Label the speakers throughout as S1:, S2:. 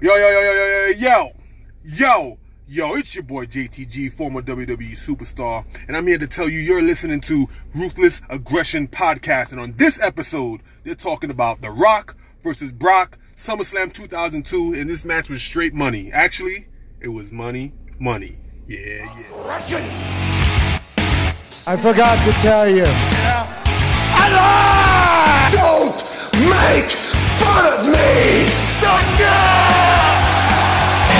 S1: Yo, yo, yo, yo, yo, yo, yo, yo, it's your boy JTG, former WWE superstar, and I'm here to tell you you're listening to Ruthless Aggression Podcast. And on this episode, they're talking about The Rock versus Brock, SummerSlam 2002, and this match was straight money. Actually, it was money, money. Yeah, yeah.
S2: Aggression!
S3: I forgot to tell you. Yeah.
S2: Don't make fun of me! Sucker!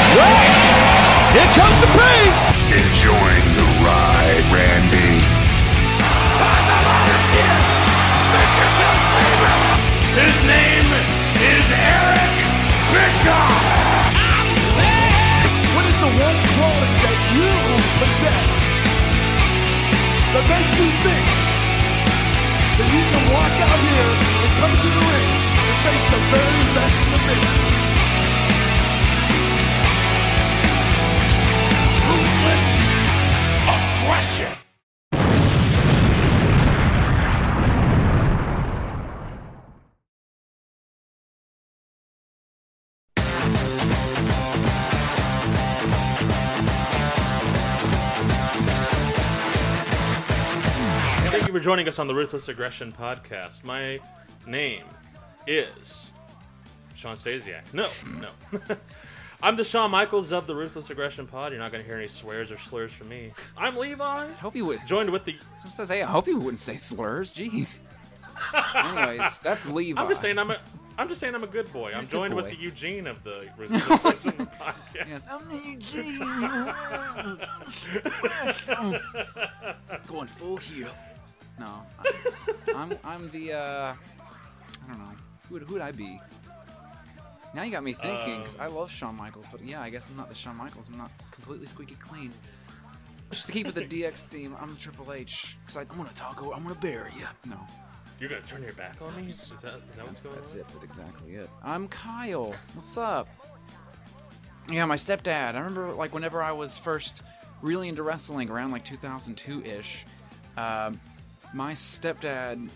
S4: Here comes the pain!
S2: Enjoying the ride, Randy.
S5: His name is Eric Bischoff.
S4: What is the one quality that you possess that makes you think that you can walk out here and come into the ring and face the very best in the business?
S6: Thank you for joining us on the Ruthless Aggression Podcast. My name is Shawn Stasiak. No, no. I'm the Shawn Michaels of the Ruthless Aggression Pod. You're not going to hear any swears or slurs from me. I'm Levi,
S7: I hope you would.
S6: joined with the.
S7: Someone says, "Hey, I hope you wouldn't say slurs." Jeez. Anyways, that's Levi.
S6: I'm just saying I'm a. I'm just saying I'm a good boy. I'm joined with the Eugene of the Ruthless Aggression Podcast.
S7: Yes, I'm the Eugene. Going full heel. No, I'm, I'm I'm the. uh I don't know. Who would who would I be? Now you got me thinking because I love Shawn Michaels, but yeah, I guess I'm not the Shawn Michaels. I'm not completely squeaky clean. Just to keep with the DX theme, I'm the Triple H because I'm gonna talk. over- I'm gonna bury you. No,
S6: You're going to turn your back on me? Is that, is that what's
S7: that's,
S6: going
S7: that's
S6: on?
S7: it. That's exactly it. I'm Kyle. What's up? Yeah, my stepdad. I remember like whenever I was first really into wrestling around like 2002 ish. Um, my stepdad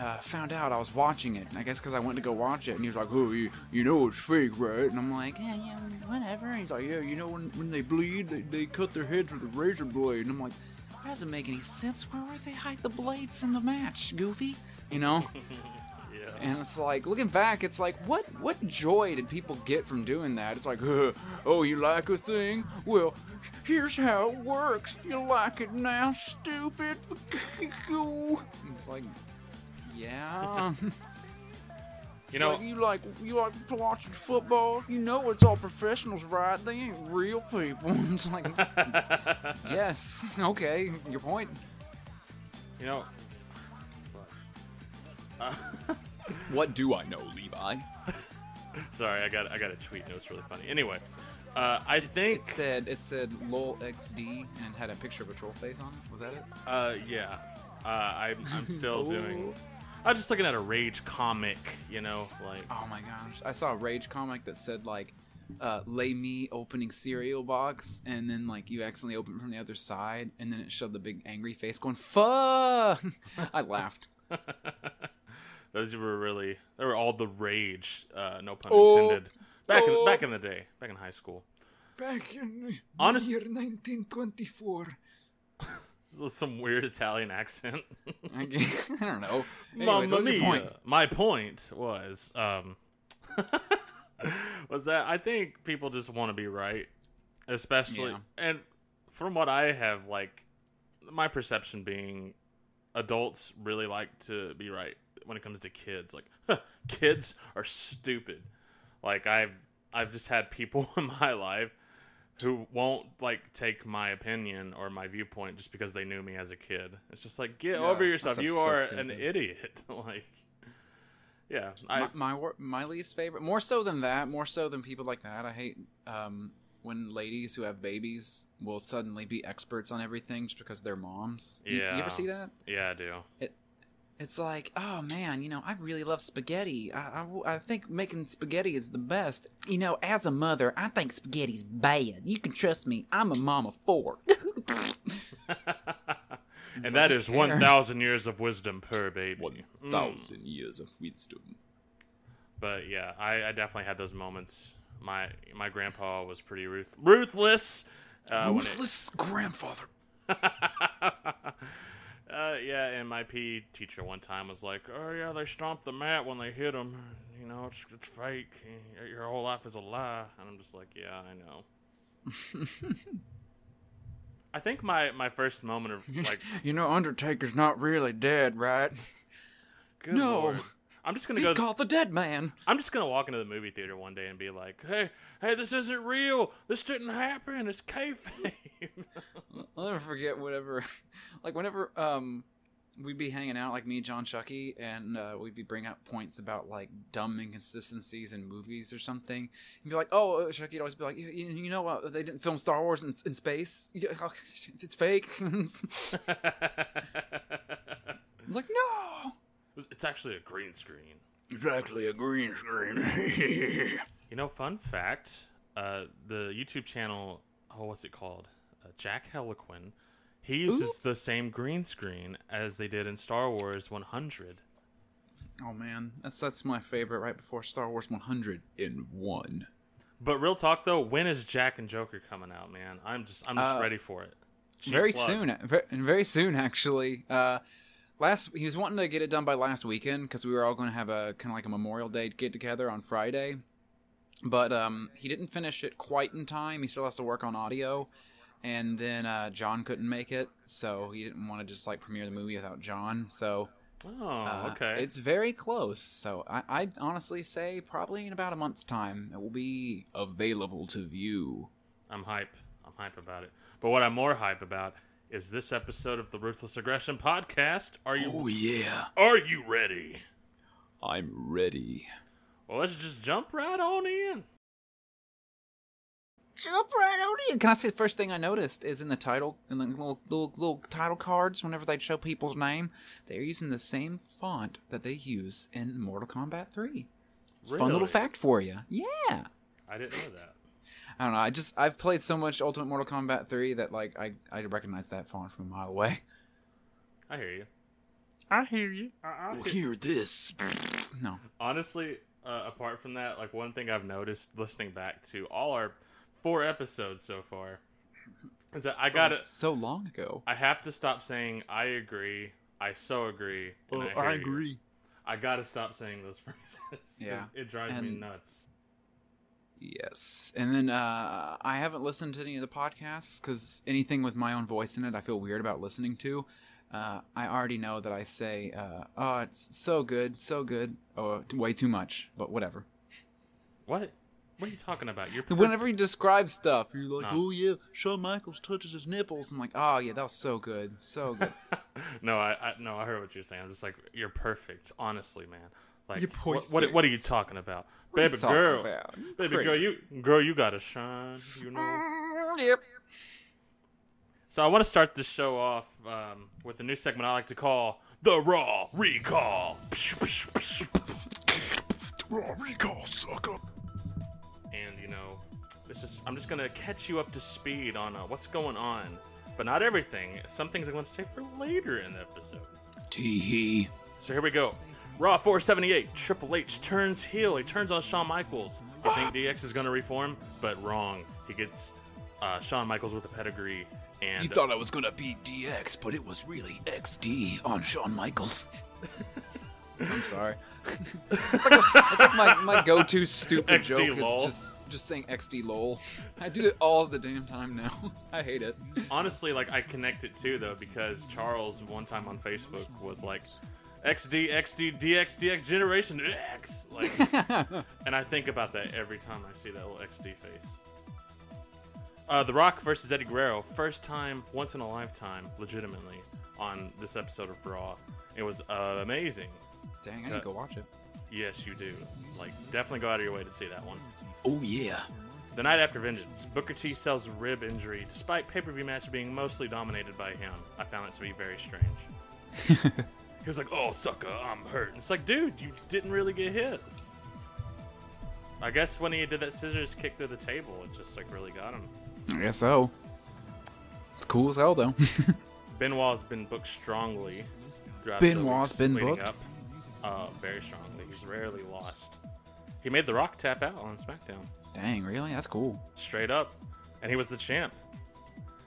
S7: uh, found out I was watching it. I guess because I went to go watch it, and he was like, "Oh, you, you know it's fake, right?" And I'm like, "Yeah, yeah, whatever." And he's like, "Yeah, you know when, when they bleed, they, they cut their heads with a razor blade." And I'm like, "That doesn't make any sense. Where would they hide the blades in the match, Goofy?" You know.
S6: Yeah.
S7: And it's like looking back, it's like what what joy did people get from doing that? It's like, uh, oh, you like a thing? Well, here's how it works. You like it now, stupid? it's like, yeah.
S6: You know,
S7: like, you like you like watching football. You know it's all professionals, right? They ain't real people. it's like, yes, okay, your point.
S6: you know,
S7: What do I know, Levi?
S6: sorry, I got I got a tweet. and It was really funny. Anyway, uh, I think
S7: It said it said lol xd and had a picture of a troll face on it. Was that it?
S6: Uh, yeah. Uh, I'm, I'm still doing. I'm just looking at a rage comic, you know, like.
S7: Oh my gosh! I saw a rage comic that said like, uh, "Lay me opening cereal box," and then like you accidentally open from the other side, and then it showed the big angry face going "fuck." I laughed.
S6: Those were really. They were all the rage. Uh, no pun
S7: Oh.
S6: intended. Back
S7: Oh.
S6: in back in the day, back in high school.
S4: Back in
S6: Honest-
S4: year 1924.
S6: Some weird Italian accent.
S7: I don't know. Anyways,
S6: Mamma
S7: what was your
S6: mia.
S7: point?
S6: My point was, um, was that I think people just want to be right, especially,
S7: Yeah.
S6: and from what I have, like, my perception being, adults really like to be right when it comes to kids. Like, kids are stupid. Like I've I've just had people in my life who won't like take my opinion or my viewpoint just because they knew me as a kid. It's just like get
S7: Yeah,
S6: over yourself.
S7: that's
S6: You
S7: so
S6: are an idiot. like yeah, I
S7: my my, my least favorite, more so than that, more so than people like that. I hate um, when ladies who have babies will suddenly be experts on everything just because they're moms. You- you, ever see that?
S6: yeah, I do.
S7: It's like, oh man, you know, I really love spaghetti. I, I, I think making spaghetti is the best. You know, as a mother, I think spaghetti's bad. You can trust me. I'm a mom of four.
S6: and that is 1,000 years of wisdom per baby. Mm.
S7: thousand years of wisdom.
S6: But yeah, I, I definitely had those moments my my grandpa was pretty ruth- ruthless. Uh, when it-
S7: Ruthless grandfather.
S6: Uh, yeah, and my PE teacher one time was like, "Oh yeah, they stomped the mat when they hit him. You know, it's, it's fake. Your whole life is a lie." And I'm just like, "Yeah, I know." I think my my first moment of like,
S7: You know, Undertaker's not really dead, right?
S6: good
S7: No.
S6: lord, I'm just gonna
S7: He's
S6: go.
S7: called the Dead Man.
S6: I'm just gonna walk into the movie theater one day and be like, "Hey, hey, this isn't real. This didn't happen. It's kayfabe."
S7: I'll never forget whatever, like whenever um we'd be hanging out, like me John Chucky, and uh, we'd be bring up points about like dumb inconsistencies in movies or something. He'd be like, "Oh, uh, Chucky'd always be like, you, you know what? They didn't film Star Wars in, in space. It's fake." I was like, "No."
S6: It's actually a green screen.
S7: Exactly a green screen.
S6: You know, fun fact: uh, the YouTube channel, oh, what's it called? Uh, Jack Heliquin. He uses the same green screen as they did in Star Wars 100.
S7: oh man, that's that's my favorite. Right before Star Wars 100 in one.
S6: But real talk though, when is Jack and Joker coming out, man? I'm just, I'm just
S7: Uh,
S6: ready for it. Cheap
S7: very
S6: plug.
S7: soon very soon actually uh last he was wanting to get it done by last weekend because we were all going to have a kind of like a memorial day get together on friday but um he didn't finish it quite in time he still has to work on audio and then uh john couldn't make it so he didn't want to just like premiere the movie without john so
S6: Oh,
S7: uh,
S6: okay.
S7: it's very close so I, i'd honestly say probably in about a month's time it will be available to view
S6: I'm hype. I'm hype about it. But what I'm more hype about is this episode of the Ruthless Aggression podcast. Are you?
S7: Oh, yeah
S6: Are you ready?
S7: i'm ready
S6: Well, let's just jump right on in.
S7: jump right on in. Can I say the first thing I noticed is in the title, in the little little, little title cards, whenever they show people's name, they're using the same font that they use in Mortal Kombat 3. It's a fun little fact for you. Yeah.
S6: I didn't know that.
S7: I don't know. I just I've played so much Ultimate Mortal Kombat 3 that like I I recognize that font from a mile away.
S6: I hear you.
S7: I hear you.
S6: I, I
S7: hear this. No.
S6: honestly, uh, apart from that, like one thing I've noticed listening back to all our four episodes so far is that I got it
S7: So long ago.
S6: I have to stop saying I agree, I so agree, and I, agree. you." I gotta stop saying those phrases.
S7: Yeah.
S6: it drives me nuts.
S7: Yes, and then uh, I haven't listened to any of the podcasts because anything with my own voice in it, I feel weird about listening to. Uh, I already know that I say, uh, "Oh, it's so good, so good," or way too much, but whatever.
S6: What? What are you talking about? You're
S7: Whenever you describe stuff, you're like,
S6: No.
S7: "Oh yeah, Shawn Michaels touches his nipples." I'm like, "Oh yeah, that was so good, so good."
S6: no, I, I no, I heard what you're saying. I'm just like you're perfect, honestly, man. Like
S7: You're
S6: what, what? What are you talking about,
S7: are you
S6: baby
S7: talking
S6: girl?
S7: about?
S6: Baby
S7: Crazy.
S6: girl, you girl, you gotta shine. You know.
S7: yep.
S6: So I want to start this show off um, with a new segment I like to call the Raw Recall.
S2: Raw recall, sucker.
S6: And you know, it's just I'm just gonna catch you up to speed on uh, what's going on, but not everything. Some things I'm gonna say for later in the episode.
S7: Tee hee.
S6: So here we go. Raw 478. Triple H turns heel. He turns on Shawn Michaels. You think DX is going to reform? But wrong. He gets uh, Shawn Michaels with a pedigree. And
S7: You thought I was gonna be DX, but it was really XD on Shawn Michaels. I'm sorry. it's like, it's like my, my go-to stupid
S6: XD
S7: joke
S6: lol.
S7: is just just saying XD lol. I do it all the damn time now. I hate it.
S6: honestly, like I connect it too though because Charles one time on Facebook was like, XD, XD, DX, DX, Generation X. Like, and I think about that every time I see that little XD face. Uh, the Rock versus Eddie Guerrero, first time, once in a lifetime, legitimately, on this episode of Raw. It was uh, amazing.
S7: Dang, I need to go watch it.
S6: Yes, you do. Like, definitely go out of your way to see that one.
S7: Oh yeah.
S6: The night after Vengeance, Booker T sells rib injury, despite pay-per-view match being mostly dominated by him. I found that to be very strange. he was like, "Oh, sucker, I'm hurt." It's like, dude, you didn't really get hit. I guess when he did that scissors kick to the table, it just like really got him.
S7: I guess so. It's cool as hell though.
S6: Benoit's been booked strongly throughout
S7: Benoit's
S6: the
S7: been booked?
S6: up. Uh, very strongly. He's rarely lost. He made The Rock tap out on SmackDown.
S7: Dang, really? That's cool.
S6: straight up, and he was the champ.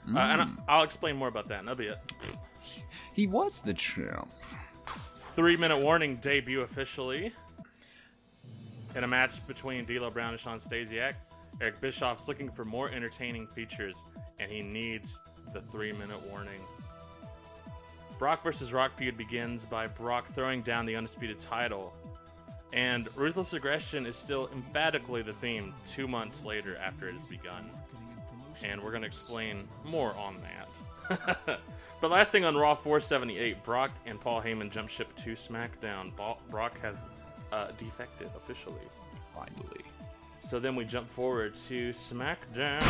S6: Uh,
S7: Mm.
S6: and I, I'll explain more about that in a bit.
S7: He was the champ.
S6: Three minute warning debut officially in a match between D'Lo Brown and Shawn Stasiak. Eric Bischoff's looking for more entertaining features, and he needs the three minute warning. Brock versus Rock feud begins by Brock throwing down the undisputed title, and ruthless aggression is still emphatically the theme two months later after it has begun. And we're going to explain more on that. but last thing on Raw 478, Brock and Paul Heyman jump ship to SmackDown. Brock has uh, defected officially.
S7: Finally.
S6: So then we jump forward to SmackDown.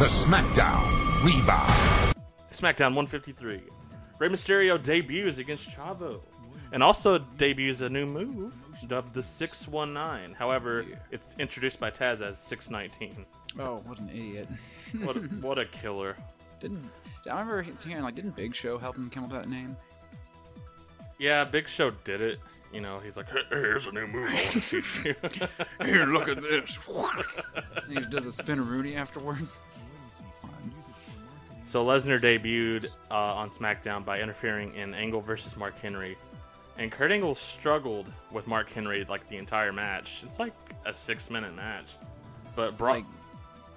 S2: The SmackDown Rebound.
S6: SmackDown 153. Rey Mysterio debuts against Chavo, and also debuts a new move dubbed the 619. However, it's introduced by Taz as 619.
S7: Oh, what an idiot.
S6: What a, what a killer!
S7: Didn't I remember hearing like didn't Big Show help him come up with that name?
S6: Yeah, Big Show did it. You know, he's like, "Hey, here's a new move. I want to teach you."
S7: Here, look at this. he does a spinneroonie afterwards.
S6: So Lesnar debuted uh, on SmackDown by interfering in Angle versus Mark Henry, and Kurt Angle struggled with Mark Henry like the entire match. It's like a six-minute match, but Brock.
S7: Like,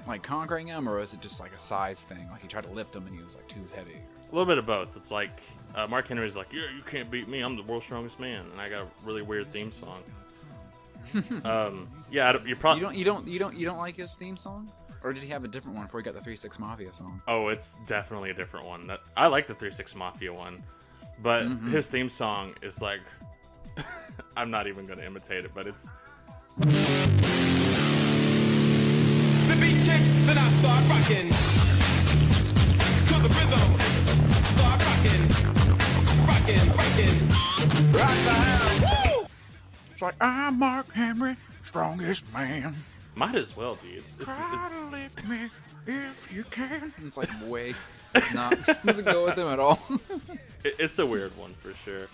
S7: like conquering him, or was it just like a size thing? Like he tried to lift him and he was like too heavy.
S6: A little bit of both. It's like uh, Mark Henry's like, "Yeah, you can't beat me. I'm the world's strongest man," and I got a really weird theme song. um, yeah, you're
S7: You don't, you don't, you don't, you don't like his theme song, or did he have a different one before he got the Three Six Mafia song?
S6: Oh, it's definitely a different one. I like the Three Six Mafia one, but his theme song is like, I'm not even gonna imitate it, but it's
S8: kicks, then I start rocking. To the rhythm, start rocking. Rocking, rocking. Rock the house.
S7: It's like I'm Mark Henry, strongest man.
S6: might as well be. It's it's, it's
S7: to lift me if you can. It's like way not doesn't go with him at all.
S6: it- it's a weird one for sure.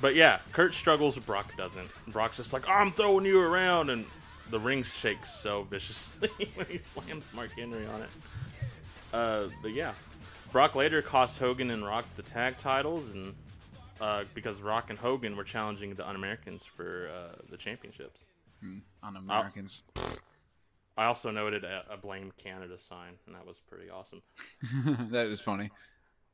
S6: But yeah, Kurt struggles, Brock doesn't. Brock's just like, I'm throwing you around, and the ring shakes so viciously when he slams Mark Henry on it. Uh, but yeah, Brock later cost Hogan and Rock the tag titles, and uh, because Rock and Hogan were challenging the Un-Americans for uh, the championships.
S7: On Americans.
S6: I also noted a, a blame Canada sign, and that was pretty awesome.
S7: that is funny.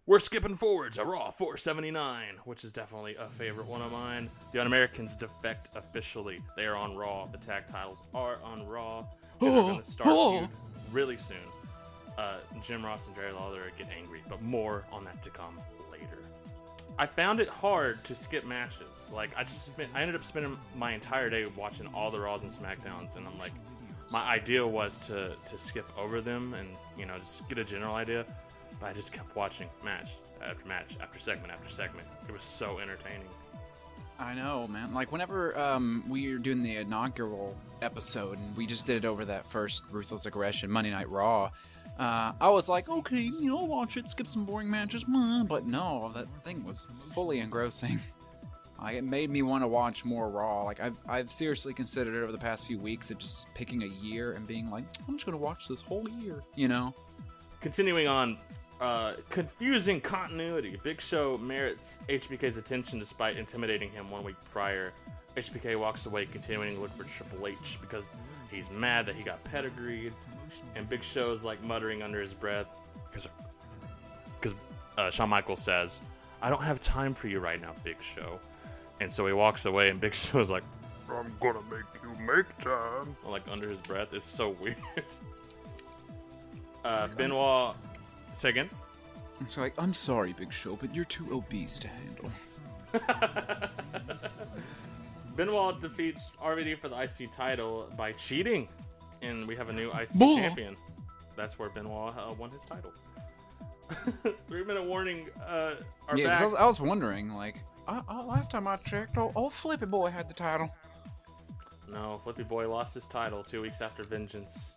S6: We're skipping forward to Raw 479, which is definitely a favorite one of mine. The Un-Americans defect officially. They are on Raw. The tag titles are on Raw. And they're going to start feud really soon. Uh, Jim Ross and Jerry Lawler get angry, but more on that to come later. I found it hard to skip matches. Like I just spent, I ended up spending my entire day watching all the Raws and Smackdowns, and I'm like, my idea was to to skip over them and you know just get a general idea, but I just kept watching match after match after segment after segment. It was so entertaining.
S7: I know, man. Like whenever um, we were doing the inaugural episode, and we just did it over that first Ruthless Aggression Monday Night Raw. Uh, I was like, okay, you know, watch it, skip some boring matches, but no, that thing was fully engrossing. Like, it made me want to watch more Raw. Like I've I've seriously considered it over the past few weeks of just picking a year and being like, I'm just gonna watch this whole year. You know?
S6: Continuing on, uh, confusing continuity. Big Show merits HBK's attention despite intimidating him one week prior. HBK walks away, continuing to look for Triple H because he's mad that he got pedigreed. And Big Show is like muttering under his breath because uh, Shawn Michaels says, "I don't have time for you right now, Big Show." And so he walks away, and Big Show is like,
S2: I'm gonna make you make time.
S6: like under his breath. It's so weird. Uh, Benoit, say again.
S7: It's like, I'm sorry, Big Show, but you're too obese to handle.
S6: Benoit defeats RVD for the IC title by cheating, and we have a new IC
S7: Bull.
S6: champion. That's where Benoit uh, won his title. Three minute warning. Uh, are
S7: Yeah, 'cause
S6: back.
S7: I was, I was wondering, like, uh, uh, last time I checked, oh, oh, Flippy Boy had the title.
S6: No, Flippy Boy lost his title two weeks after Vengeance.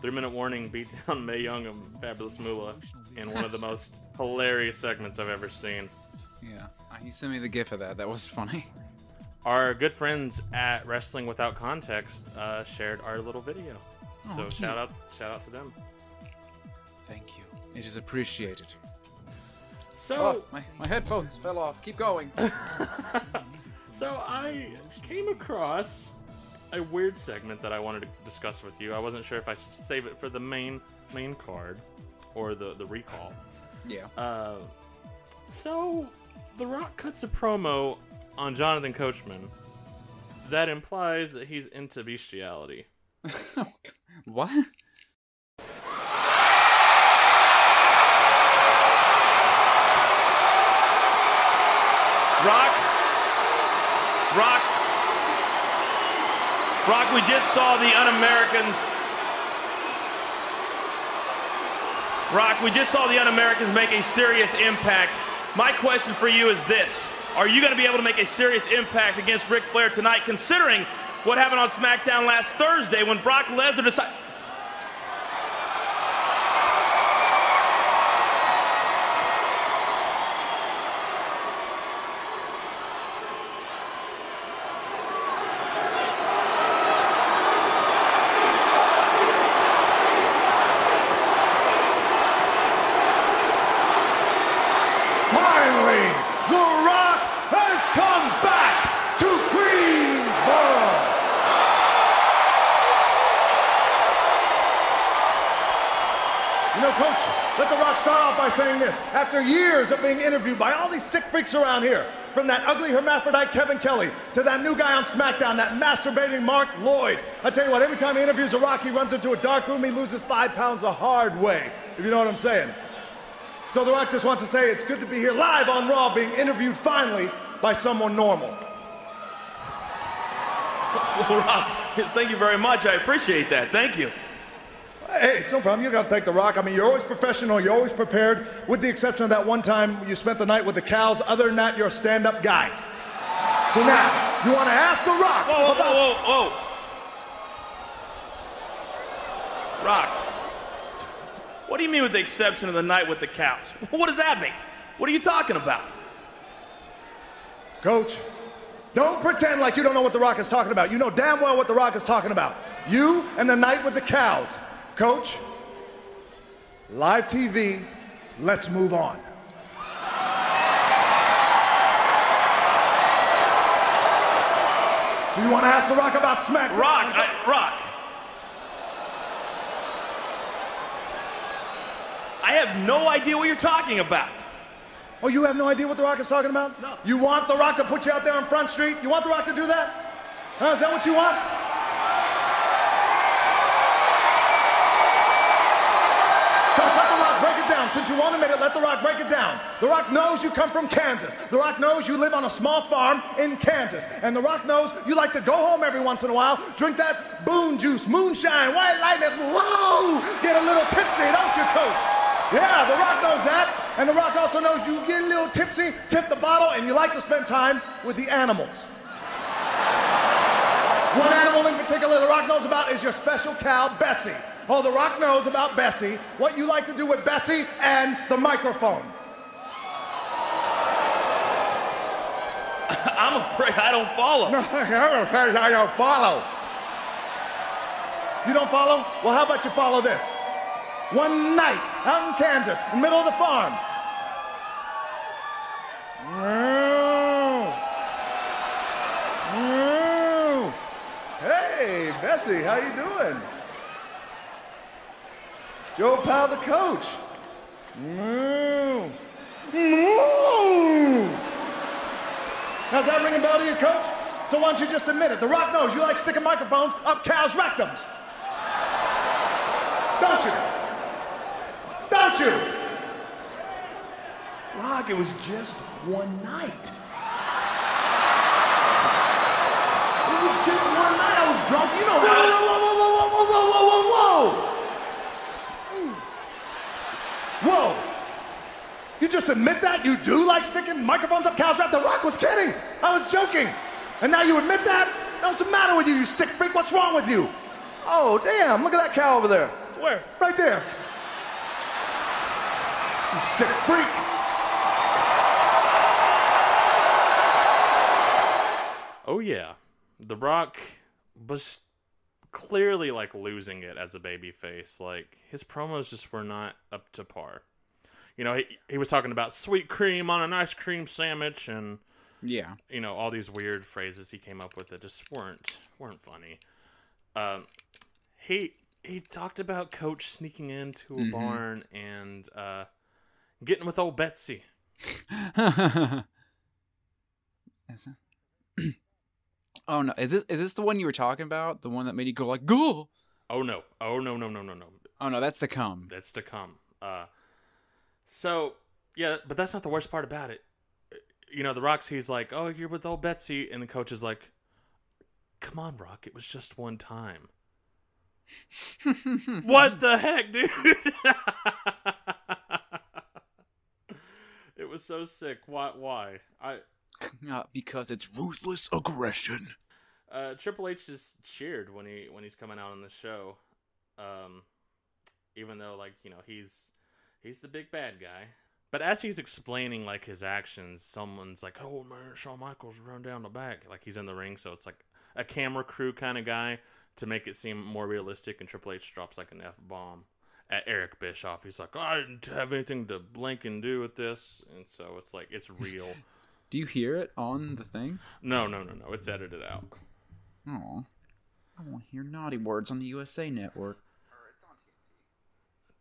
S6: Three minute warning beats down Mae Young and Fabulous Moolah in one of the most hilarious segments I've ever seen.
S7: Yeah, uh, he sent me the gif of that. That was funny.
S6: our good friends at Wrestling Without Context uh, shared our little video. so
S7: cute.
S6: shout out, shout out to them.
S7: Thank you. It is appreciated.
S6: So,
S7: Oh, my, my headphones fell off. Keep going.
S6: so I came across a weird segment that I wanted to discuss with you. I wasn't sure if I should save it for the main main card or the the recall.
S7: yeah.
S6: Uh, so, The Rock cuts a promo on Jonathan Coachman that implies that he's into bestiality.
S7: what?
S9: Rock. Rock. Rock, we just saw the Un Americans. Rock, we just saw the Un Americans make a serious impact. My question for you is this Are you going to be able to make a serious impact against Ric Flair tonight, considering what happened on SmackDown last Thursday when Brock Lesnar decided.
S4: Finally, The Rock has come back to Greensboro. You know, Coach, let The Rock start off by saying this. After years of being interviewed by all these sick freaks around here, from that ugly hermaphrodite Kevin Kelly to that new guy on SmackDown, that masturbating Marc Loyd. I tell you what, every time he interviews a Rock, he runs into a dark room, he loses five pounds the hard way, if you know what I'm saying. So The Rock just wants to say it's good to be here live on Raw, being interviewed finally by someone normal.
S9: Well, Rock, thank you very much. I appreciate that. Thank you.
S4: Hey, it's no problem. You got to thank The Rock. I mean, you're always professional. You're always prepared, with the exception of that one time you spent the night with the cows. Other than that, you're a stand-up guy. So now, you want to ask The Rock
S9: Whoa, whoa,
S4: about...
S9: whoa, whoa, whoa. Rock, what do you mean with the exception of the night with the cows? What does that mean? What are you talking about?
S4: Coach, don't pretend like you don't know what The Rock is talking about. You know damn well what The Rock is talking about. You and the night with the cows. Coach, live TV, let's move on. Do you want to ask The Rock about SmackDown?
S9: Rock, I, Rock. I have no idea what you're talking about.
S4: Oh, you have no idea what The Rock is talking about?
S9: No.
S4: You want The Rock to put you out there on Front Street? You want The Rock to do that? Huh, is that what you want? Since you won't admit it, let The Rock break it down. The Rock knows you come from Kansas. The Rock knows you live on a small farm in Kansas. And The Rock knows you like to go home every once in a while, drink that boon juice, moonshine, white lightning, whoa, get a little tipsy, don't you, Coach? Yeah, The Rock knows that. And The Rock also knows you get a little tipsy, tip the bottle, and you like to spend time with the animals. One animal in particular The Rock knows about is your special cow, Bessie. Oh, The Rock knows about Bessie, what you like to do with Bessie and the microphone.
S9: I'm afraid I don't follow.
S4: I don't follow. You don't follow? Well, how about you follow this? One night out in Kansas, in the middle of the farm. Hey, Bessie, how you doing? Old pal, the coach. How's that ring a bell to you, coach? So why don't you just admit it? The Rock knows you like sticking microphones up cows' rectums. Don't you? Don't you? Rock, it was just one night. It was just one night. I was drunk. You know how. Whoa, Whoa, whoa, whoa, whoa, whoa, whoa, whoa, whoa, whoa. Whoa. You just admit that? You do like sticking microphones up cows' rap? The Rock was kidding. I was joking. And now you admit that? Now what's the matter with you, you sick freak? What's wrong with you? Oh, damn. Look at that cow over there.
S9: Where?
S4: Right there. You sick freak.
S6: Oh yeah, The Rock was clearly like losing it as a baby face. Like his promos just were not up to par. You know, he he was talking about sweet cream on an ice cream sandwich and
S7: Yeah.
S6: you know all these weird phrases he came up with that just weren't weren't funny. Um, he he talked about Coach sneaking into a
S7: Mhm.
S6: barn and uh, getting with old Betsy.
S7: Oh no, is this is this the one you were talking about? The one that made you go like go?
S6: Oh no! Oh no! No! No! No! No!
S7: Oh no, that's to come.
S6: That's to come. Uh, so yeah, but that's not the worst part about it. You know, the Rock's he's like, "Oh, you're with old Betsy," and the coach is like, "Come on, Rock, it was just one time." what the heck, dude? it was so sick. Why? Why? I
S7: Uh, because it's ruthless aggression.
S6: uh, Triple H just cheered when he when he's coming out on the show, um, even though like you know he's he's the big bad guy. But as he's explaining like his actions, someone's like, "Oh man, Shawn Michaels run down the back," like he's in the ring, so it's like a camera crew kind of guy to make it seem more realistic. And Triple H drops like an f bomb at Eric Bischoff. He's like, "I didn't have anything to blink and do with this," and so it's like it's real.
S7: Do you hear it on the thing?
S6: no, no, no, no, it's edited out.
S7: Oh, I won't hear naughty words on the USA Network.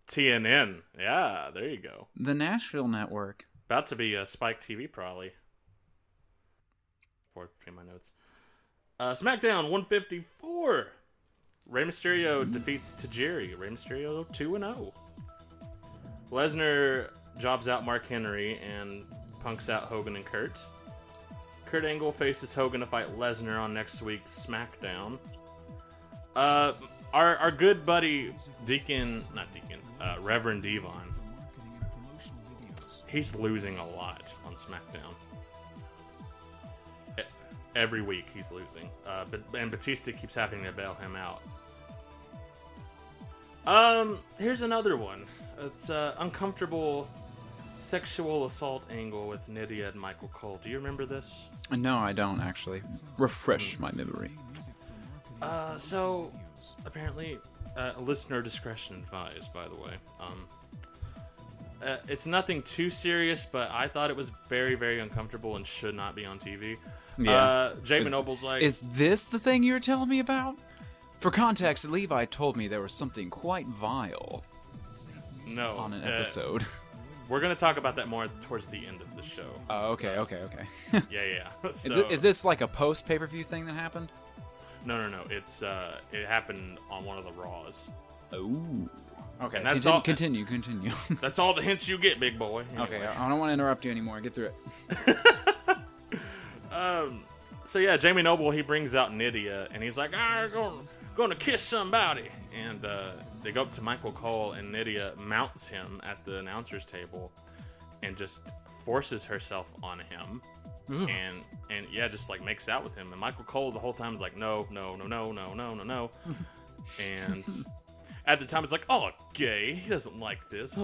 S6: TNN. Yeah, there you go.
S7: The Nashville Network.
S6: About to be a Spike TV probably. Fourth between my notes. Uh, SmackDown 154. Rey Mysterio defeats Tajiri. Rey Mysterio 2 and 0. Lesnar jobs out Mark Henry and punks out Hogan and Kurt. Kurt Angle faces Hogan to fight Lesnar on next week's SmackDown. Uh, our our good buddy Deacon, not Deacon, uh, Reverend D-Von. He's losing a lot on SmackDown. Every week he's losing, uh, but and Batista keeps having to bail him out. Um, here's another one. It's uh, uncomfortable sexual assault angle with Nidia and Michael Cole. Do you remember this?
S7: No, I don't actually. Refresh my memory.
S6: Uh, so apparently, uh, listener discretion advised. By the way, um, uh, it's nothing too serious, but I thought it was very, very uncomfortable and should not be on TV.
S7: Yeah.
S6: Uh, Noble's like,
S7: Is this the thing you were telling me about? For context, Levi told me there was something quite vile
S6: no
S7: on an
S6: uh,
S7: episode.
S6: We're gonna talk about that more towards the end of the show.
S7: Oh, okay, okay, okay.
S6: yeah, yeah.
S7: Is,
S6: so,
S7: is this like a post pay per view thing that happened?
S6: no, no, no. It's uh, it happened on one of the Raws.
S7: Ooh. Okay,
S6: And that's
S7: continue,
S6: all-
S7: continue, continue.
S6: That's all the hints you get, big boy.
S7: okay, I don't want to interrupt you anymore. Get through it.
S6: Um, so yeah, Jamie Noble he brings out Nidia and he's like, "I'm going, going to kiss somebody," and uh, they go up to Michael Cole and Nidia mounts him at the announcers table and just forces herself on him. And and yeah, just like makes out with him. And Michael Cole the whole time is like, no, no, no, no, no, no, no, no. and at the time, it's like, oh, gay. He doesn't like this.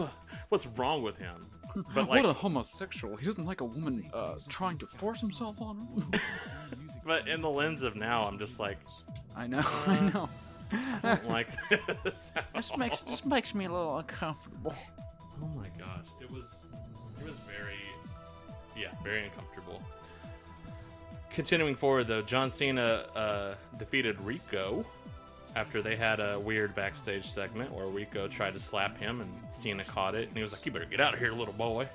S6: What's wrong with him? But like,
S7: what a homosexual! He doesn't like a woman uh, trying to force himself on him.
S6: but in the lens of now, I'm just like,
S7: I know, I know.
S6: I don't like this.
S7: This makes this makes me a little uncomfortable.
S6: Oh my gosh, it was it was very yeah, very uncomfortable. Continuing forward though, John Cena uh, defeated Rico after they had a weird backstage segment where Rico tried to slap him and Cena caught it and he was like, "You better get out of here, little boy."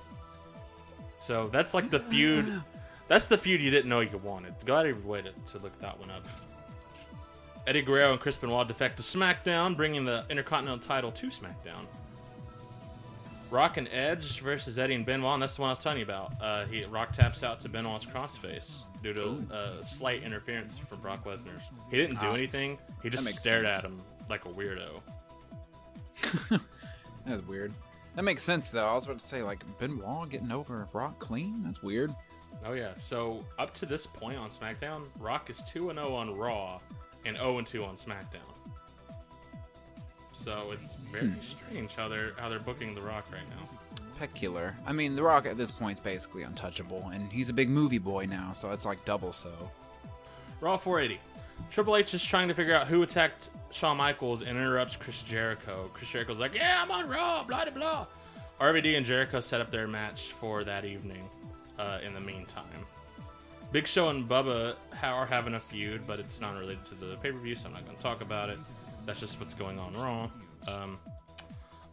S6: So that's like the feud. That's the feud you didn't know you wanted. Go out of your way to, to look that one up. Eddie Guerrero and Chris Benoit defect to SmackDown, bringing the Intercontinental title to SmackDown. Rock and Edge versus Eddie and Benoit. And that's the one I was telling you about. Uh, he Rock taps out to Benoit's crossface due to uh, slight interference from Brock Lesnar. He didn't do
S7: Ah,
S6: anything. He just stared
S7: sense.
S6: at him like a weirdo.
S7: That's weird. That makes sense though. I was about to say like Benoit getting over Brock clean. That's weird.
S6: Oh yeah. So up to this point on SmackDown, Rock is two and zero on Raw, and zero and two on SmackDown. So it's very
S7: Hmm.
S6: strange how they're how they're booking the Rock right now.
S7: Peculiar. I mean, The Rock at this point is basically untouchable, and he's a big movie boy now, so it's like double so.
S6: Raw 480. Triple H is trying to figure out who attacked Shawn Michaels and interrupts Chris Jericho. Chris Jericho's like, "Yeah, I'm on Raw." Blah blah blah. RVD and Jericho set up their match for that evening. Uh, in the meantime, Big Show and Bubba are having a feud, but it's not related to the pay per view, so I'm not going to talk about it. That's just what's going on Raw. Um,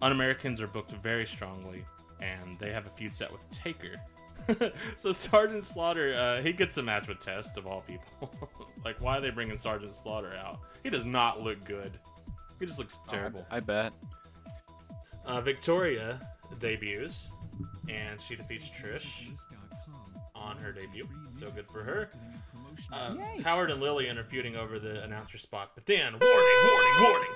S6: Un Americans are booked very strongly, and they have a feud set with Taker. so Sergeant Slaughter, uh, he gets a match with Test of all people. like, why are they bringing Sergeant Slaughter out? He does not look good. He just looks terrible.
S7: I bet.
S6: Uh, Victoria debuts, and she defeats Trish on her debut. So good for her. Uh, Howard and Lillian are feuding over the announcer spot, but then warning, warning, warning.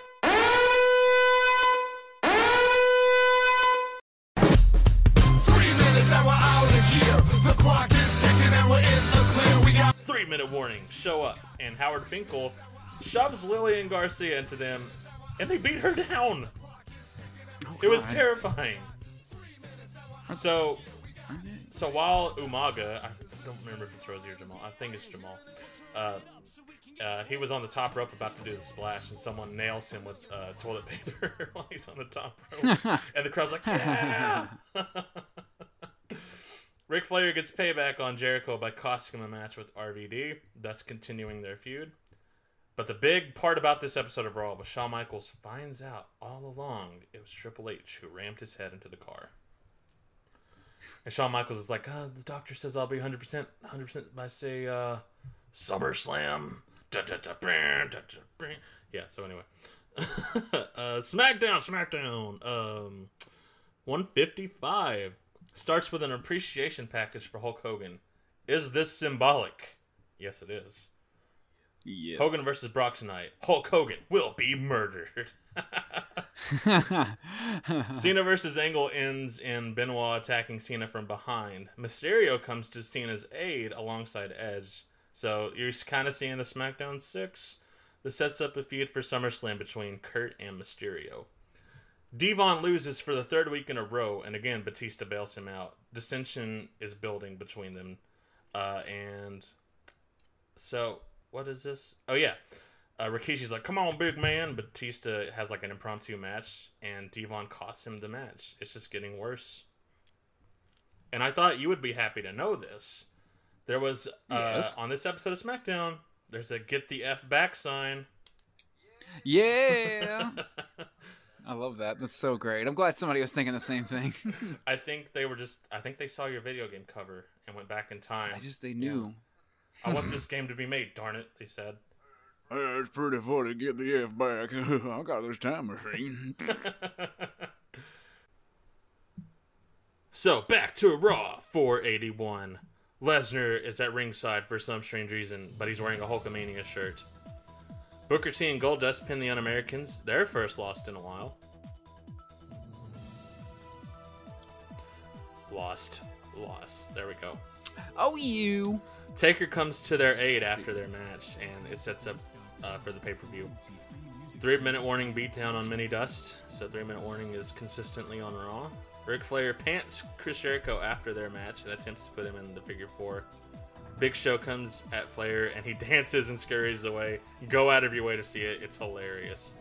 S4: Three minutes and we're out of here. The clock is ticking and we're in the clear. We got
S6: Three minute warning. Show up, and Howard Finkel shoves Lillian Garcia into them, and they beat her down. It was terrifying. So, so while Umaga, I don't remember if it's Rosey or Jamal. I think it's Jamal. Uh, uh, he was on the top rope about to do the splash, and someone nails him with uh, toilet paper while he's on the top rope, and the crowd's like, "Yeah!" Ric Flair gets payback on Jericho by costing him a match with RVD, thus continuing their feud. But the big part about this episode of Raw was Shawn Michaels finds out all along it was Triple H who rammed his head into the car. And Shawn Michaels is like, oh, the doctor says I'll be 100%, 100% by, say, uh, SummerSlam. Yeah, so anyway. uh, SmackDown, SmackDown. Um, 155 starts with an appreciation package for Hulk Hogan. Is this symbolic? Yes, it is.
S7: Yes.
S6: Hogan versus Brock tonight. Hulk Hogan will be murdered. Cena versus Angle ends in Benoit attacking Cena from behind. Mysterio comes to Cena's aid alongside Edge. So you're kind of seeing the SmackDown 6. This sets up a feud for SummerSlam between Kurt and Mysterio. D-Von loses for the third week in a row, and again, Batista bails him out. Dissension is building between them. Uh, and so, what is this? Oh, yeah. Uh, Rikishi's like, come on, big man. Batista has like an impromptu match, and D-Von costs him the match. It's just getting worse. And I thought you would be happy to know this. There was, uh,
S7: Yes.
S6: on this episode of SmackDown, there's a get the F back sign.
S7: Yeah. I love that. That's so great. I'm glad somebody was thinking the same thing.
S6: I think they were just, I think they saw your video game cover and went back in time.
S7: I just they knew.
S6: I want this game to be made, darn it, they said.
S7: it's pretty funny. To get the F back. I got this time machine.
S6: So back to Raw 481. Lesnar is at ringside for some strange reason, but he's wearing a Hulkamania shirt. Booker T and Goldust pin the Un-Americans, their first lost in a while. Lost. Lost. There we go.
S7: oh, you.
S6: Taker comes to their aid after their match, and it sets up uh, for the pay per view. Three minute warning beatdown on Mini Dust, so three minute warning is consistently on Raw. Ric Flair pants Chris Jericho after their match and attempts to put him in the figure four. Big Show comes at Flair and he dances and scurries away. Go out of your way to see it, it's hilarious.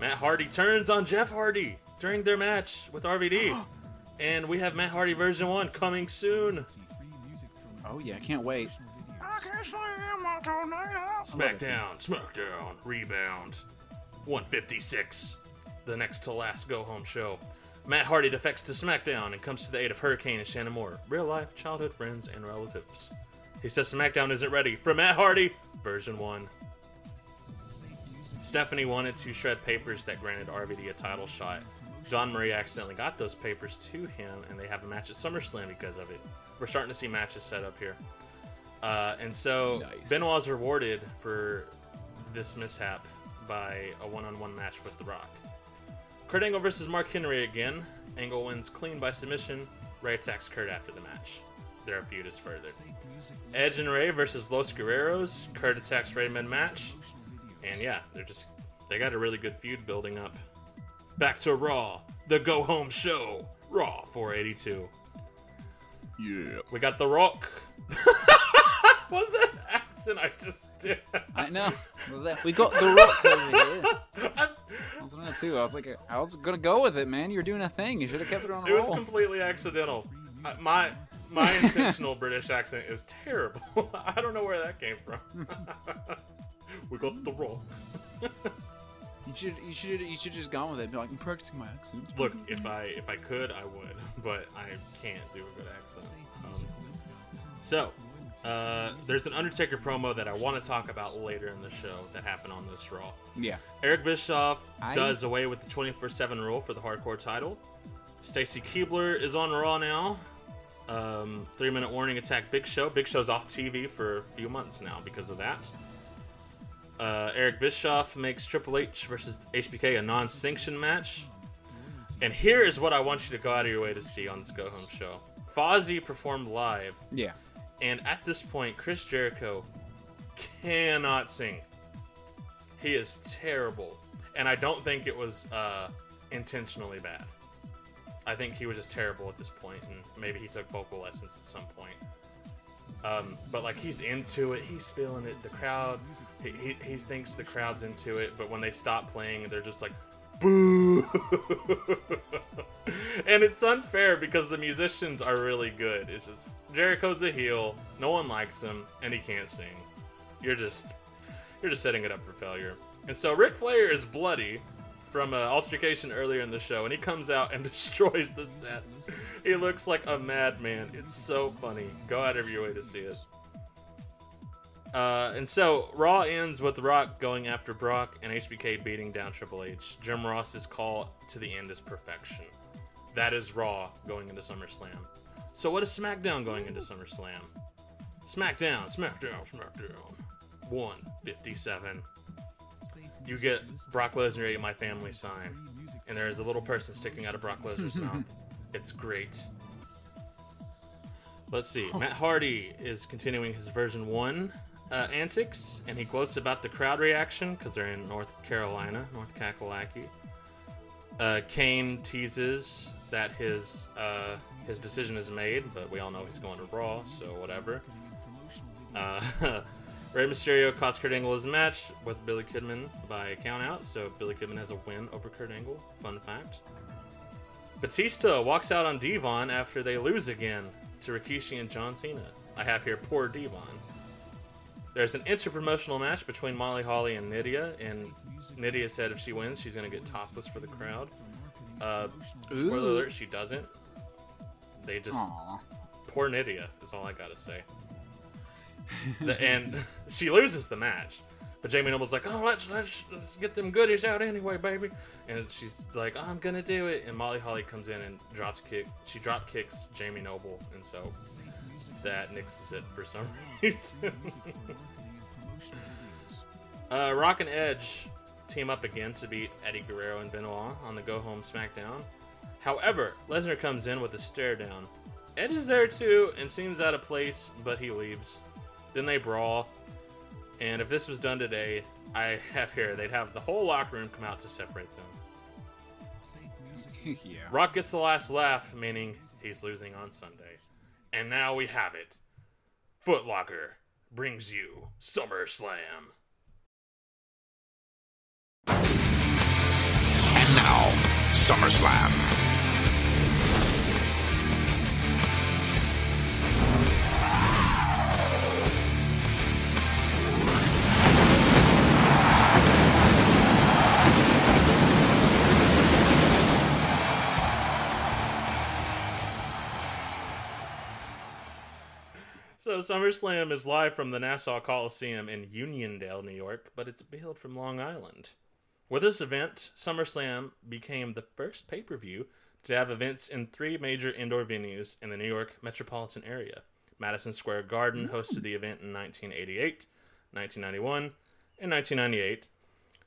S6: Matt Hardy turns on Jeff Hardy during their match with RVD. and we have Matt Hardy version 1 coming soon.
S7: Oh yeah, I can't wait. I can't wait.
S6: SmackDown, SmackDown, Rebound. 156. The next to last go home show. Matt Hardy defects to SmackDown and comes to the aid of Hurricane and Shannon Moore, real life childhood friends and relatives. He says SmackDown isn't ready for Matt Hardy, version 1. Stephanie wanted to shred papers that granted RVD a title shot. John Murray accidentally got those papers to him, and they have a match at SummerSlam because of it. We're starting to see matches set up here. Uh, and so
S7: Nice.
S6: Benoit's rewarded for this mishap by a one-on-one match with The Rock. Kurt Angle versus Mark Henry again. Angle wins clean by submission. Rey attacks Kurt after the match. Their feud is furthered. Edge and Rey versus Los Guerreros. Kurt attacks Rey mid-match. And yeah, they're just they got a really good feud building up. Back to Raw, the go home show. Raw 482.
S7: Yeah.
S6: We got The Rock. What's that accent I just did.
S7: I know. We got the rock over here. I was on that too. I was like, I was gonna go with it, man. You're doing a thing. You should have kept it on a
S6: It was completely accidental. I- My my intentional British accent is terrible. I don't know where that came from. we got the roll.
S7: You should, you should, you should just gone with it. Be like, I'm practicing my accent.
S6: Look, if I if I could, I would, but I can't do a good accent. Um, so, uh, there's an Undertaker promo that I want to talk about later in the show that happened on this Raw.
S7: Yeah.
S6: Eric Bischoff
S7: I-
S6: does away with the 24/7 rule for the Hardcore title. Stacy Keibler is on Raw now. Um, three minute warning attack Big Show. Big Show's off TV for a few months now because of that. Uh, Eric Bischoff makes Triple H versus HBK a non sanctioned match. And here is what I want you to go out of your way to see on this Go Home show. Fozzy performed live,
S7: Yeah.
S6: and at this point, Chris Jericho cannot sing. He is terrible, and I don't think it was uh, intentionally bad. I think he was just terrible at this point, and maybe he took vocal lessons at some point. Um, but like he's into it, he's feeling it. The crowd, he, he, he thinks the crowd's into it, but when they stop playing, they're just like, boo. and it's unfair because the musicians are really good. It's just Jericho's a heel, no one likes him, and he can't sing. You're just you're just setting it up for failure. And so Ric Flair is bloody from an altercation earlier in the show, and he comes out and destroys the set. He looks like a madman. It's so funny. Go out of your way to see it. Uh, and so Raw ends with Rock going after Brock and HBK beating down Triple H. Jim Ross's call to the end is perfection. That is Raw going into SummerSlam. So what is SmackDown going into SummerSlam? SmackDown, SmackDown, SmackDown. 157. You get Brock Lesnar ate my family sign, and there is a little person sticking out of Brock Lesnar's mouth. It's great. Let's see. Matt Hardy is continuing his version 1 uh, antics, and he gloats about the crowd reaction because they're in North Carolina, North Kakalaki. Uh, Kane teases that his uh, his decision is made, but we all know he's going to Raw, so whatever. Rey Mysterio cost Kurt Angle his match with Billy Kidman by countout, so Billy Kidman has a win over Kurt Angle. Fun fact. Batista walks out on D-Von after they lose again to Rikishi and John Cena. I have here poor D-Von. There's an interpromotional match between Molly Holly and Nidia, and Nidia said if she wins, she's going to get topless for the crowd. Uh, spoiler alert, she doesn't. They just
S7: Aw.
S6: poor Nidia is all I gotta say. And she loses the match, but Jamie Noble's like, "Oh, let's, let's let's get them goodies out anyway, baby." And she's like, "I'm gonna do it." And Molly Holly comes in and drops kick. She drop kicks Jamie Noble, and so that nixes it for some reason. uh, Rock and Edge team up again to beat Eddie Guerrero and Benoit on the Go Home SmackDown. However, Lesnar comes in with a stare down. Edge is there too and seems out of place, but he leaves. Then they brawl. And if this was done today, I have here, they'd have the whole locker room come out to separate them.
S7: yeah.
S6: Rock gets the last laugh, meaning he's losing on Sunday. And now we have it. Foot Locker brings you SummerSlam.
S2: And now, SummerSlam.
S6: So SummerSlam is live from the Nassau Coliseum in Uniondale, New York, but it's billed from Long Island. With this event, SummerSlam became the first pay-per-view to have events in three major indoor venues in the New York metropolitan area. Madison Square Garden hmm. hosted the event in 1988, 1991, and 1998.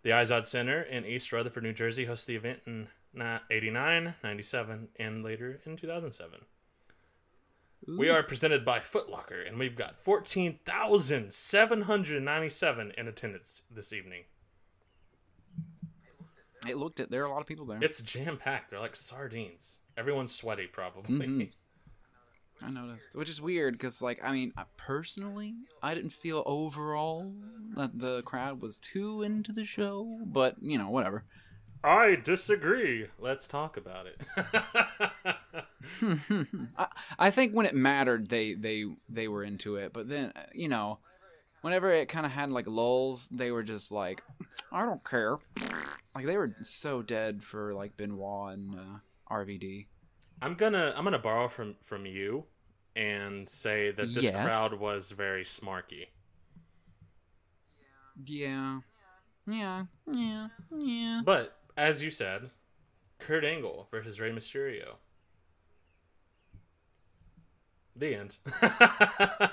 S6: The Izod Center in East Rutherford, New Jersey hosted the event in ni- 89, 97, and later in 2007. We are presented by Foot Locker, and we've got 14,797 in attendance this evening.
S7: It looked at there are a lot of people there.
S6: It's jam packed. They're like sardines. Everyone's sweaty, probably.
S7: Mhm. I noticed, which is weird because, like, I mean, I- personally, I didn't feel overall that the crowd was too into the show, but you know, whatever.
S6: I disagree. Let's talk about it.
S7: I, I think when it mattered, they they they were into it, but then uh, you know, whenever it kind of had like lulls, they were just like, I don't care. Like they were so dead for like Benoit and uh, RVD.
S6: I'm gonna I'm gonna borrow from from you and say that this
S7: Yes.
S6: crowd was very smarky.
S7: Yeah, yeah, yeah, yeah.
S6: But as you said, Kurt Angle versus Rey Mysterio. The end.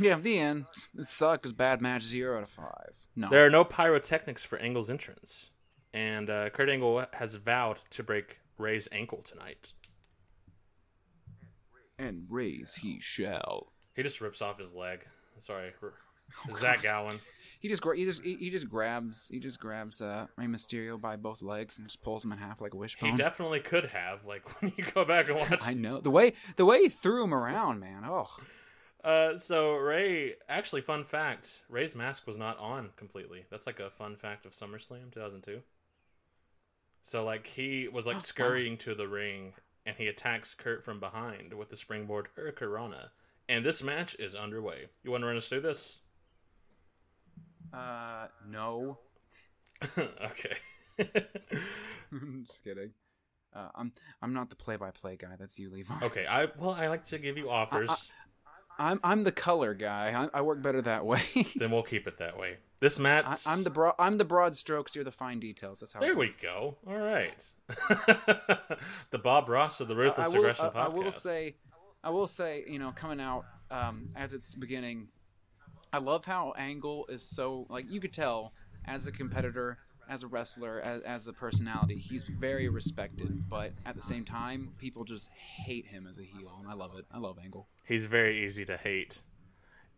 S7: Yeah, the end. It sucked. Was bad match. Zero out of five. No.
S6: there are no pyrotechnics for Angle's entrance, and uh, Kurt Angle has vowed to break Rey's ankle tonight.
S7: and raise he shall.
S6: He just rips off his leg. Sorry, r- Zach Gowen.
S7: He just he just he, he just grabs he just grabs uh Rey Mysterio by both legs and just pulls him in half like a wishbone.
S6: He definitely could have. Like when you go back and watch.
S7: I know the way the way he threw him around, man. Oh,
S6: Uh, so Rey, actually, fun fact: Rey's mask was not on completely. That's like a fun fact of SummerSlam 2002. So like he was like scurrying to the ring, and he attacks Kurt from behind with the springboard Hurricanrana. And this match is underway. You want to run us through this?
S7: Uh, no.
S6: okay.
S7: just kidding. Uh, I'm I'm not the play-by-play guy. That's you, Levi.
S6: okay. I well, I like to give you offers.
S7: I'm I'm the color guy. I, I work better that way.
S6: then we'll keep it that way. This match.
S7: I, I'm the broad I'm the broad strokes. You're the fine details. That's how.
S6: There we go. All right. the Bob Ross of the Ruthless
S7: I will,
S6: Aggression
S7: I, I
S6: podcast.
S7: will say, I will say, you know, coming out um, as it's beginning, I love how Angle is so like you could tell as a competitor, as a wrestler, as, as a personality, he's very respected. But at the same time, people just hate him as a heel, and I love it. I love Angle.
S6: he's very easy to hate,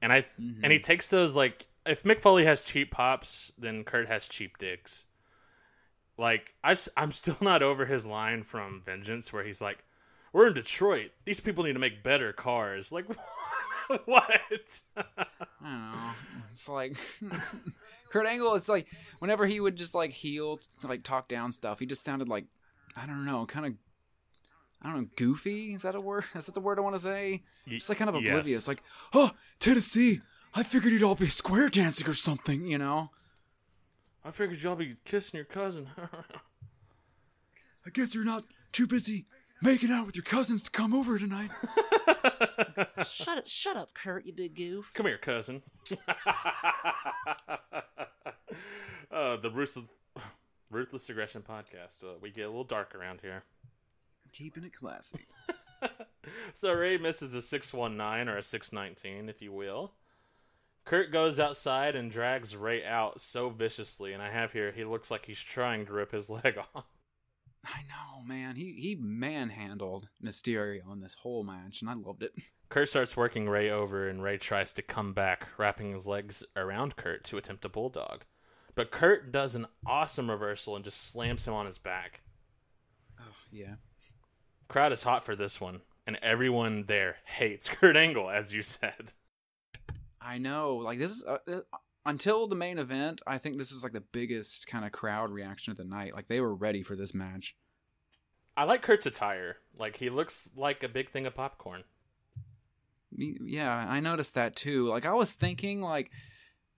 S6: and I
S7: Mm-hmm.
S6: and he takes those like if Mick Foley has cheap pops, then Kurt has cheap dicks. Like I, I'm still not over his line from Vengeance where he's like, "We're in Detroit. These people need to make better cars." Like, what?
S7: I don't know. It's like Kurt Angle. It's like whenever he would just like heel, like talk down stuff, he just sounded like I don't know, kind of. I don't know, goofy. Is that a word? Is that the word I want to say? Just like kind of
S6: yes.
S7: oblivious. Like, oh, Tennessee. I figured you'd all be square dancing or something. You know.
S6: I figured you'd all be kissing your cousin.
S3: I guess you're not too busy making out with your cousins to come over tonight.
S10: Shut it, shut up, Kurt, you big goof.
S6: Come here, cousin. uh, the ruthless, ruthless aggression podcast. Uh, we get a little dark around here.
S7: Keeping it classy.
S6: So Rey misses a 619 or a 619, if you will. Kurt goes outside and drags Rey out so viciously, and I have here he looks like he's trying to rip his leg off.
S7: I know, man. He he manhandled Mysterio in this whole match, and I loved it.
S6: Kurt starts working Rey over, and Rey tries to come back, wrapping his legs around Kurt to attempt a bulldog. But Kurt does an awesome reversal and just slams him on his back.
S7: Oh, yeah.
S6: Crowd is hot for this one, and everyone there hates Kurt Angle, as you said.
S7: I know. Like this is uh, uh, until the main event. I think this was like the biggest kind of crowd reaction of the night. Like they were ready for this match.
S6: I like Kurt's attire. Like he looks like a big thing of popcorn.
S7: Me, yeah, I noticed that too. Like I was thinking, like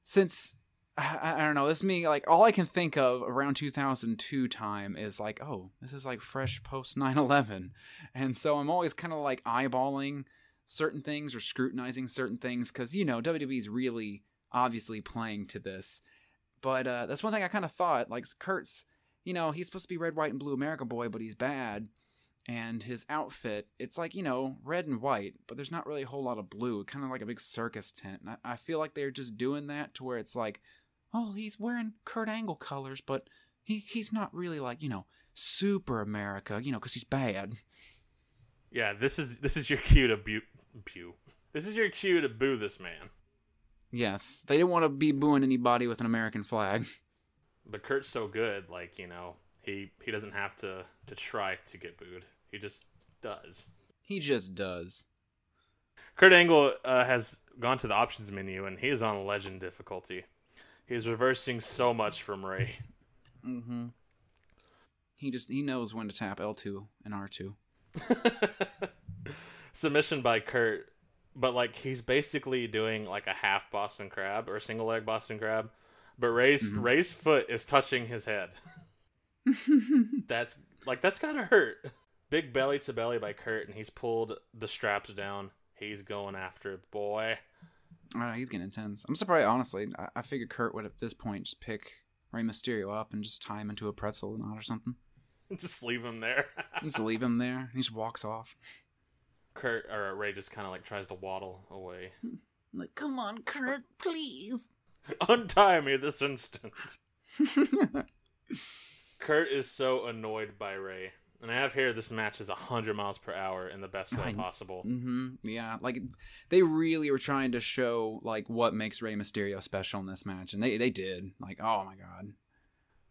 S7: since I, I don't know, this me like all I can think of around 2002 time is like, oh, this is like fresh post 9/11, and so I'm always kind of like eyeballing certain things or scrutinizing certain things because you know WWE's really obviously playing to this. But uh, that's one thing I kind of thought. Like Kurt's, you know, he's supposed to be red, white, and blue America boy, but he's bad and his outfit it's like you know red and white but there's not really a whole lot of blue kind of like a big circus tent and I, I feel like they're just doing that to where it's like oh he's wearing kurt angle colors but he, he's not really like you know super america you know because he's bad
S6: Yeah, this is this is your cue to bu- This is your cue to boo this man.
S7: Yes they didn't want to be booing anybody with an american flag
S6: But Kurt's so good, like you know, he he doesn't have to to try to get booed. He just does.
S7: he just does
S6: Kurt Angle uh, has gone to the options menu and he is on legend difficulty. He's reversing so much from Rey.
S7: Mm-hmm. He just he knows when to tap L2 and R2.
S6: Submission by Kurt, but like he's basically doing like a half Boston Crab or a single leg Boston Crab, but Rey's mm-hmm. Rey's foot is touching his head. that's like that's gotta hurt. Big belly to belly by Kurt, and he's pulled the straps down. He's going after it, boy.
S7: I don't know, he's getting intense. I'm surprised, honestly. I, I figured Kurt would at this point just pick Rey Mysterio up and just tie him into a pretzel knot or something.
S6: Just leave him there.
S7: just leave him there. He just walks off.
S6: Kurt or Rey just kind of like tries to waddle away.
S10: Like, come on, Kurt, please.
S6: Untie me this instant. Kurt is so annoyed by Rey. And I have here this match is 100 miles per hour in the best way
S7: I-
S6: possible.
S7: hmm Yeah, like they really were trying to show like what makes Rey Mysterio special in this match, and they they did. Like, oh my god.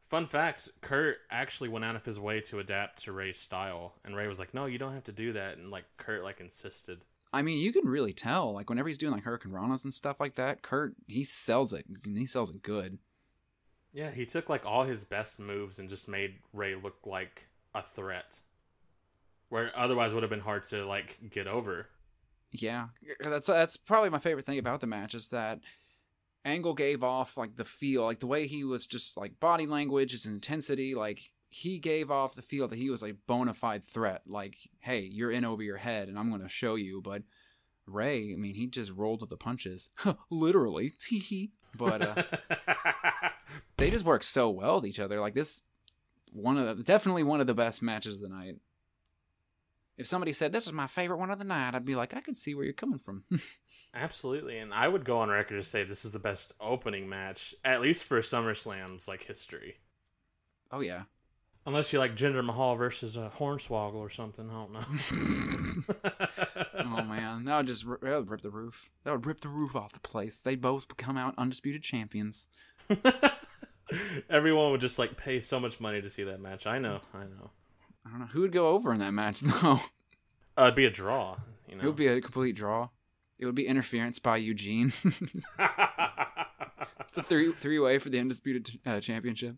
S6: Fun fact Kurt actually went out of his way to adapt to Rey's style. And Rey was like, no, you don't have to do that. And like Kurt like insisted.
S7: I mean, you can really tell. Like whenever he's doing like Hurricanranas and stuff like that, Kurt he sells it. and He sells it good.
S6: Yeah, he took like all his best moves and just made Rey look like a threat. Where otherwise would have been hard to like get over.
S7: Yeah, that's that's probably my favorite thing about the match is that Angle gave off like the feel, like the way he was just like body language, his intensity, like he gave off the feel that he was a bona fide threat. Like, hey, you're in over your head, and I'm going to show you. But Rey, I mean, he just rolled with the punches, literally. But uh, they just work so well with each other. Like this, one of the, definitely one of the best matches of the night. If somebody said this is my favorite one of the night, I'd be like, I could see where you're coming from.
S6: Absolutely, and I would go on record to say this is the best opening match, at least for SummerSlam's like history.
S7: oh yeah,
S6: Unless you like Jinder Mahal versus a Hornswoggle or something, I don't know.
S7: oh man, that would just rip, that would rip the roof. That would rip the roof off the place. They'd both come out undisputed champions.
S6: Everyone would just like pay so much money to see that match. I know, I know.
S7: I don't know who would go over in that match though.
S6: Uh, it'd be a draw, you know, It
S7: would be a complete draw. It would be interference by Eugene. it's a three three way for the undisputed uh, championship.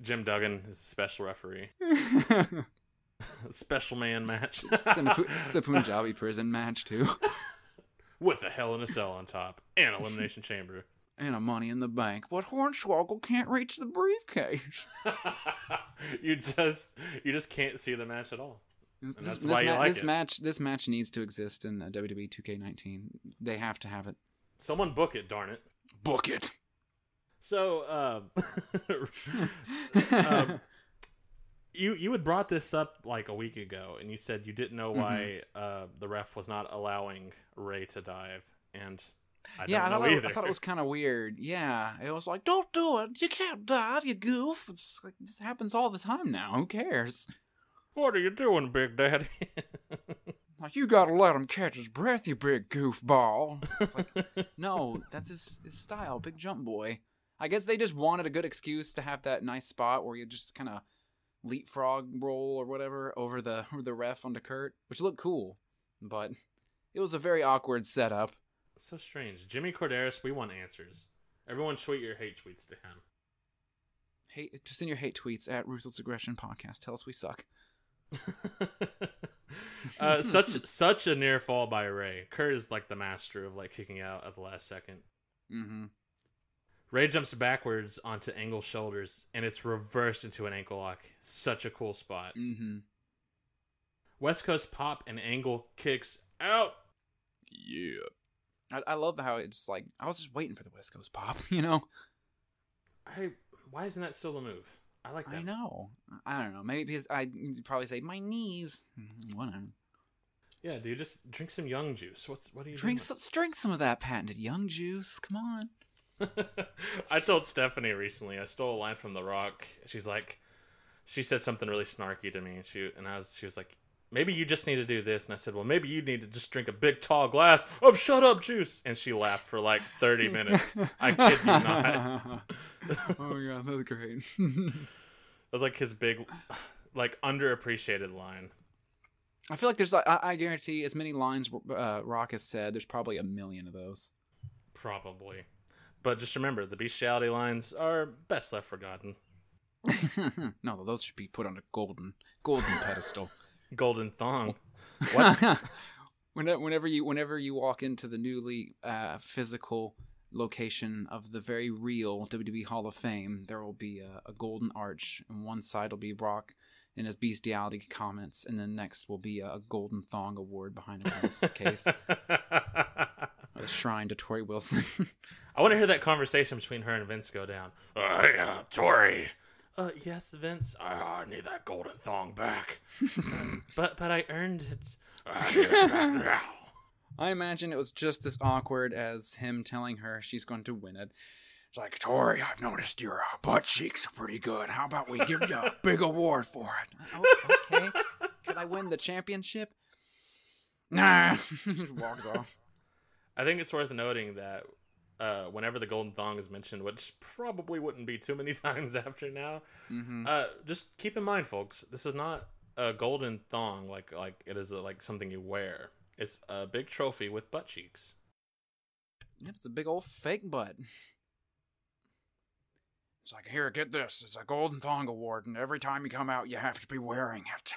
S6: Jim Duggan is a special referee. special man match
S7: It's, in a, it's a Punjabi prison match too,
S6: with a Hell in a Cell on top and elimination chamber.
S7: and a Money in the Bank. But Hornswoggle can't reach the briefcase.
S6: you just you just can't see the match at all.
S7: This,
S6: that's
S7: this
S6: why you
S7: ma-
S6: like
S7: this match this match needs to exist in uh, WWE 2K19. They have to have it.
S6: Someone book it, darn it.
S7: Book it.
S6: So, um, um, you you had brought this up like a week ago, and you said you didn't know why
S7: Mm-hmm.
S6: uh, the ref was not allowing Rey to dive, and I
S7: yeah, I thought, it. I thought it was kind of weird. Yeah, it was like, don't do it. You can't dive, you goof. It's like, this happens all the time now. Who cares?
S6: What are you doing, Big Daddy?
S7: Like, you gotta let him catch his breath, you big goofball. It's like, no, that's his, his style, big jump boy. I guess they just wanted a good excuse to have that nice spot where you just kind of leapfrog roll or whatever over the over the ref onto Kurt, which looked cool, but it was a very awkward setup.
S6: so strange. Jimmy Korderas, we want answers. Everyone tweet your hate tweets to him.
S7: Hate, just send your hate tweets at Ruthless Aggression Podcast. Tell us we suck.
S6: uh, such such a near fall by Rey. Kurt is like the master of like kicking out at the last second.
S7: Mm-hmm.
S6: Rey jumps backwards onto Angle's shoulders, and it's reversed into an ankle lock. Such a cool spot.
S7: Mm-hmm.
S6: West Coast pop and Angle kicks out.
S7: Yeah. I, I love how it's like I was just waiting for the West Coast pop, you know.
S6: I why isn't that still the move? I like that.
S7: I know. I don't know. Maybe because I you'd probably say my knees. Mm, Whatever.
S6: Yeah, dude, just drink some young juice. What's what are you
S7: Drink some, drink some of that patented young juice. Come on.
S6: I told Stephanie recently. I stole a line from The Rock. She's like, she said something really snarky to me, and she and I was she was like, maybe you just need to do this, and I said, well, maybe you need to just drink a big tall glass of shut up juice, and she laughed for like thirty minutes. I kid you not.
S7: oh my god, that's great.
S6: Was like his big, like underappreciated line.
S7: I feel like there's like I, I guarantee as many lines uh, Rock has said. There's probably a million of those.
S6: Probably. But just remember, the bestiality lines are best left forgotten.
S7: no, those should be put on a golden golden pedestal.
S6: Golden thong.
S7: What? whenever, whenever you whenever you walk into the newly uh, physical location of the very real WWE Hall of Fame, there will be a, a golden arch, and one side will be Brock in his bestiality comments, and then next will be a, a golden thong award behind his case. a shrine to Torrie Wilson.
S6: I want to hear that conversation between her and Vince go down. Uh, hey, uh, Torrie. Uh, yes, Vince. I need that golden thong back. but but I earned it. I need it back now.
S7: I imagine it was just as awkward as him telling her she's going to win it. It's like, Torrie, I've noticed your uh, butt cheeks are pretty good. How about we give you a big award for it? Oh, okay. Could I win the championship? Nah. Just walks off.
S6: I think it's worth noting that uh, whenever the golden thong is mentioned, which probably wouldn't be too many times after now,
S7: Mhm.
S6: uh, just keep in mind, folks, this is not a golden thong like like it is uh like something you wear. It's a big trophy with butt cheeks.
S7: Yep, it's a big old fake butt. It's like, here, get this. It's a Golden Thong Award, and every time you come out, you have to be wearing it.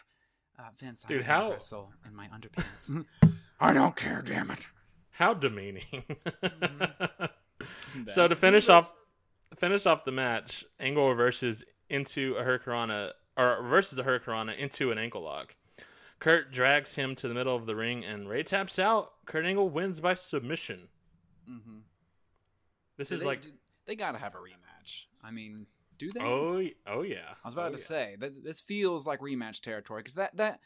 S7: Uh, Vince,
S6: Dude,
S7: I
S6: how-
S7: wrestle in my underpants. I don't care, damn it.
S6: How demeaning.
S7: Mm-hmm.
S6: so to finish off finish off the match, Angle reverses into a Hurricanrana or reverses a Hurricanrana into an ankle lock. Kurt drags him to the middle of the ring and Rey taps out. Kurt Angle wins by submission.
S7: Mm-hmm.
S6: This
S7: Do
S6: is
S7: they,
S6: like
S7: do- they gotta have a rematch. I mean, do they?
S6: oh oh yeah.
S7: I was about
S6: Oh,
S7: to
S6: yeah.
S7: say that this feels like rematch territory because that that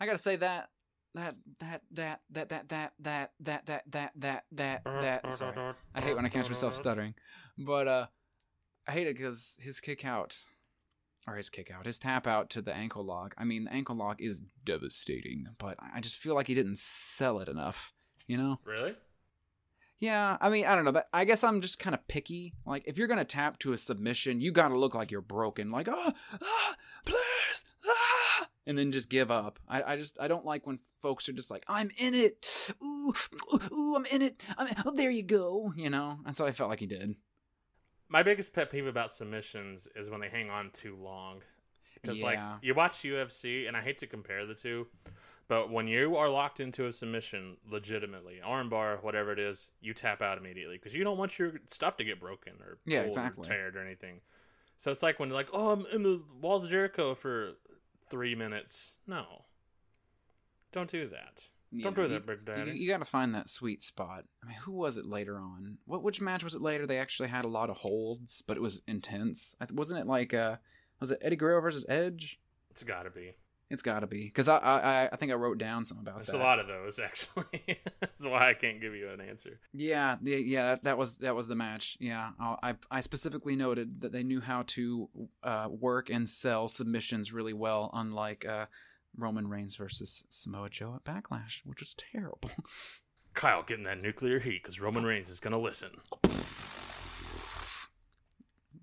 S7: I gotta say that that that that that that that that that that that that that that sorry I hate when I catch myself stuttering, but uh I hate it because his kick out or his kick out his tap out to the ankle lock. I mean the ankle lock is devastating, but I just feel like he didn't sell it enough. You know?
S6: Really?
S7: Yeah, I mean, I don't know. But I guess I'm just kind of picky. Like, if you're gonna tap to a submission, you gotta look like you're broken. Like, ah, ah, please, ah, and then just give up. I, I just, I don't like when folks are just like, I'm in it. Ooh, ooh, ooh I'm in it. I'm in, oh, there you go. You know, that's what I felt like he did.
S6: My biggest pet peeve about submissions is when they hang on too long. Because like you watch UFC, and I hate to compare the two, but when you are locked into a submission, legitimately armbar, whatever it is, you tap out immediately because you don't want your stuff to get broken or
S7: Yeah,
S6: pulled or
S7: exactly.
S6: teared or anything. So it's like when they're like, "Oh, I'm in the walls of Jericho for three minutes." No, don't do that. Don't do
S7: Yeah,
S6: that,
S7: you-
S6: Big
S7: You,
S6: Daddy.
S7: you gotta find that sweet spot. I mean, who was it later on? What which match was it later? They actually had a lot of holds, but it was intense. I th- Wasn't it like uh, was it Eddie Guerrero versus Edge?
S6: It's got to be.
S7: It's got to be because I, I I think I wrote down something about
S6: There's
S7: that.
S6: There's a lot of those actually. That's why I can't give you an answer.
S7: Yeah, yeah, yeah. That, that was that was the match. Yeah, I I- I specifically noted that they knew how to uh, work and sell submissions really well, unlike uh, Roman Reigns versus Samoa Joe at Backlash, which was terrible.
S6: Kyle getting that nuclear heat because Roman Reigns is gonna listen.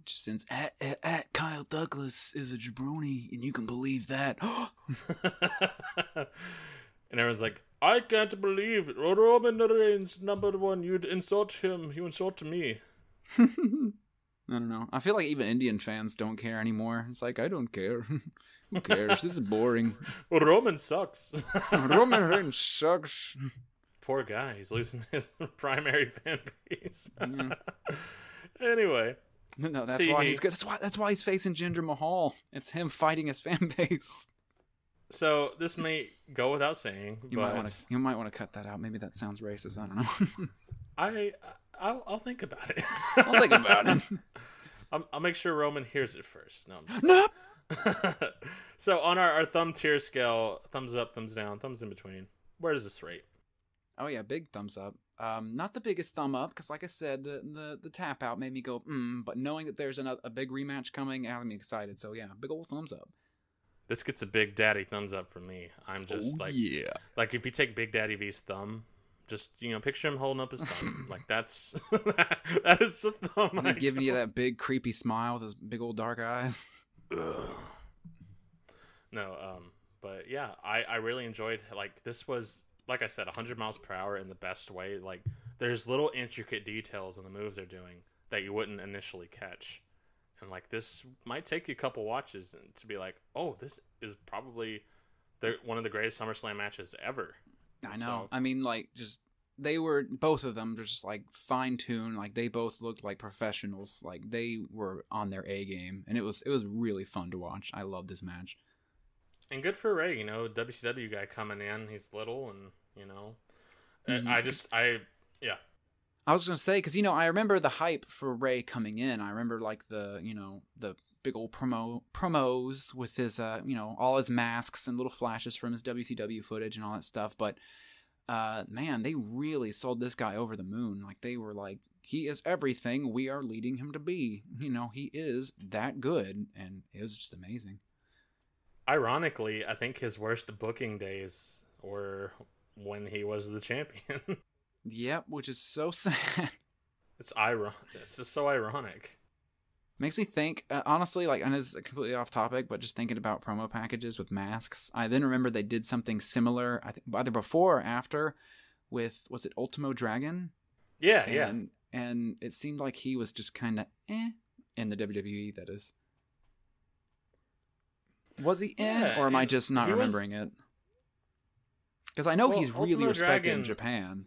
S7: Since at, at, at Kyle Douglas is a jabroni, and you can believe that.
S6: and everyone's like, I can't believe it. Roman Reigns, number one. You'd insult him. You insult me.
S7: I don't know. I feel like even Indian fans don't care anymore. It's like I don't care. Who cares? this is boring.
S6: Roman sucks.
S7: Roman Reigns sucks.
S6: Poor guy. He's losing his primary fan base.
S7: Yeah.
S6: anyway.
S7: No, that's
S6: See,
S7: why he's good. That's why that's why he's facing Jinder Mahal. It's him fighting his fan base.
S6: So this may go without saying,
S7: You
S6: but
S7: might want to you might want to cut that out. Maybe that sounds racist. I don't know.
S6: I I'll, I'll think about it.
S7: I'll think about it.
S6: I'll, I'll make sure Roman hears it first. No. I'm just
S7: nope.
S6: so on our, our thumb tier scale, thumbs up, thumbs down, thumbs in between. Where does this rate?
S7: Oh yeah, big thumbs up. Um, not the biggest thumb up because, like I said, the, the the tap out made me go mm. But knowing that there's another, a big rematch coming, had me excited. So yeah, big old thumbs up.
S6: This gets a big daddy thumbs up from me. I'm just
S7: Oh,
S6: like
S7: yeah.
S6: like if you take Big Daddy V's thumb, just you know, picture him holding up his thumb. like that's that is the thumb.
S7: Then giving you that big creepy smile with his big old dark eyes.
S6: Ugh. No, um, But yeah, I I really enjoyed like this was like I said 100 miles per hour in the best way. Like there's little intricate details in the moves they're doing that you wouldn't initially catch. And like this might take you a couple watches and to be like, "Oh, this is probably the, one of the greatest SummerSlam matches ever."
S7: I know.
S6: So-
S7: I mean, like, just they were both of them just like fine tuned. Like they both looked like professionals. Like they were on their A game, and it was it was really fun to watch. I love this match.
S6: And good for Rey, you know, WCW guy coming in. He's little, and you know,
S7: Mhm.
S6: I just, I, yeah,
S7: I was gonna say because you know I remember the hype for Rey coming in. I remember like the you know the big old promo promos with his uh you know all his masks and little flashes from his WCW footage and all that stuff. But uh man, they really sold this guy over the moon. Like they were like he is everything we are leading him to be. You know he is that good, and it was just amazing.
S6: Ironically, I think his worst booking days were when he was the champion.
S7: Yep, which is so sad.
S6: it's iron. It's just so ironic.
S7: Makes me think, uh, honestly, like, and it's completely off topic, but just thinking about promo packages with masks. I then remember they did something similar, I think either before or after, with was it Ultimo Dragon?
S6: Yeah, yeah.
S7: and, And it seemed like he was just kind of eh in the WWE. That is, was he eh,
S6: Yeah,
S7: or am I just not
S6: he was-
S7: remembering it? Because I know
S6: Well,
S7: he's really
S6: Ultimo
S7: respected in Japan.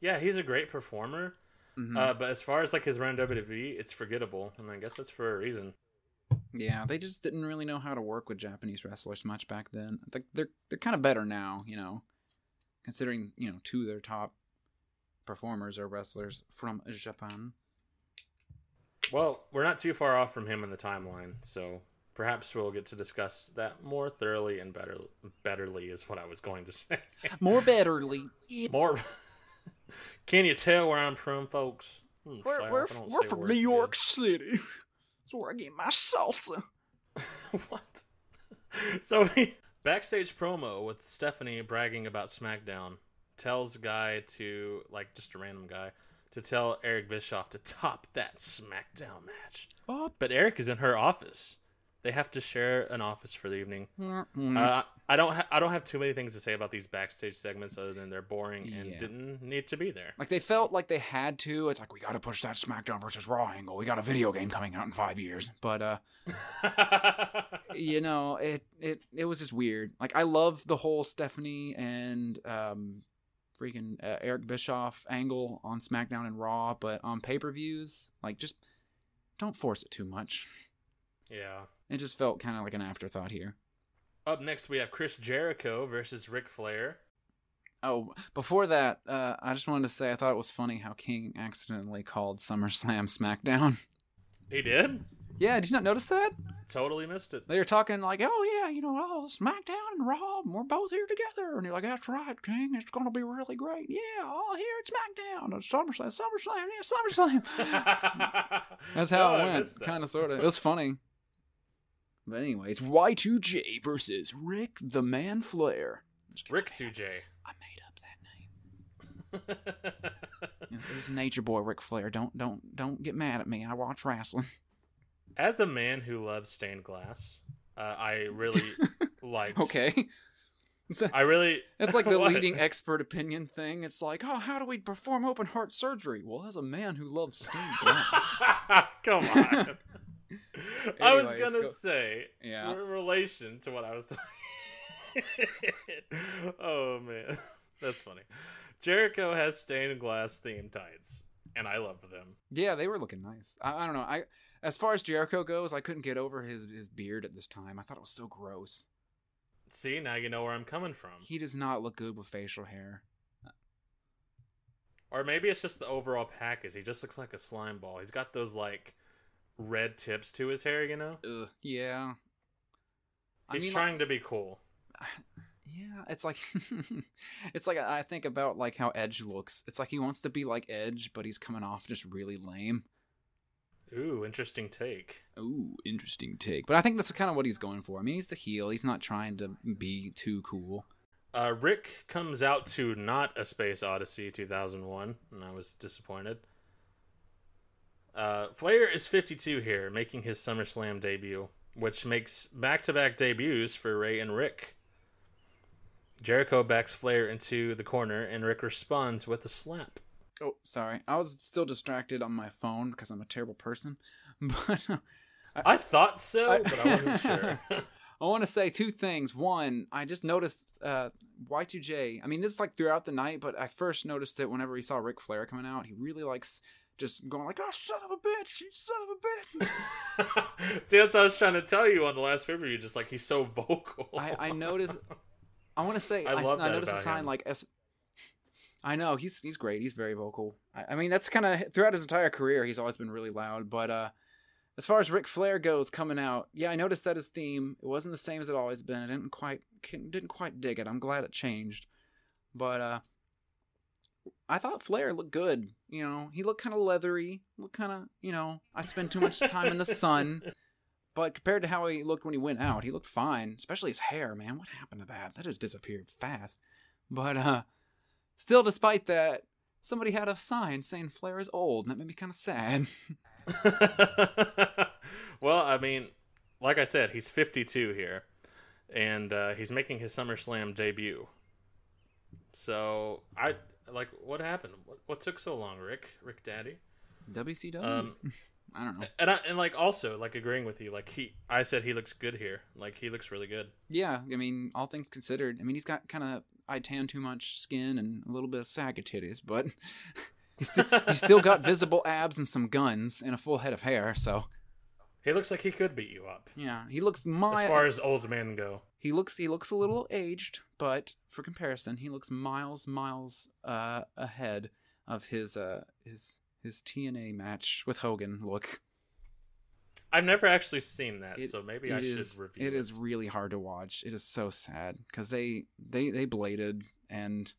S6: Yeah, he's a great performer.
S7: Mhm.
S6: Uh, but as far as like his run in WWE, it's forgettable, and I guess that's for a reason.
S7: Yeah, they just didn't really know how to work with Japanese wrestlers much back then. I think they're they're kind of better now, you know, considering you know two of their top performers are wrestlers from Japan.
S6: Well, we're not too far off from him in the timeline, so perhaps we'll get to discuss that more thoroughly and better betterly is what I was going to say.
S7: More betterly.
S6: more. Can you tell where I'm from, folks? Hmm,
S10: We're, we're, we're from New York
S6: good.
S10: City. That's where I get my salsa.
S6: what? So he, backstage promo with Stephanie bragging about SmackDown tells guy to like just a random guy to tell Eric Bischoff to top that SmackDown match.
S7: Oh.
S6: But Eric is in her office. They have to share an office for the evening.
S7: Mm.
S6: Uh, I don't. Ha- I don't have too many things to say about these backstage segments other than they're boring and
S7: Yeah.
S6: didn't need to be there.
S7: Like they felt like they had to. It's like we got to push that SmackDown versus Raw angle. We got a video game coming out in five years, but uh, you know, it it it was just weird. Like I love the whole Stephanie and um, freaking uh, Eric Bischoff angle on SmackDown and Raw, but on pay per views, like just don't force it too much.
S6: Yeah.
S7: It just felt kind of like an afterthought here.
S6: Up next, we have Chris Jericho versus Ric Flair.
S7: Oh, before that, uh, I just wanted to say I thought it was funny how King accidentally called SummerSlam SmackDown.
S6: He did.
S7: Yeah, did you not notice that?
S6: Totally missed it.
S7: They were talking like, "Oh yeah, you know, oh SmackDown and Raw, we're both here together," and you're like, "That's right, King. It's gonna be really great. Yeah, all here at SmackDown, at SummerSlam, SummerSlam, yeah, SummerSlam." That's how
S6: Oh,
S7: it went, kind of, sort of. It was funny. But anyways, Y2J versus Ric the Man Flair.
S6: Rick 2J.
S7: I made up that name. It was Nature Boy Ric Flair. Don't don't don't get mad at me. I watch wrestling.
S6: As a man who loves stained glass, uh, I really like.
S7: Okay.
S6: I really.
S7: It's like the
S6: What?
S7: leading expert opinion thing. It's like, oh, how do we perform open heart surgery? Well, as a man who loves stained glass.
S6: Come on. I was gonna
S7: go-
S6: say,
S7: Yeah.
S6: in relation to what I was talking. oh man, that's funny. Jericho has stained glass themed tights, and I love them.
S7: yeah, they were looking nice. I, I don't know. I as far as Jericho goes, I couldn't get over his his beard at this time. I thought it was so gross.
S6: See, now you know where I'm coming from.
S7: He does not look good with facial hair.
S6: Or maybe it's just the overall package. He just looks like a slime ball. He's got those like red tips to his hair, you know?
S7: Ugh, yeah. I
S6: He's
S7: mean, like-
S6: trying to be cool.
S7: Yeah, it's like it's like I think about like how Edge looks. It's like he wants to be like Edge, but he's coming off just really lame.
S6: Ooh, interesting take.
S7: Ooh, interesting take. But I think that's kind of what he's going for. I mean, he's the heel. He's not trying to be too cool.
S6: Uh, Ric comes out to not a Space Odyssey 2001, and I was disappointed. Uh, Flair is 52 here, making his SummerSlam debut. which makes back to back debuts for Rey and Ric. Jericho backs Flair into the corner, and Ric responds with a slap.
S7: Oh, sorry. I was still distracted on my phone because I'm a terrible person. But uh,
S6: I thought so, but I wasn't sure.
S7: I want to say two things. One, I just noticed uh, Y2J. I mean, this is like throughout the night, but I first noticed it whenever he saw Ric Flair coming out. He really likes just going like, "Oh, son of a bitch! You son of a bitch!"
S6: See, that's what I was trying to tell you on the last pay You. Just like he's so vocal.
S7: I, I noticed. I want to say
S6: I
S7: I,
S6: love
S7: I
S6: that
S7: noticed a sign
S6: him.
S7: like S. I know he's he's great. He's very vocal. I, I mean, that's kind of throughout his entire career. He's always been really loud. But uh, as far as Ric Flair goes, coming out, yeah, I noticed that his theme it wasn't the same as it always been. I didn't quite didn't quite dig it. I'm glad it changed. But uh, I thought Flair looked good. You know, he looked kind of leathery. Looked kind of you know. I spend too much time in the sun. But compared to how he looked when he went out, he looked fine. Especially his hair, man. What happened to that? That just disappeared fast. But uh still despite that, somebody had a sign saying Flair is old, and that made me kind of sad.
S6: well, I mean, like I said, he's 52 here, and uh, he's making his SummerSlam debut. So I like what happened. What, what took so long, Ric? Rick Daddy.
S7: WCW.
S6: Um,
S7: I don't know.
S6: And I, and like also like agreeing with you. Like he, I said he looks good here. Like he looks really good.
S7: Yeah, I mean, all things considered, I mean, he's got kind of I tan too much skin and a little bit of sag of titties, but he's still, he's still got visible abs and some guns and a full head of hair. So
S6: He looks like he could beat you up.
S7: yeah, he looks my
S6: As far as old men go.
S7: He looks he looks a little aged, but for comparison, he looks miles miles uh, ahead of his uh, his his TNA match with Hogan look.
S6: I've never actually seen that,
S7: It-
S6: so maybe I
S7: it
S6: should
S7: is-
S6: review
S7: It is really hard to watch. It is so sad because they they they bladed and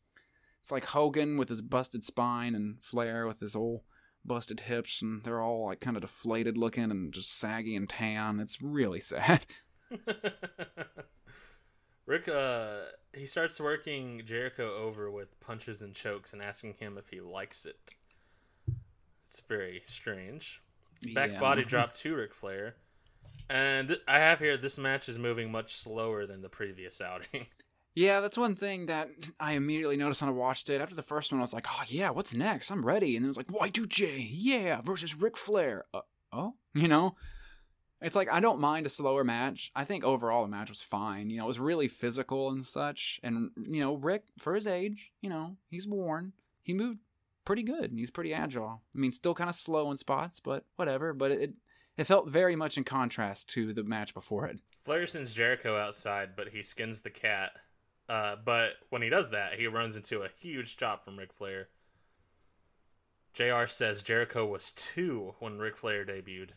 S7: it's like Hogan with his busted spine and Flair with his old busted hips and they're all like kind of deflated looking and just saggy and tan. It's really sad.
S6: Ric, uh, he starts working Jericho over with punches and chokes and asking him if he likes it. It's very strange. Back
S7: Yeah.
S6: body drop to Ric Flair. And th- I have here this match is moving much slower than the previous outing.
S7: Yeah, that's one thing that I immediately noticed when I watched it. After the first one, I was like, "Oh yeah, what's next? I'm ready." And then it was like, "Y2J, yeah, versus Ric Flair." Uh, oh, you know, it's like I don't mind a slower match. I think overall the match was fine. You know, it was really physical and such. And you know, Ric, for his age, you know, he's worn. He moved pretty good. and He's pretty agile. I mean, still kind of slow in spots, but whatever. But it it felt very much in contrast to the match before it.
S6: Flair sends Jericho outside, but he skins the cat. Uh, but when he does that, he runs into a huge chop from Ric Flair. JR says Jericho was two when Ric Flair debuted.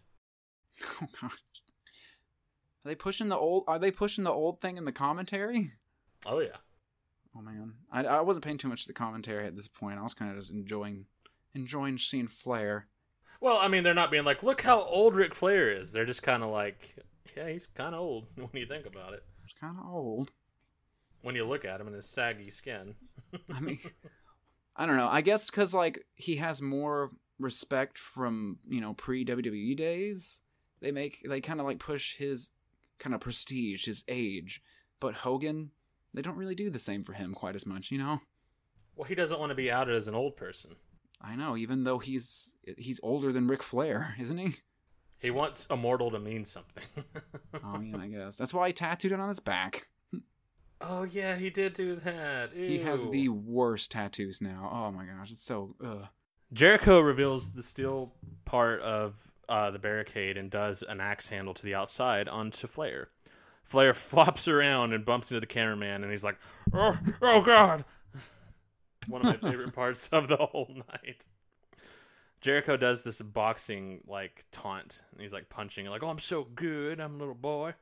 S7: Oh gosh. Are they pushing the old? Are they pushing the old thing in the commentary?
S6: Oh, yeah.
S7: Oh man, I, I wasn't paying too much to the commentary at this point. I was kind of just enjoying enjoying seeing Flair.
S6: Well, I mean, they're not being like, look how old Ric Flair is. They're just kind of like, yeah, he's kind of old when you think about it.
S7: He's kind of old.
S6: When you look at him in his saggy skin.
S7: I mean, I don't know. I guess because like he has more respect from you know pre WWE days. They make they kind of like push his kind of prestige, his age. But Hogan, they don't really do the same for him quite as much. You know.
S6: Well, he doesn't want to be outed as an old person.
S7: I know, even though he's he's older than Ric Flair, isn't he?
S6: He wants immortal to mean something.
S7: oh yeah, I guess that's why he tattooed it on his back.
S6: oh yeah, he did do that.
S7: He has the worst tattoos now. Oh my gosh, it's so. Ugh.
S6: Jericho reveals the steel part of uh, the barricade and does an axe handle to the outside onto Flair. Flair flops around and bumps into the cameraman, and he's like, "Oh, oh God!" One of my favorite parts of the whole night. Jericho does this boxing like taunt, and he's like punching, like, "Oh, I'm so good, I'm a little boy."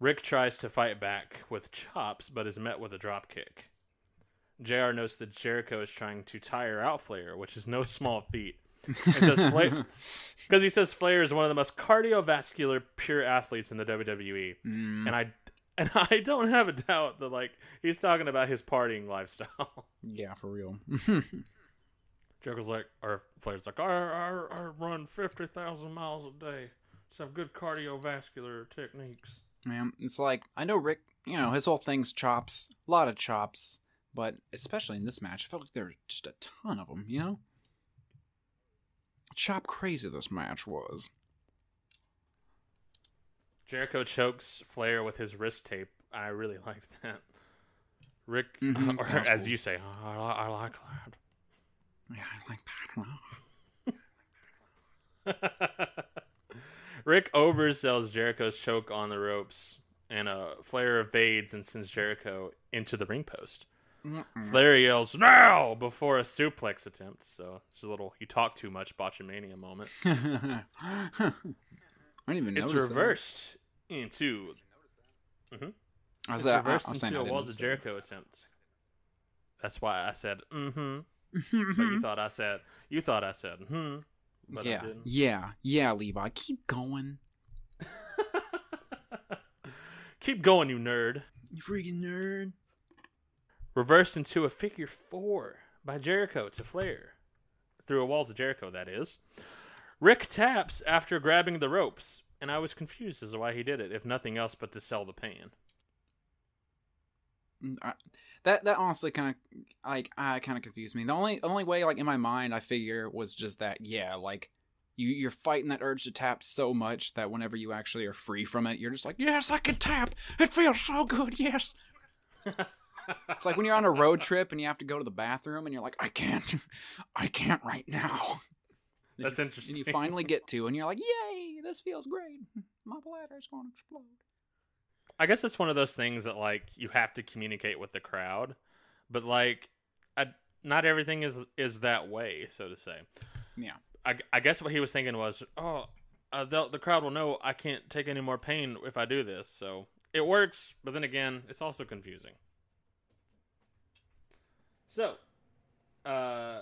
S6: Ric tries to fight back with chops, but is met with a drop kick. JR notes that Jericho is trying to tire out Flair, which is no small feat. Because he says Flair is one of the most cardiovascular pure athletes in the WWE,
S7: Mm.
S6: and I and I don't have a doubt that like he's talking about his partying lifestyle.
S7: Yeah, for real.
S6: Jericho's like, or Flair's like, I, I, I run fifty thousand miles a day. Have good cardiovascular techniques.
S7: Man, it's like I know Ric. You know his whole thing's chops, a lot of chops, but especially in this match, I felt like there were just a ton of them. You know, chop crazy this match was.
S6: Jericho chokes Flair with his wrist tape. I really liked that. Ric,
S7: Mhm,
S6: or
S7: that was
S6: as
S7: cool.
S6: you say, "Oh, I, I like that.
S7: Yeah, I like that.
S6: Ric oversells Jericho's choke on the ropes, and uh, Flair evades and sends Jericho into the ring post. Flair yells "Now!" before a suplex attempt. So it's a little "you talk too much" botchamania moment.
S7: I didn't even
S6: it's
S7: notice that.
S6: reversed into. hmm
S7: I was,
S6: it's
S7: uh, I-
S6: reversed
S7: I was
S6: into a Walls of
S7: that.
S6: Jericho attempt. That's why I said mm-hmm. but you thought I said you thought I said hmm. But
S7: yeah,
S6: didn't.
S7: yeah, yeah, Levi, keep going.
S6: Keep going, you nerd.
S7: You freaking nerd.
S6: Reversed into a figure four by Jericho to Flair. Through a walls of Jericho, that is. Ric taps after grabbing the ropes, and I was confused as to why he did it, if nothing else but to sell the pan.
S7: Mm, that that honestly kind of like I kind of confused me. The only only way like in my mind I figure was just that yeah like you you're fighting that urge to tap so much that whenever you actually are free from it you're just like yes I can tap it feels so good yes. it's like when you're on a road trip and you have to go to the bathroom and you're like I can't I can't right now. And
S6: That's
S7: you-
S6: interesting.
S7: And you finally get to and you're like yay this feels great my bladder's gonna explode.
S6: I guess it's one of those things that like you have to communicate with the crowd, but like, I, not everything is is that way, so to say.
S7: Yeah.
S6: I, I guess what he was thinking was, oh, uh, the the crowd will know I can't take any more pain if I do this, so it works. But then again, it's also confusing. So, uh,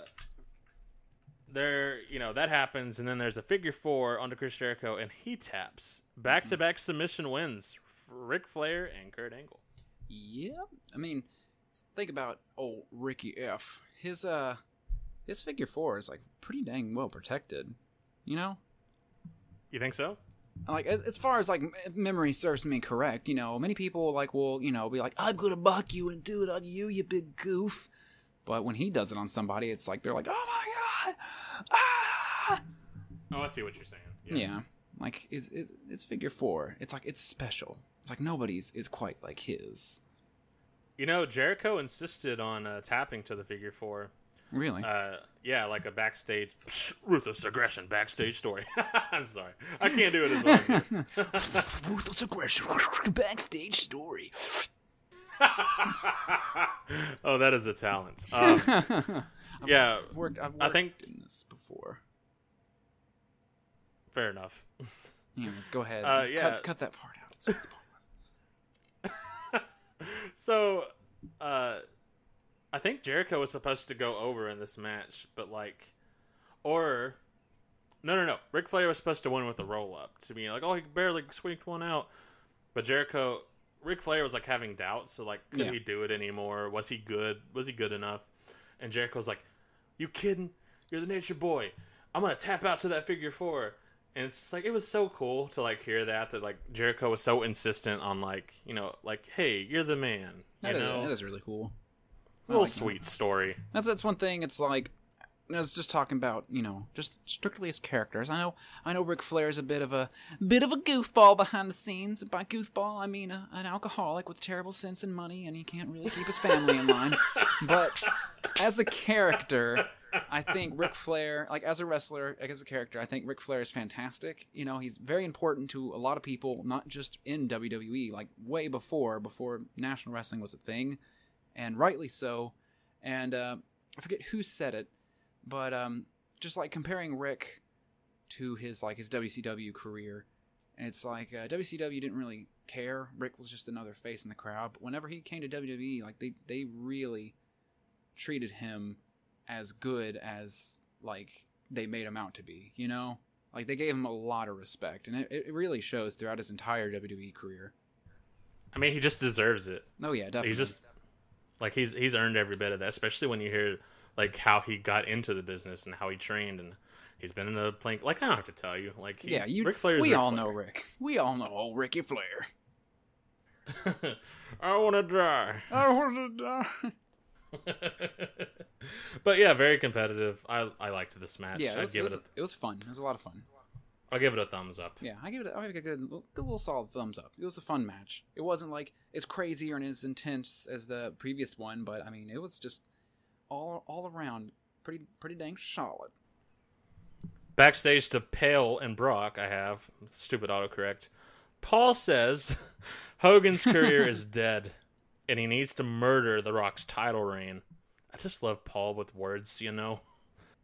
S6: there, you know, that happens, and then there's a figure four onto Chris Jericho, and he taps back to back submission wins Ric Flair and Kurt Angle.
S7: Yeah, I mean, think about old Ricky F. His uh, his figure four is like pretty dang well protected. You know,
S6: You think so?
S7: like as, as far as like m- memory serves me correct, you know, many people like will you know be like, I'm gonna buck you and do it on you, you big goof. But when he does it on somebody, it's like they're like, oh my god, ah!
S6: Oh, I see what you're saying.
S7: Yeah, like it's, it's it's figure four. It's like it's special. It's like nobody's is quite like his.
S6: You know, Jericho insisted on uh, tapping to the figure four.
S7: Really?
S6: Uh, yeah, like a backstage ruthless aggression backstage story. I'm sorry, I can't do it as well.
S7: Ruthless aggression backstage story.
S6: oh, that is a talent. Um, yeah,
S7: I've worked. I've worked
S6: I think
S7: in this before.
S6: fair enough.
S7: Anyways, go ahead.
S6: Uh, yeah.
S7: cut, cut that part out. It's, it's pointless.
S6: so, uh, I think Jericho was supposed to go over in this match, but like, or no, no, no. Ric Flair was supposed to win with a roll up to be like, oh, he barely squeaked one out, but Jericho, Ric Flair was like having doubts. So like, could
S7: Yeah.
S6: he do it anymore? Was he good? Was he good enough? And Jericho was like, "You kidding? You're the Nature Boy. I'm gonna tap out to that figure four. And it's just like it was so cool to like hear that that like Jericho was so insistent on like you know like hey you're the man
S7: That
S6: you
S7: is-
S6: know
S7: that is really cool.
S6: Little
S7: like that.
S6: sweet story
S7: That's that's one thing. It's like I was just talking about, you know, just strictly as characters. I know, I know, Ric Flair is a bit of a bit of a goofball behind the scenes. By goofball, I mean a, an alcoholic with terrible sense and money, and he can't really keep his family in line. But as a character, I think Ric Flair, like as a wrestler, like as a character, I think Ric Flair is fantastic. You know, he's very important to a lot of people, not just in WWE, like way before, before national wrestling was a thing, and rightly so. And uh, I forget who said it, but um, just like comparing Ric to his like his WCW career, it's like uh, WCW didn't really care. Ric was just another face in the crowd. But whenever he came to WWE, like they they really treated him as good as like they made him out to be. You know, like they gave him a lot of respect, and it, it really shows throughout his entire WWE career.
S6: I mean he just deserves it
S7: Oh yeah, definitely.
S6: he's just like he's he's earned every bit of that especially when you hear like how he got into the business and how he trained and He's been in the plank. Like I don't have to tell you. Like he,
S7: yeah, you.
S6: Ric Flair's
S7: we
S6: Ric
S7: all
S6: Flair.
S7: know Ric. We all know old Ricky Flair.
S6: I want to die.
S7: I want to die.
S6: but yeah, very competitive. I I liked this match.
S7: Yeah, it was, it, was,
S6: it.
S7: it was fun. It was a lot of fun.
S6: I'll give it a thumbs up.
S7: Yeah, I give it. I give it a good, good little solid thumbs up. It was a fun match. It wasn't like as crazy or as intense as the previous one, but I mean, it was just all all around pretty pretty dang solid.
S6: Backstage to Pale and Brock, I have stupid autocorrect. Paul says Hogan's career is dead, and he needs to murder The Rock's title reign. I just love Paul with words, you know.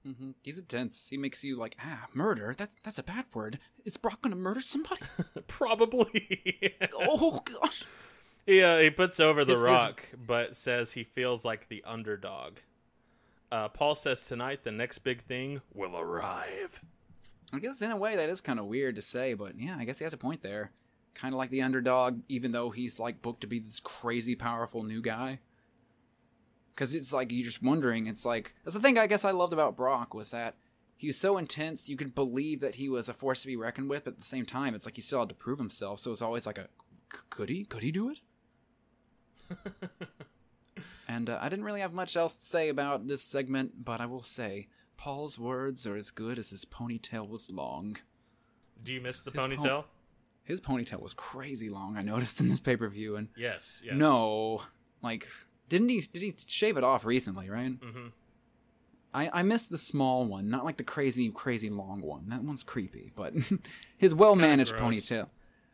S7: hmm He's intense. He makes you like ah murder. That's that's a bad word. Is Brock gonna murder somebody?
S6: Probably.
S7: oh gosh.
S6: He uh, he puts over The
S7: His- his-
S6: Rock, but says he feels like the underdog. Uh, Paul says tonight the next big thing will arrive.
S7: I guess in a way that is kind of weird to say, but yeah, I guess he has a point there. Kind of like the underdog, even though he's like booked to be this crazy powerful new guy. Because it's like you're just wondering. It's like that's the thing I guess I loved about Brock was that he was so intense you could believe that he was a force to be reckoned with. But at the same time, it's like he still had to prove himself. So it's always like a could he? Could he do it? and uh, I didn't really have much else to say about this segment, but I will say Paul's words are as good as his ponytail was long.
S6: Do you miss the
S7: His po-
S6: ponytail?
S7: His ponytail was crazy long. I noticed in this pay per view, and
S6: Yes, yes.
S7: no, like, didn't he? Did he shave it off recently? Right?
S6: Mm-hmm.
S7: I I missed the small one, not like the crazy crazy long one. That one's creepy, but his well managed ponytail.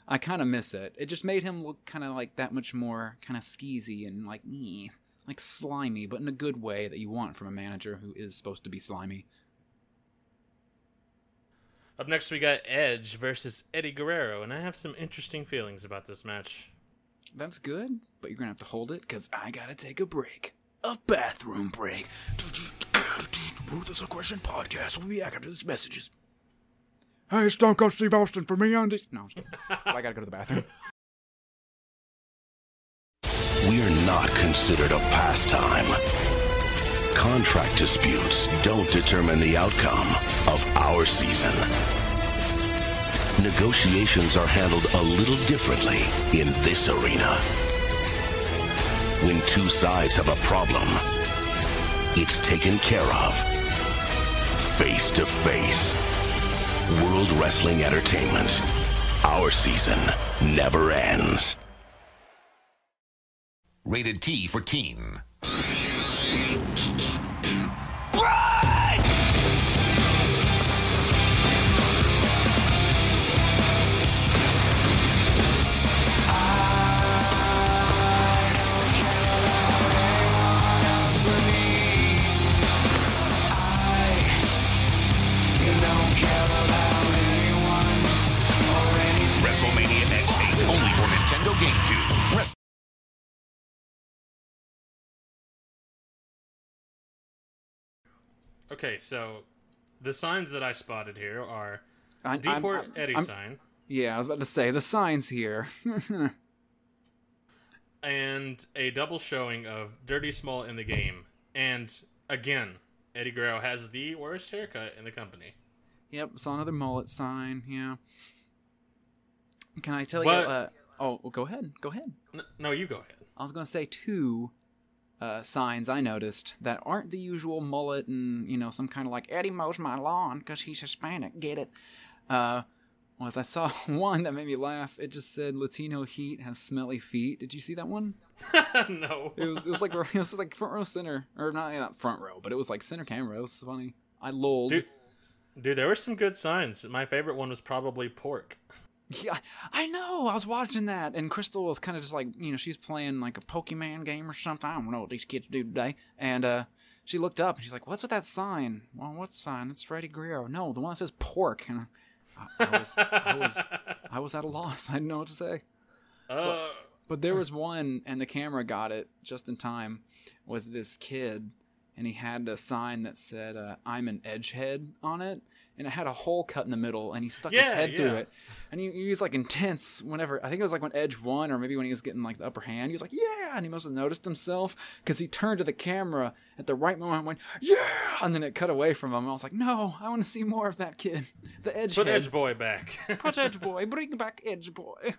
S7: I kind of miss it. It just made him look kind of like that much more kind of skeezy and like "Nyeh," like slimy, but in a good way that you want from a manager who is supposed to be slimy.
S6: Up next, we got Edge versus Eddie Guerrero, and I have some interesting feelings about this match.
S7: That's good, but you're gonna have to hold it because I gotta take a break. A bathroom break. Ruthless Aggression Podcast. We'll be back after these messages.
S3: Hey, Stone Cold Steve Austin for me on this.
S7: No, I'm just kidding. I gotta go to the bathroom.
S2: We're not considered a pastime. Contract disputes don't determine the outcome of our season. Negotiations are handled a little differently in this arena. When two sides have a problem, it's taken care of face to face. World Wrestling Entertainment. Our season never ends.
S11: Rated T for teen.
S6: Okay, so the signs that I spotted here are
S7: I- I'm-
S6: Deport
S7: I'm-
S6: Eddie
S7: I'm-
S6: sign
S7: Yeah, I was about to say the signs here.
S6: and a double showing of Dirty Small in the game. And again, Eddie Guerrero has the worst haircut in the company.
S7: yep, saw another mullet sign. Yeah. Can I tell
S6: But-
S7: you? Uh, oh, well, go ahead. Go ahead.
S6: No, you go ahead.
S7: I was gonna say two uh, signs I noticed that aren't the usual mullet and you know some kind of like Eddie mows my lawn because he's Hispanic. Get it? Uh, was I saw one that made me laugh. It just said Latino heat has smelly feet. Did you see that one?
S6: no.
S7: It was, it was like it was like front row center or not not front row, but it was like center camera. It was funny. I lolled.
S6: Dude, dude, there were some good signs. My favorite one was probably pork.
S7: Yeah, I know. I was watching that, and Crystal was kind of just like, you know, she's playing like a Pokemon game or something. I don't know what these kids do today. And uh, she looked up and she's like, "What's with that sign?" Well, what sign? It's Freddy Guerrero. No, the one that says pork. And I, I was, I was, I was at a loss. I didn't know what to say.
S6: Uh,
S7: But there was one, and the camera got it just in time. Was this kid, and he had a sign that said uh, "I'm an edgehead" on it, and it had a hole cut in the middle, and he stuck his head
S6: yeah.
S7: through it, and he, he was like intense whenever I think it was like when Edge won, or maybe when he was getting like the upper hand, he was like yeah, and he must have noticed himself because he turned to the camera at the right moment and went yeah, and then it cut away from him. I was like, no, I want to see more of that kid, the Edge
S6: Put
S7: head.
S6: Edge Boy back.
S7: Put Edge Boy, bring back Edge Boy.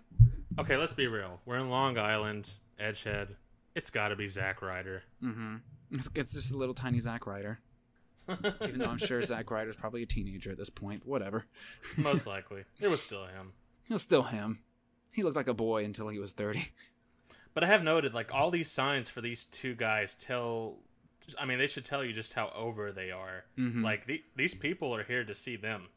S6: okay, let's be real. We're in Long Island, Edgehead. It's got to be Zack Ryder.
S7: Mm-hmm. It's, it's just a little tiny Zack Ryder. Even though I'm sure Zack Ryder's probably a teenager at this point. but Whatever.
S6: Most likely. It was still him.
S7: It was still him. He looked like a boy until he was 30.
S6: But I have noted, like, all these signs for these two guys tell. I mean, they should tell you just how over they are.
S7: Mhm.
S6: Like, the, these people are here to see them.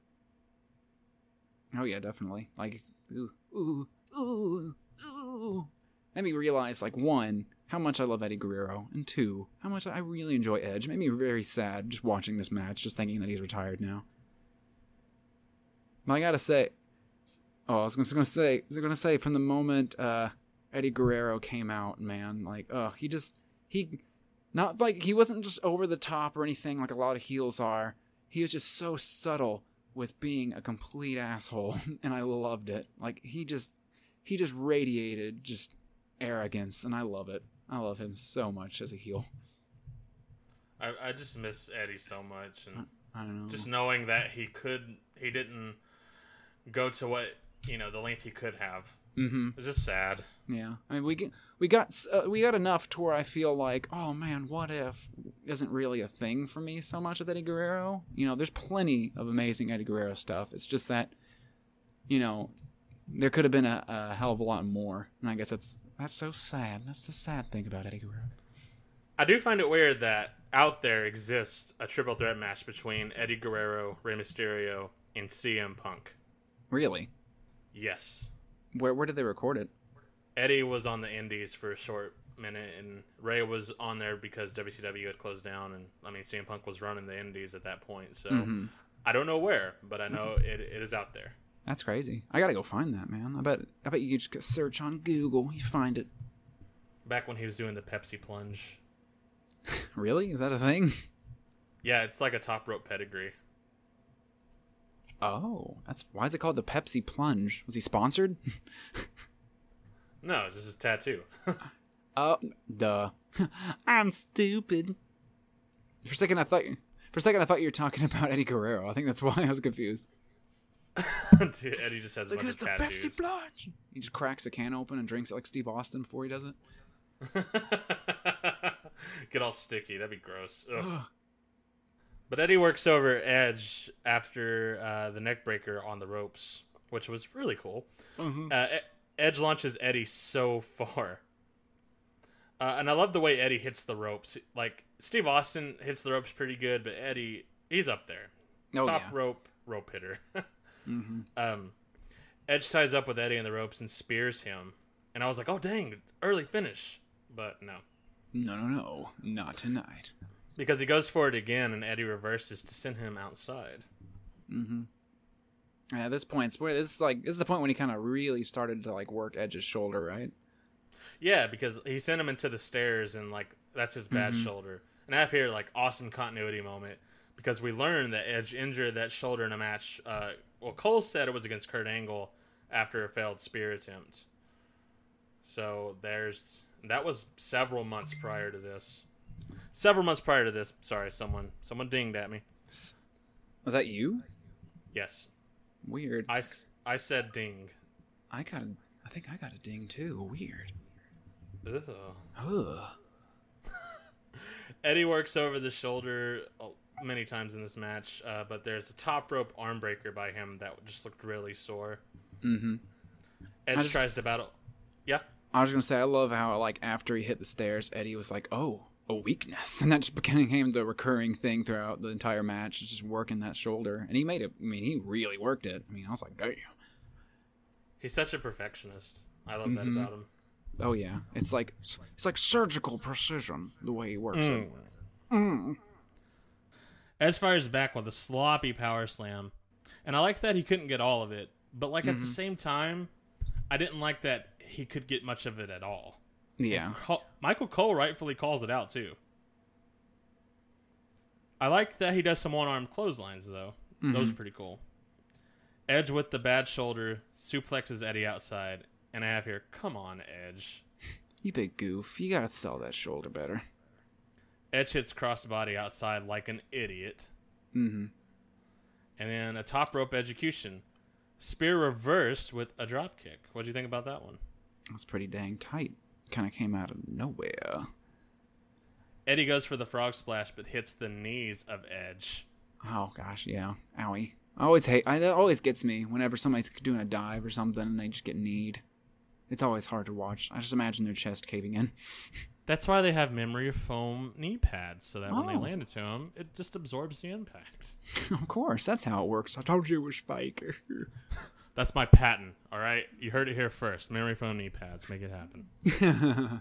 S7: Oh yeah, definitely. Like, ooh, ooh, ooh, ooh. Made me realize, like, one, how much I love Eddie Guerrero, and two, how much I really enjoy Edge. Made me very sad just watching this match, just thinking that he's retired now. But I gotta say, oh, I was gonna, gonna say, I was gonna say, from the moment uh, Eddie Guerrero came out, man, like, oh, he just, he, not like he wasn't just over the top or anything like a lot of heels are. He was just so subtle with being a complete asshole, and I loved it. Like he just, he just radiated just arrogance, and I love it. I love him so much as a heel.
S6: I, I just miss Eddie so much. And
S7: I don't know.
S6: just knowing that he could, he didn't go to what, you know, the length he could have.
S7: Mm-hmm.
S6: It's just sad.
S7: Yeah, I mean we get, we got uh, we got enough to where I feel like, oh man, what if isn't really a thing for me so much with Eddie Guerrero. You know, there's plenty of amazing Eddie Guerrero stuff. It's just that, you know, there could have been a, a hell of a lot more, and I guess that's that's so sad. That's the sad thing about Eddie Guerrero.
S6: I do find it weird that out there exists a triple threat match between Eddie Guerrero, Rey Mysterio, and CM Punk.
S7: Really,
S6: Yes.
S7: where where did they record it?
S6: Eddie was on the Indies for a short minute, and Rey was on there because WCW had closed down, and I mean CM Punk was running the Indies at that point. So
S7: Mhm.
S6: I don't know where, but I know it, it is out there.
S7: That's crazy. I gotta go find that man. I bet I bet you could just search on Google, you find it.
S6: Back when he was doing the Pepsi plunge.
S7: Really, is that a thing?
S6: Yeah, it's like a top rope pedigree.
S7: Oh, that's why is it called the Pepsi Plunge? Was he sponsored?
S6: No, it's just his tattoo.
S7: Oh, duh. I'm stupid. For a second, I thought for a second I thought you were talking about Eddie Guerrero. I think that's why I was confused.
S6: Dude, Eddie just has a bunch of tattoos.
S7: Plunge. He just cracks a can open and drinks it like Steve Austin before he does it.
S6: Get all sticky. That'd be gross. But Eddie works over Edge after uh, the neck breaker on the ropes, which was really cool.
S7: Mhm.
S6: Uh, E- Edge launches Eddie so far. Uh, and I love the way Eddie hits the ropes. Like, Steve Austin hits the ropes pretty good, but Eddie, he's up there.
S7: Oh,
S6: Top
S7: yeah.
S6: rope, rope hitter.
S7: Mm-hmm.
S6: um, Edge ties up with Eddie in the ropes and spears him. And I was like, oh, dang, early finish. But no.
S7: No, no, no, not tonight.
S6: Because he goes for it again, and Eddie reverses to send him outside.
S7: Mm-hmm. Yeah, At this point, where this is like this is the point when he kind of really started to like work Edge's shoulder, right?
S6: Yeah, because he sent him into the stairs, and like that's his bad
S7: Mhm.
S6: shoulder. And I have here like awesome continuity moment because we learned that Edge injured that shoulder in a match. Uh, well, Cole said it was against Kurt Angle after a failed spear attempt. So there's that was several months prior to this. Several months prior to this. Sorry, someone someone dinged at me.
S7: Was that you?
S6: Yes,
S7: Weird.
S6: I, I said ding.
S7: I got a, I think I got a ding too. Weird.
S6: Ugh.
S7: Ugh.
S6: Eddie works over the shoulder uh, many times in this match, uh, but there's a top rope arm breaker by him that just looked really sore.
S7: Mm-hmm.
S6: Edge
S7: just-
S6: tries to battle. Yeah,
S7: I was gonna say I love how like after he hit the stairs, Eddie was like, "Oh, a weakness," and that just became the recurring thing throughout the entire match, just working that shoulder. And he made it. I mean, he really worked it. I mean, I was like, "Damn."
S6: he's such a perfectionist. I love that
S7: Mhm.
S6: about him.
S7: Oh yeah, it's like it's like surgical precision the way he works
S6: Mm. Edge fires back with a sloppy power slam, and I like that he couldn't get all of it. But like at
S7: Mhm.
S6: the same time, I didn't like that he could get much of it at all.
S7: Yeah.
S6: Col- Michael Cole rightfully calls it out too. I like that he does some one-armed clotheslines though. Those
S7: Mhm.
S6: are pretty cool. Edge with the bad shoulder suplexes Eddie outside, and I have here, come on, Edge.
S7: You big goof. You gotta sell that shoulder better.
S6: Edge hits crossbody outside like an idiot,
S7: Mm-hmm.
S6: and then a top rope execution. Spear reversed with a drop kick. What do you think about that one?
S7: That's pretty dang tight. Kind of came out of nowhere.
S6: Eddie goes for the frog splash, but hits the knees of Edge.
S7: Oh gosh, yeah. Owie. I always hate. I, that always gets me whenever somebody's doing a dive or something and they just get kneed. It's always hard to watch. I just imagine their chest caving in.
S6: That's why they have memory foam knee pads, so that when they
S7: Oh.
S6: land to him, it just absorbs the impact.
S7: of course, that's how it works. I told you it was fake.
S6: That's my patent. All right, you heard it here first. Memory foam knee pads, make it happen.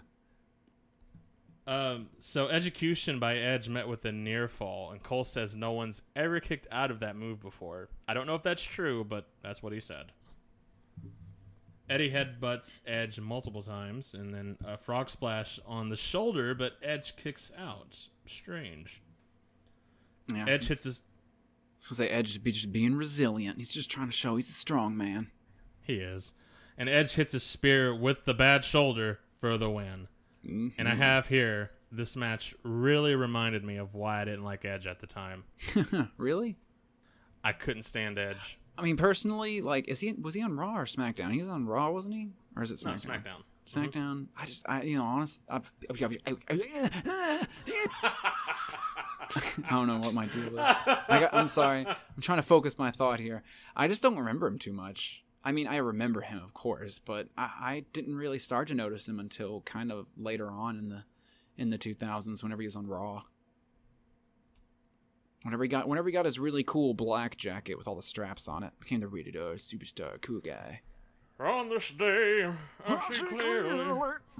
S6: um, so execution by Edge met with a near fall, and Cole says no one's ever kicked out of that move before. I don't know if that's true, but that's what he said. Eddie headbutts Edge multiple times, and then a frog splash on the shoulder, but Edge kicks out. Strange.
S7: Yeah,
S6: Edge hits his.
S7: I was gonna say Edge is be just being resilient. He's just trying to show he's a strong man.
S6: He is. And Edge hits a spear with the bad shoulder for the win. And I
S7: Mhm.
S6: have here, this match really reminded me of why I didn't like Edge at the time.
S7: really?
S6: I couldn't stand Edge.
S7: I mean, personally, like, is he was he on Raw or SmackDown? He was on Raw, wasn't he? Or is it
S6: No,
S7: SmackDown?
S6: SmackDown.
S7: SmackDown. I just, I, you know, honest, I, I don't know what my deal is. I I'm sorry. I'm trying to focus my thought here. I just don't remember him too much. I mean, I remember him, of course, but I, I didn't really start to notice him until kind of later on in the in the 2000s, whenever he was on Raw. Whenever he got, whenever he got his really cool black jacket with all the straps on it, became the rated R superstar, cool guy.
S6: On this day, I see clearly.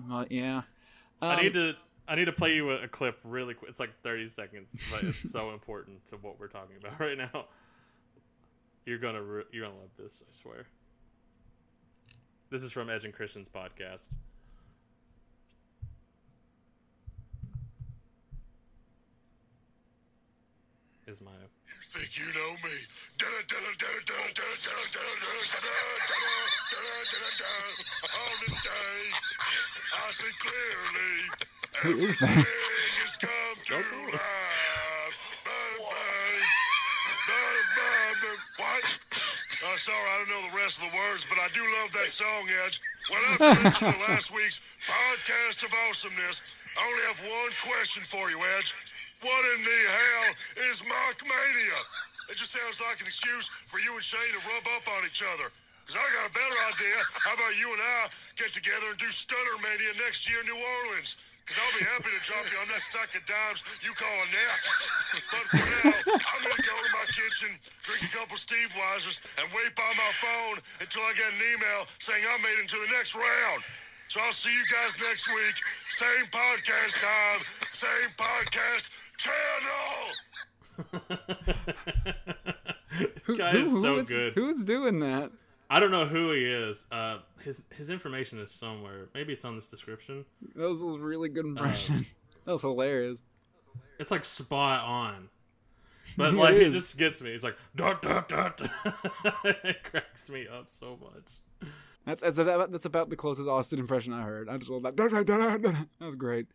S7: Well, yeah.
S6: I
S7: Um,
S6: need to. I need to play you a, a clip really quick. It's like 30 seconds, but it's so important to what we're talking about right now. You're gonna re- you're gonna love this, I swear. This is from Edge and Christian's podcast. Is my
S5: Think you know me? On this day, I see clearly.
S7: Who is that?
S5: Everything has come to life. Bang, bang. What? Uh, sorry, I don't know the rest of the words, but I do love that song, Edge. Well, after listening to last week's podcast of awesomeness, I only have one question for you, Edge. What in the hell is Mockmania? It just sounds like an excuse for you and Shane to rub up on each other. Because I got a better idea. How about you and I get together and do Stunner Mania next year in New Orleans? Because I'll be happy to drop you on that stack of dimes you call a nap. But for now, I'm going to go to my kitchen, drink a couple Steve Weisers, and wait by my phone until I get an email saying I made it to the next round. So I'll see you guys next week. Same podcast time, same podcast channel.
S6: guy is so
S7: is-
S6: good.
S7: Who's doing that?
S6: I don't know who he is. Uh, his his information is somewhere. Maybe it's on this description.
S7: That was a really good
S6: Uh,
S7: impression. that was hilarious.
S6: It's like spot on. But
S7: It
S6: like it
S7: is.
S6: just gets me. It's like dot dot dot. it cracks me up so much.
S7: That's that's about, that's about the closest Austin impression I heard. I just love that. That was great.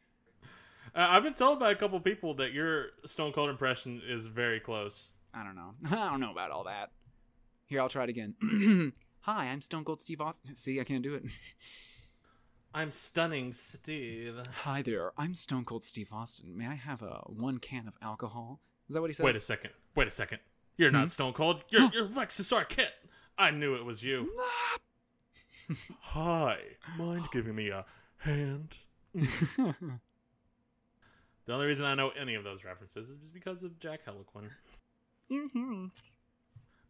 S6: Uh, I've been told by a couple people that your Stone Cold impression is very close.
S7: I don't know. I don't know about all that. Here, I'll try it again. Hi, I'm Stone Cold Steve Austin. See, I can't do it.
S6: I'm stunning, Steve.
S7: Hi there, I'm Stone Cold Steve Austin. May I have a one can of alcohol? Is that what he says?
S6: Wait a second. Wait a second. You're
S7: Hmm?
S6: not Stone Cold. You're you're Lexus Arquette. I knew it was you. Hi. Mind giving me a hand? The only reason I know any of those references is because of Jack Heliquin.
S7: Mm-hmm.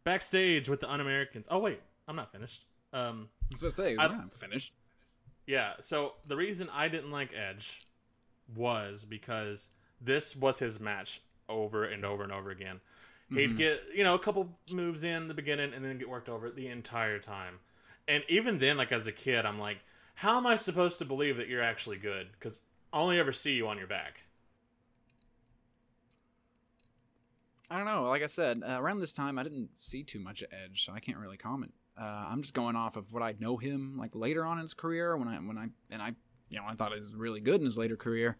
S6: Backstage with the Un-Americans. Oh wait, I'm not finished. Um,
S7: I was about to say,
S6: I-
S7: we're finished.
S6: yeah. So the reason I didn't like Edge was because this was his match over and over and over again. He'd
S7: Mhm.
S6: get you know a couple moves in the beginning and then get worked over the entire time. And even then, like as a kid, I'm like, how am I supposed to believe that you're actually good? Because I only ever see you on your back.
S7: I don't know. Like I said, uh, around this time, I didn't see too much of Edge, so I can't really comment. Uh, I'm just going off of what I know him like later on in his career when I when I and I you know I thought he was really good in his later career.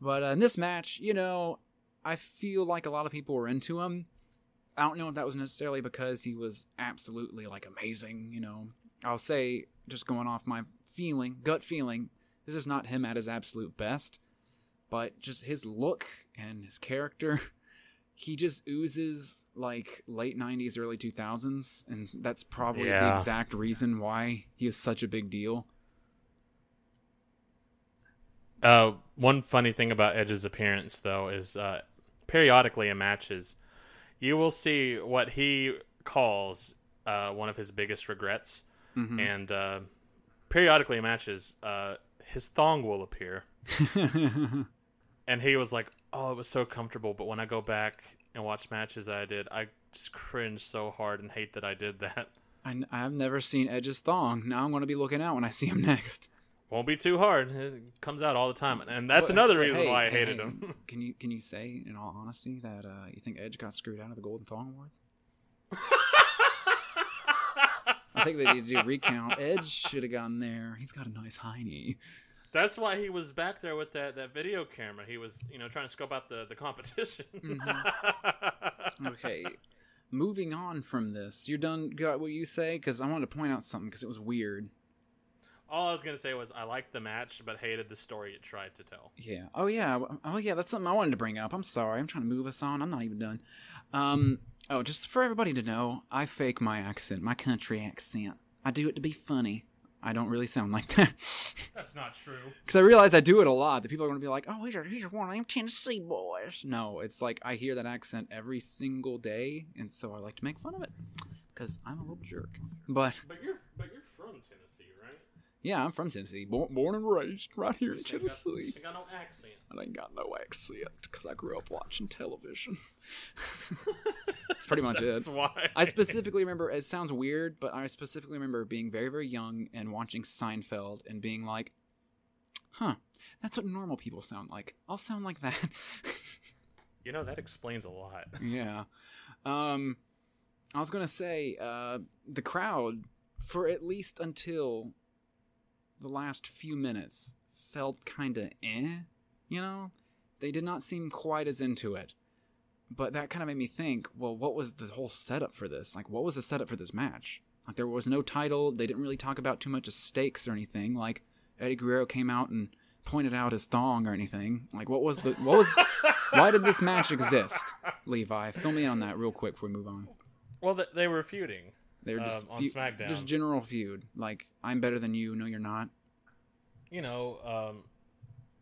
S7: But uh, in this match, you know, I feel like a lot of people were into him. I don't know if that was necessarily because he was absolutely like amazing. You know, I'll say just going off my feeling, gut feeling, this is not him at his absolute best, but just his look and his character. He just oozes like late 90s, early 2000s, and that's probably the exact reason why he was such a big deal.
S6: Uh, one funny thing about Edge's appearance, though, is uh, periodically in matches, you will see what he calls uh, one of his biggest regrets,
S7: Mhm.
S6: and uh, periodically in matches, uh, his thong will appear, and he was like, "Oh, it was so comfortable," but when I go back and watch matches I did, I just cringe so hard and hate that I did that.
S7: I, have never seen Edge's thong. Now I'm going to be looking out when I see him next.
S6: Won't be too hard. It comes out all the time, and that's
S7: But-
S6: another
S7: but
S6: reason
S7: hey,
S6: why I
S7: hey,
S6: hated
S7: hey,
S6: him.
S7: Can you can you say, in all honesty, that uh, you think Edge got screwed out of the Golden Thong Awards? I think they need to do recount. Edge should have gotten there. He's got a nice hiney.
S6: That's why he was back there with that, that video camera. He was, you know, trying to scope out the, the competition.
S7: Mm-hmm. Okay, moving on from this, you're done. Got what you say? Because I wanted to point out something because it was weird.
S6: All I was gonna say was I liked the match, but hated the story it tried to tell.
S7: Yeah. Oh yeah. Oh yeah. That's something I wanted to bring up. I'm sorry. I'm trying to move us on. I'm not even done. Um. Oh, just for everybody to know, I fake my accent, my country accent. I do it to be funny. I don't really sound like that
S6: That's not true.
S7: because I realize I do it a lot. That people are going to be like, "Oh, he's a, he's one of them Tennessee boys." No, it's like I hear that accent every single day, and so I like to make fun of it because I'm a little jerk. But
S6: But you're but you're from Tennessee, right?
S7: yeah, I'm from Tennessee, born, born and raised right here in
S6: You got-
S7: Tennessee.
S6: you ain't got no accent.
S7: I ain't got no accent because I grew up watching television. That's pretty much it.
S6: That's
S7: it.
S6: why.
S7: I specifically remember. It sounds weird, but I specifically remember being very, very young and watching Seinfeld and being like, "Huh, that's what normal people sound like. I'll sound like that."
S6: You know that explains a lot.
S7: yeah. Um, I was gonna say uh, the crowd for at least until the last few minutes felt kind of eh. You know, they did not seem quite as into it. But that kind of made me think, well, what was the whole setup for this? Like, what was the setup for this match? Like, there was no title. They didn't really talk about too much of stakes or anything. Like, Eddie Guerrero came out and pointed out his thong or anything. Like, what was the what was? why did this match exist? Levi, fill me in on that real quick before we move on.
S6: Well, they were feuding.
S7: They were just
S6: um, on
S7: feu-
S6: SmackDown.
S7: just general feud. Like, I'm better than you. No, you're not.
S6: you know, um,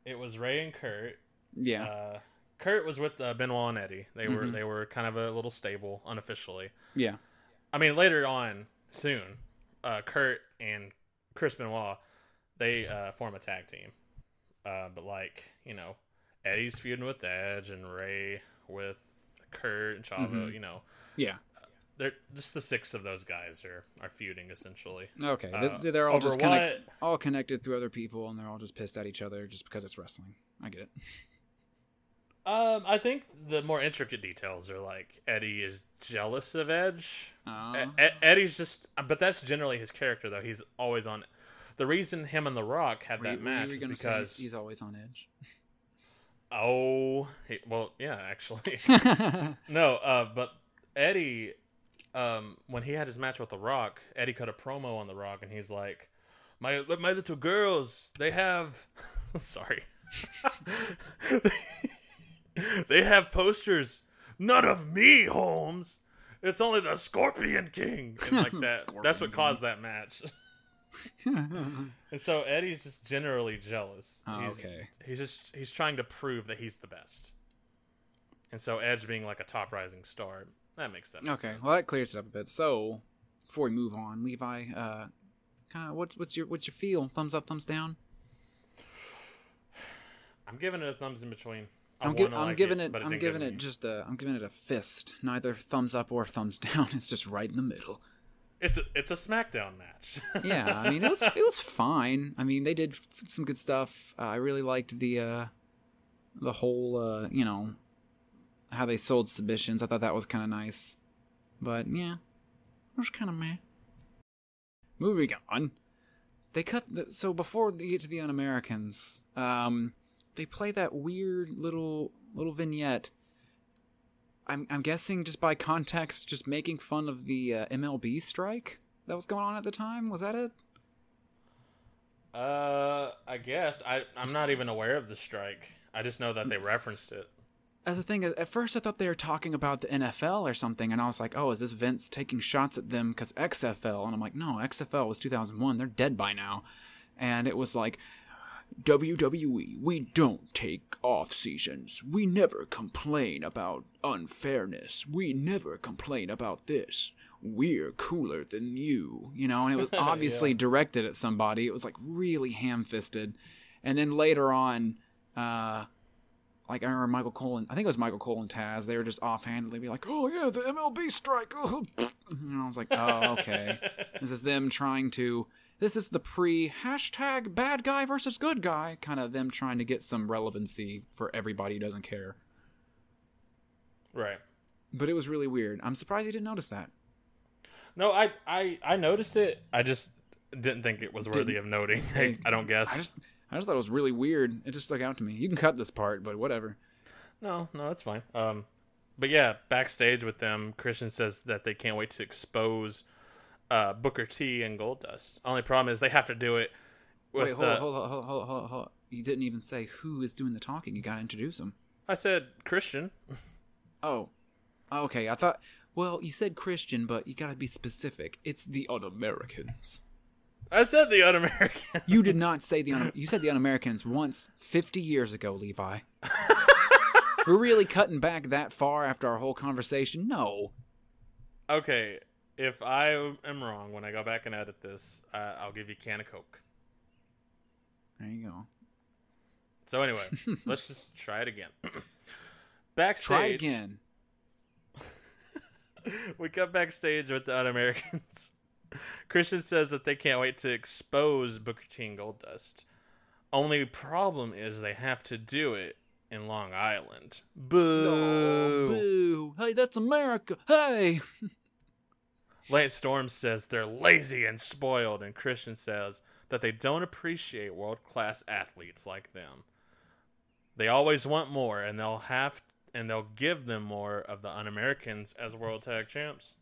S6: it was Rey and Kurt.
S7: Yeah.
S6: Uh, Kurt was with uh, Benoit and Eddie. They were
S7: Mhm.
S6: they were kind of a little stable unofficially.
S7: Yeah.
S6: I mean, later on, soon, uh, Kurt and Chris Benoit they uh, form a tag team. Uh, but like you know, Eddie's feuding with Edge and Rey with Kurt and Chavo.
S7: Mhm.
S6: You know,
S7: Yeah.
S6: They're just the six of those guys are are feuding essentially.
S7: Okay,
S6: Uh,
S7: they- they're all just kind of all connected through other people, and they're all just pissed at each other just because it's wrestling. I get it.
S6: Um, I think the more intricate details are like Eddie is jealous of Edge.
S7: Oh.
S6: E- Eddie's just, but that's generally his character though. He's always on. The reason him and The Rock had
S7: Were
S6: that
S7: you,
S6: match
S7: you
S6: is
S7: gonna say
S6: because
S7: he's, he's always on edge?
S6: oh, he, well, yeah, actually, no, uh, but Eddie, um, when he had his match with The Rock, Eddie cut a promo on The Rock, and he's like, "My my little girls, they have, sorry." they have posters. None of me, Holmes. It's only the Scorpion King, and like that. that's what caused that match. and so Eddie's just generally jealous.
S7: Oh,
S6: he's,
S7: okay.
S6: He's just he's trying to prove that he's the best. And so Edge being like a top rising star, that makes that. Make
S7: Okay,
S6: sense.
S7: well that clears it up a bit. So before we move on, Levi, uh, kind of what's what's your what's your feel? Thumbs up, thumbs down?
S6: I'm giving it a thumbs in between. I
S7: I'm, gi- I'm
S6: like
S7: giving
S6: it,
S7: it.
S6: it
S7: I'm giving it
S6: me-
S7: just a. I'm giving it a fist. Neither thumbs up or thumbs down. It's just right in the middle.
S6: It's a, it's a SmackDown match.
S7: yeah, I mean it was it was fine. I mean they did f- some good stuff. Uh, I really liked the uh, the whole uh, you know how they sold submissions. I thought that was kind of nice, but yeah, it was kind of meh. Moving on, they cut the, so before they get to the Un-Americans, um, they play that weird little little vignette. I'm I'm guessing just by context, just making fun of the uh, MLB strike that was going on at the time. Was that it?
S6: Uh, I guess I I'm not even aware of the strike. I just know that they referenced it.
S7: As a thing, at first I thought they were talking about the NFL or something, and I was like, "Oh, is this Vince taking shots at them because XFL?" And I'm like, "No, XFL was 2001. They're dead by now." And it was like, WWE, we don't take off seasons. We never complain about unfairness. We never complain about this. We're cooler than you, you know. And it was obviously
S6: Yeah.
S7: directed at somebody. It was like really ham-fisted. And then later on, uh, like I remember Michael Cole and I think it was Michael Cole and Taz. They were just offhandedly be like, "Oh yeah, the MLB strike." Oh. And I was like, "Oh okay." this is them trying to. This is the pre hashtag bad guy versus good guy kind of them trying to get some relevancy for everybody who doesn't care.
S6: Right.
S7: But it was really weird. I'm surprised you didn't notice that.
S6: No, I I I noticed it. I just didn't think it was worthy
S7: Didn't-
S6: of noting. I, I don't guess.
S7: I just I just thought it was really weird. It just stuck out to me. You can cut this part, but whatever.
S6: No, no, that's fine. Um, but yeah, backstage with them, Christian says that they can't wait to expose uh, Booker T and Goldust. Only problem is they have to do it with.
S7: Wait, hold,
S6: uh,
S7: on, hold, on, hold, on, hold, on, hold, hold. You didn't even say who is doing the talking. You got to introduce them.
S6: I said Christian.
S7: Oh, okay. I thought. Well, you said Christian, but you got to be specific. It's the Un-Americans.
S6: I said the un-Americans.
S7: You did not say the un- you said the Un-Americans once 50 years ago, Levi. We're really cutting back that far after our whole conversation? No.
S6: Okay, if I am wrong when I go back and edit this, uh, I'll give you a can of Coke.
S7: There you go.
S6: So anyway, let's just try it again. Backstage.
S7: Try again.
S6: we cut backstage with the Un-Americans. Christian says that they can't wait to expose Booker T and Goldust. Only problem is they have to do it in Long Island. Boo!
S7: Boo. Hey, that's America. Hey.
S6: Lance Storm says they're lazy and spoiled, and Christian says that they don't appreciate world class athletes like them. They always want more, and they'll have and they'll give them more of the un-Americans as world tag champs.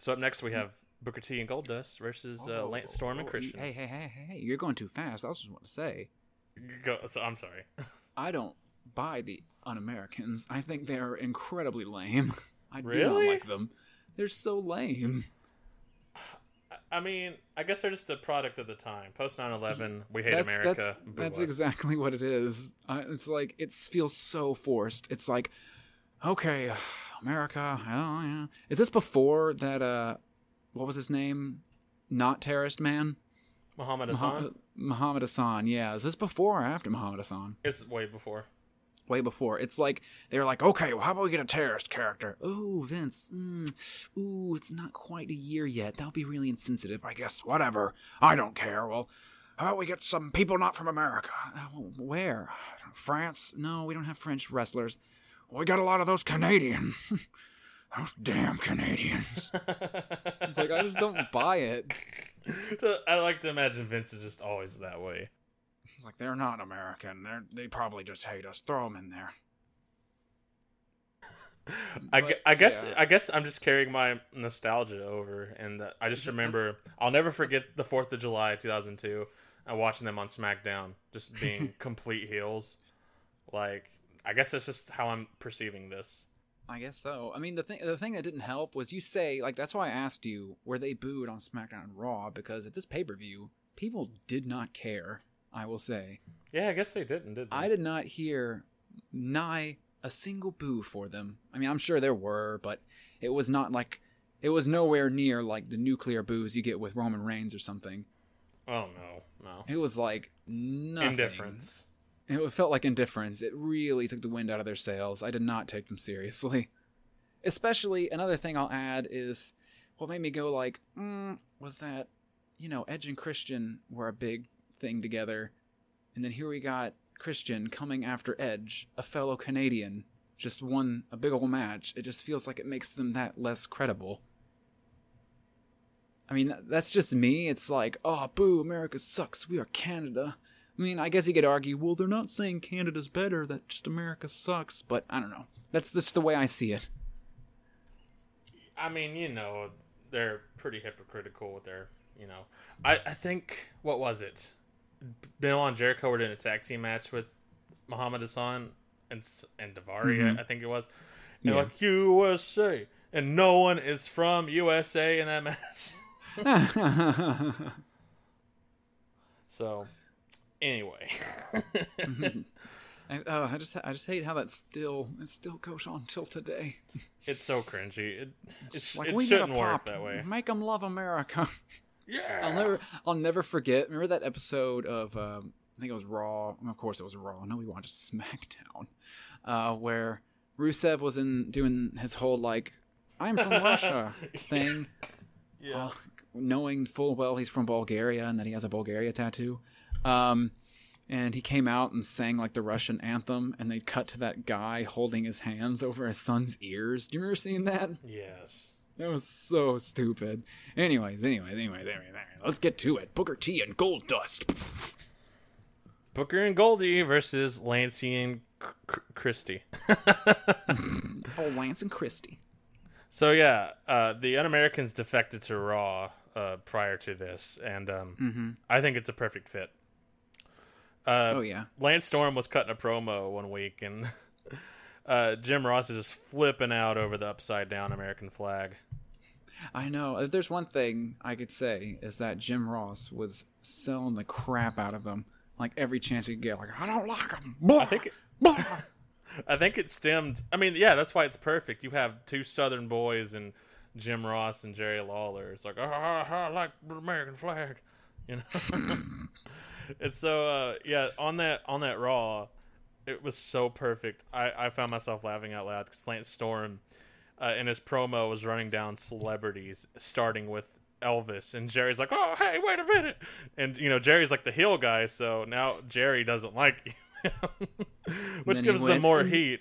S6: So up next we have Booker T and Goldust versus uh, Lance Storm and
S7: Oh,
S6: Christian.
S7: Hey, hey, hey, hey. You're going too fast. I was just want to say.
S6: Go, so I'm sorry.
S7: I don't buy the un-Americans. I think they are incredibly lame. I do
S6: Really?
S7: not like them. They're so lame.
S6: I mean, I guess they're just a product of the time. Post 9/11, we hate
S7: that's,
S6: America.
S7: That's,
S6: boo
S7: that's
S6: us.
S7: exactly what it is. I, it's like it feels so forced. It's like, okay, America. Oh yeah. Is this before that? Uh, what was his name? Not terrorist man.
S6: Muhammad Hassan.
S7: Muhammad, Muhammad Hassan. Yeah. Is this before or after Muhammad Hassan?
S6: It's way before.
S7: way before. It's like they're like, okay, well, how about we get a terrorist character? Oh, Vince, mm, ooh, it's not quite a year yet. That'll be really insensitive, I guess. Whatever, I don't care. Well, how about we get some people not from America? Uh, Where? France? No, we don't have French wrestlers. We got a lot of those Canadians. those damn Canadians. it's like I just don't buy it.
S6: I like to imagine Vince is just always that way.
S7: It's like they're not American. They're they probably just hate us. Throw them in there.
S6: I,
S7: But,
S6: I guess
S7: yeah.
S6: I guess I'm just carrying my nostalgia over, and that I just remember I'll never forget the Fourth of July 2002 and watching them on SmackDown, just being complete heels. Like I guess that's just how I'm perceiving this.
S7: I guess so. I mean, the thing the thing that didn't help was you say like that's why I asked you were they booed on SmackDown and Raw because at this pay per view people did not care. I will say
S6: Yeah, I guess they didn't, did they?
S7: I did not hear nigh a single boo for them. I mean, I'm sure there were, but it was not like it was nowhere near like the nuclear boos you get with Roman Reigns or something.
S6: Oh no, no
S7: It was like nothing.
S6: indifference.
S7: It felt like indifference. It really took the wind out of their sails. I did not take them seriously. Especially, another thing I'll add is what made me go like, mm, was that, you know, Edge and Christian were a big thing together. And then here we got Christian coming after Edge, a fellow Canadian, just won a big old match, it just feels like it makes them that less credible. I mean, that's just me. It's like, oh, boo, America sucks. We are Canada. I mean, I guess you could argue, well, they're not saying Canada's better, that just America sucks. But I don't know. That's just the way I see it.
S6: I mean, you know, they're pretty hypocritical with their, you know. I, I think, what was it? Bill and Jericho were in a tag team match with Muhammad Hassan and, and Daivari,
S7: Mhm.
S6: I think it was. And
S7: Yeah.
S6: like, USA. And no one is from USA in that match. so, anyway.
S7: I, oh, I just, I just hate how that still, it still goes on till today.
S6: it's so cringy. It, it,
S7: Like
S6: it
S7: we
S6: shouldn't work that way.
S7: Make them love America.
S6: Yeah.
S7: I'll never, I'll never forget. Remember that episode of, um, I think it was Raw. Of course, it was Raw. No, we watched SmackDown, uh, where Rusev was in doing his whole like, "I'm from Russia" thing.
S6: Yeah.
S7: uh, knowing full well he's from Bulgaria and that he has a Bulgaria tattoo. Um, and he came out and sang like the Russian anthem, and they cut to that guy holding his hands over his son's ears. Do you remember seeing that?
S6: Yes.
S7: That was so stupid. Anyways, anyways, anyways, anyways, let's get to it. Booker T and Goldust.
S6: Booker and Goldie versus Lancey and C- Christie.
S7: oh, Lance and Christie.
S6: So yeah, uh, the Un-Americans defected to Raw uh, prior to this, and um,
S7: Mhm.
S6: I think it's a perfect fit. Uh,
S7: Oh, yeah.
S6: Lance Storm was cutting a promo one week, and uh, Jim Ross is just flipping out over the upside down American flag.
S7: I know. If there's one thing I could say is that Jim Ross was selling the crap out of them. Like every chance he could get. Like I don't like them.
S6: I think. It, I think it stemmed. I mean, yeah, that's why it's perfect. You have two Southern boys and Jim Ross and Jerry Lawler. It's like, oh, I like the American flag, you know. and so, uh, yeah, on that on that Raw, it was so perfect. I I found myself laughing out loud because Lance Storm, uh, in his promo, was running down celebrities, starting with Elvis, and Jerry's like, "Oh, hey, wait a minute," and you know Jerry's like the heel guy, so now Jerry doesn't like you, which gives them more
S7: "And-
S6: heat.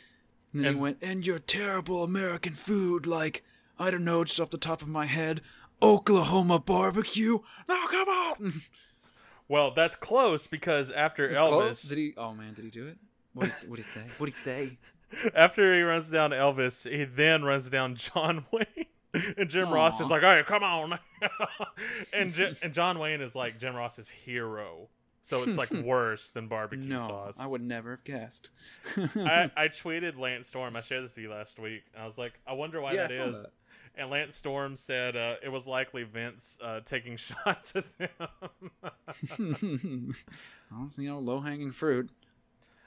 S7: And, then he went, and your terrible American food, like, I don't know, just off the top of my head, Oklahoma barbecue. Now come on.
S6: Well, that's close because after
S7: It's
S6: Elvis,
S7: close. Did he? Oh man, did he do it? What did he, what did he say? What did he say?
S6: after he runs down Elvis, he then runs down John Wayne. And Jim Ross is like, "All right, come on!" and J- and John Wayne is like Jim Ross's hero, so it's like worse than barbecue
S7: No,
S6: sauce.
S7: I would never have guessed.
S6: I, I tweeted Lance Storm. I shared this with you last week. And I was like, I wonder why
S7: Yeah,
S6: that
S7: I
S6: is.
S7: that.
S6: And Lance Storm said uh, it was likely Vince uh, taking shots at them.
S7: well, you know, low hanging fruit.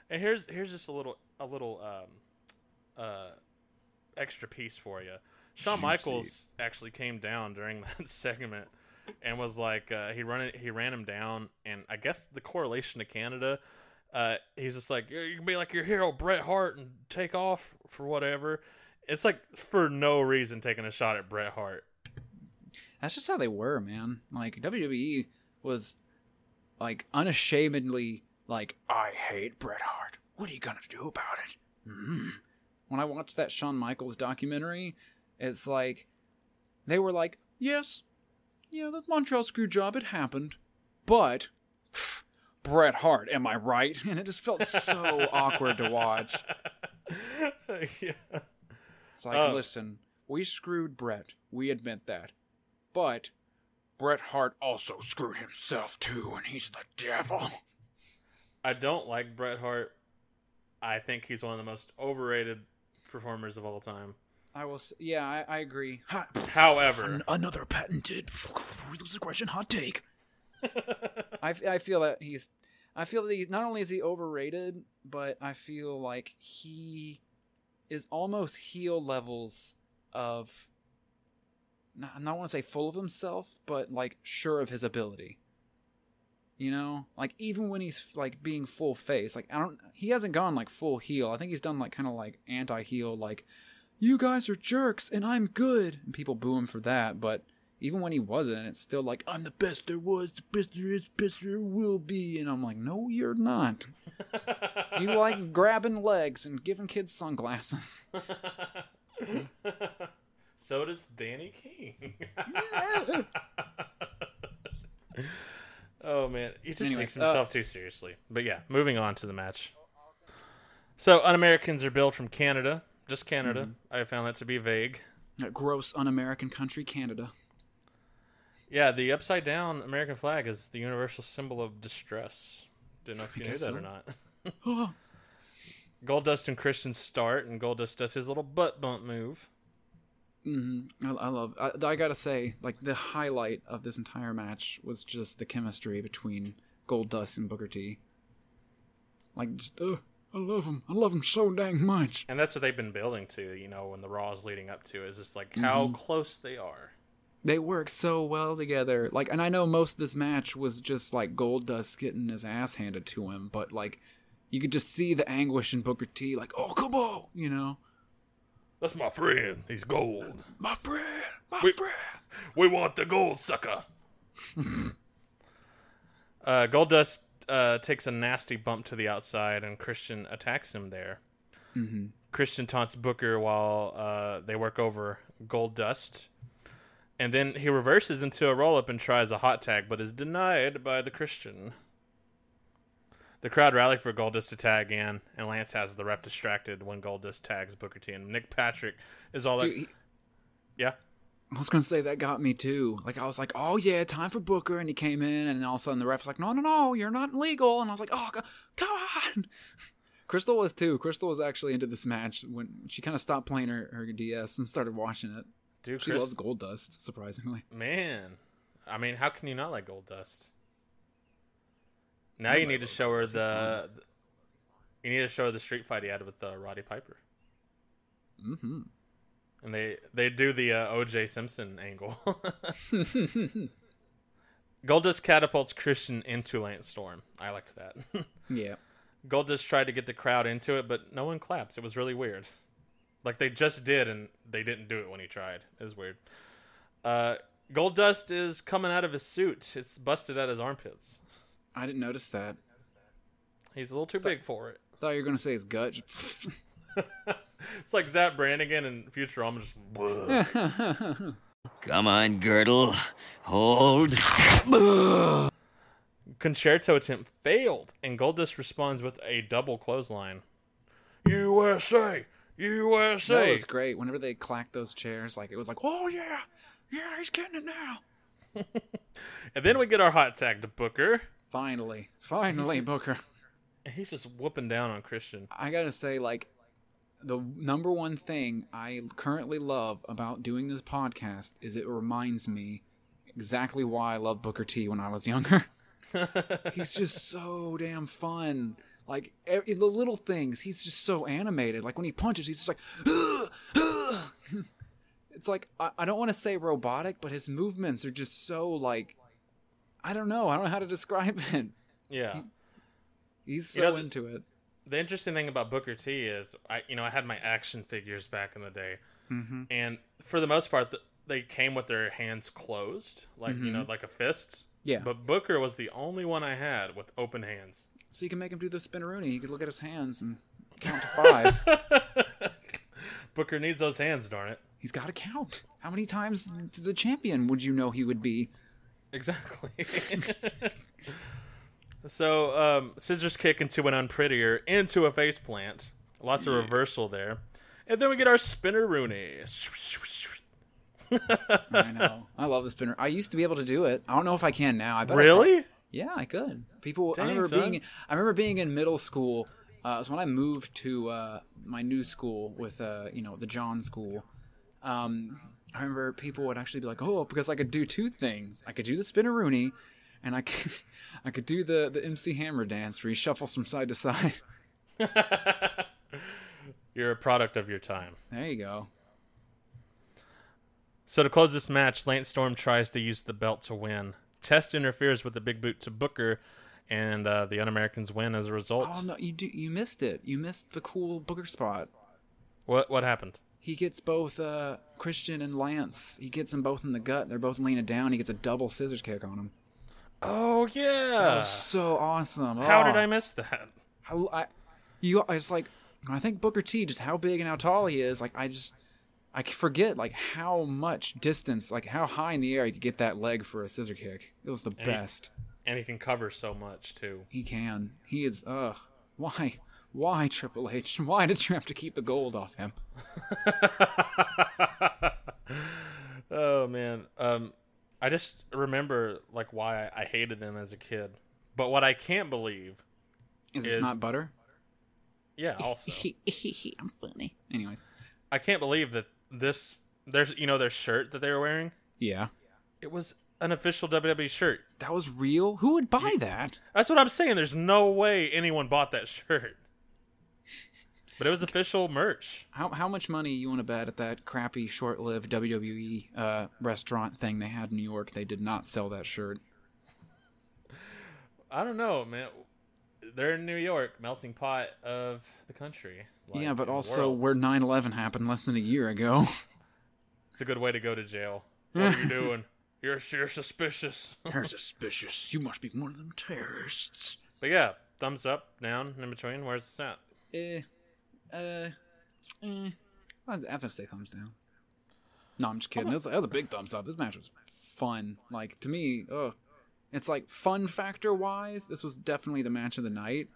S6: and here's here's just a little a little um, uh, extra piece for you. Shawn
S7: Juicy.
S6: Michaels actually came down during that segment and was like uh, he run it, he ran him down, and I guess the correlation to Canada. Uh, he's just like you can be like your hero Bret Hart and take off for whatever. It's like for no reason taking a shot at Bret Hart.
S7: That's just how they were, man. Like WWE was like unashamedly like, I hate Bret Hart. What are you gonna do about it? Mm. When I watched that Shawn Michaels documentary, it's like they were like, yes, yeah, the Montreal screw job, it happened, but pff, Bret Hart, am I right? And it just felt so awkward to watch.
S6: yeah.
S7: It's like,
S6: Uh,
S7: listen, we screwed Bret. We admit that. But Bret Hart also screwed himself too, and he's the devil.
S6: I don't like Bret Hart. I think he's one of the most overrated performers of all time.
S7: I will. s- Yeah, I, I agree.
S6: However,
S3: Another patented ruthless aggression hot take.
S7: I feel that he's. I feel that he's not only is he overrated, but I feel like he is almost heel levels of. Not, I don't want to say full of himself, but like sure of his ability. You know, like even when he's like being full face, like I don't. He hasn't gone like full heel. I think he's done like kind of like anti heel, like you guys are jerks and I'm good, and people boo him for that. But even when he wasn't, it's still like I'm the best there was, the best there is, best there will be, and I'm like, no, you're not. you like grabbing legs and giving kids sunglasses.
S6: so does Danny King. oh man, he just
S7: Anyways,
S6: takes
S7: uh,
S6: himself too seriously. But yeah, moving on to the match. So, Un-Americans are billed from Canada, just Canada. I found that to be vague.
S7: That gross un-American country, Canada.
S6: Yeah, the upside down American flag is the universal symbol of distress. Didn't know if you knew that
S7: so.
S6: or not. Goldust and Christian start, and Goldust does his little butt bump move.
S7: hmm I, I love. I, I gotta say, like the highlight of this entire match was just the chemistry between Goldust and Booker T. Like, just, uh, I love him. I love him so dang much.
S6: And that's what they've been building to, you know, when the Raws leading up to is just like how
S7: Mhm.
S6: close they are.
S7: They work so well together. Like, and I know most of this match was just like Goldust getting his ass handed to him, but like, you could just see the anguish in Booker T. Like, oh come on, you know,
S6: That's my friend. He's gold.
S7: my friend, my
S6: We-
S7: friend.
S6: We want the gold, sucker. uh, Goldust uh, takes a nasty bump to the outside, and Christian attacks him there.
S7: Mhm.
S6: Christian taunts Booker while uh, they work over Goldust. And then he reverses into a roll up and tries a hot tag, but is denied by the Christian. The crowd rally for Goldust to tag in, and Lance has the ref distracted when Goldust tags Booker T. And Nick Patrick is all
S7: Dude,
S6: like,
S7: he-
S6: yeah.
S7: I was gonna say that got me too. Like I was like, oh yeah, time for Booker, and he came in, and all of a sudden the ref was like, no, no, no, you're not legal, and I was like, oh, come on. Crystal was too. Crystal was actually into this match when she kind of stopped playing her, her DS and started watching it.
S6: Dude,
S7: she
S6: Chris-
S7: loves Goldust, surprisingly.
S6: Man, I mean, how can you not like Goldust? Now you need to show her the. You need to show her the street fight he had with uh, Roddy Piper,
S7: Mm-hmm.
S6: and they they do the uh, O.J. Simpson angle. Goldust catapults Christian into Lance Storm. I liked that.
S7: yeah.
S6: Goldust tried to get the crowd into it, but no one claps. It was really weird. Like they just did, and they didn't do it when he tried. It was weird. Uh, Goldust is coming out of his suit. It's busted at his armpits.
S7: I didn't notice that.
S6: He's a little too big for it.
S7: Thought you were gonna say his gut.
S6: It's like Zapp Brannigan and Futurama just.
S12: Come on, Girdle. Hold.
S6: Con-chair-to attempt failed, and Goldust responds with a double clothesline. USA, USA.
S7: that was great. Whenever they clacked those chairs, like it was like, oh yeah, yeah, he's getting it now.
S6: And then we get our hot tag to Booker.
S7: Finally, finally, Booker.
S6: He's just whooping down on Christian.
S7: I gotta say, like, the number one thing I currently love about doing this podcast is it reminds me exactly why I loved Booker T when I was younger. he's just so damn fun. Like e- the little things, he's just so animated. Like when he punches, he's just like, it's like I, I don't want to say robotic, but his movements are just so like, I don't know, I don't know how to describe it.
S6: Yeah.
S7: He's
S6: You
S7: so
S6: know, the-
S7: into it.
S6: The interesting thing about Booker T is, I you know I had my action figures back in the day,
S7: Mhm.
S6: and for the most part, th- they came with their hands closed, like you know,
S7: Mhm.
S6: like a fist.
S7: Yeah.
S6: But Booker was the only one I had with open hands.
S7: So you can make him do the spinneroonie. You can look at his hands and count to five.
S6: Booker needs those hands, darn it.
S7: He's got to count. How many times the champion would you know he would be?
S6: Exactly. so, um, scissors kick into an unprettier, into a face plant. Lots of reversal there. And then we get our spinneroonie.
S7: I know. I love the spinner. I used to be able to do it. I don't know if I can now. I bet
S6: Really?
S7: prob- yeah, I could. People.
S6: Dang,
S7: I remember
S6: son.
S7: being. I remember being in middle school. Uh, it was when I moved to uh, my new school with uh, you know the John School. Um, I remember people would actually be like, "Oh, because I could do two things. I could do the spinneroonie, and I could, I could do the the MC Hammer dance where he shuffles from side to side."
S6: You're a product of your time.
S7: There you go.
S6: So to close this match, Lance Storm tries to use the belt to win. Test interferes with the big boot to Booker, and uh, the Un-Americans win as a result.
S7: Oh no, you do, you missed it. You missed the cool Booker spot.
S6: What what happened?
S7: he gets both uh, Christian and Lance. He gets them both in the gut. They're both leaning down. He gets a double scissors kick on him.
S6: Oh
S7: That
S6: yeah.
S7: was so awesome.
S6: How did
S7: Oh.
S6: I miss that?
S7: How, I, you, I just like, I think Booker T, just how big and how tall he is. Like, I just, I forget like how much distance, like how high in the air he could get that leg for a scissor kick. It was the
S6: And he-
S7: best.
S6: And he can cover so much too.
S7: He can. He is. Ugh. Why? Why Triple H? Why did you have to keep the gold off him?
S6: Oh man. Um, I just remember like why I hated them as a kid. But what I can't believe
S7: Is this not butter?
S6: Yeah. Also,
S10: I'm funny.
S7: Anyways.
S6: I can't believe that this. There's you know their shirt that they were wearing.
S7: Yeah.
S6: It was an official WWE shirt.
S7: That was real. Who would buy that?
S6: That's what I'm saying. There's no way anyone bought that shirt. But it was official merch.
S7: How how much money you want to bet at that crappy short-lived WWE uh, restaurant thing they had in New York? They did not sell that shirt.
S6: I don't know, man. They're in New York, melting pot of the country. like,
S7: yeah, but also
S6: world.
S7: where 9/11 happened less than a year ago.
S6: it's a good way to go to jail. What are you doing? You're you're suspicious.
S7: You're suspicious. You must be one of them terrorists.
S6: But yeah, thumbs up, down, in between. Where's this at?
S7: Eh, uh, eh. I'd have to say thumbs down. No, I'm just kidding. That was, it was a big thumbs up. This match was fun. Like to me, oh, it's like fun factor wise. This was definitely the match of the night.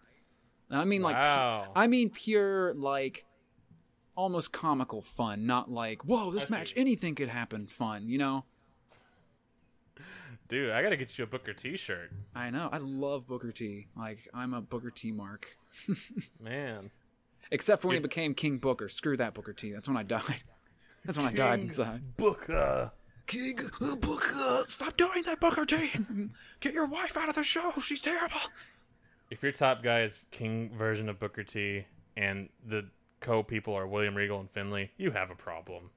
S7: And I mean, like,
S6: Wow.
S7: I mean, pure like almost comical fun, not like whoa, this match anything could happen. Fun, you know.
S6: Dude, I gotta get you a Booker T-shirt.
S7: I know. I love Booker T. Like I'm a Booker T mark.
S6: Man,
S7: Except for when he became King Booker. Screw that Booker T. That's when I died. That's when I died inside.
S6: Booker.
S7: King Booker. Stop doing that, Booker T. Get your wife out of the show. She's terrible.
S6: If your top guy is King version of Booker T, and the co-people are William Regal and Finlay, you have a problem.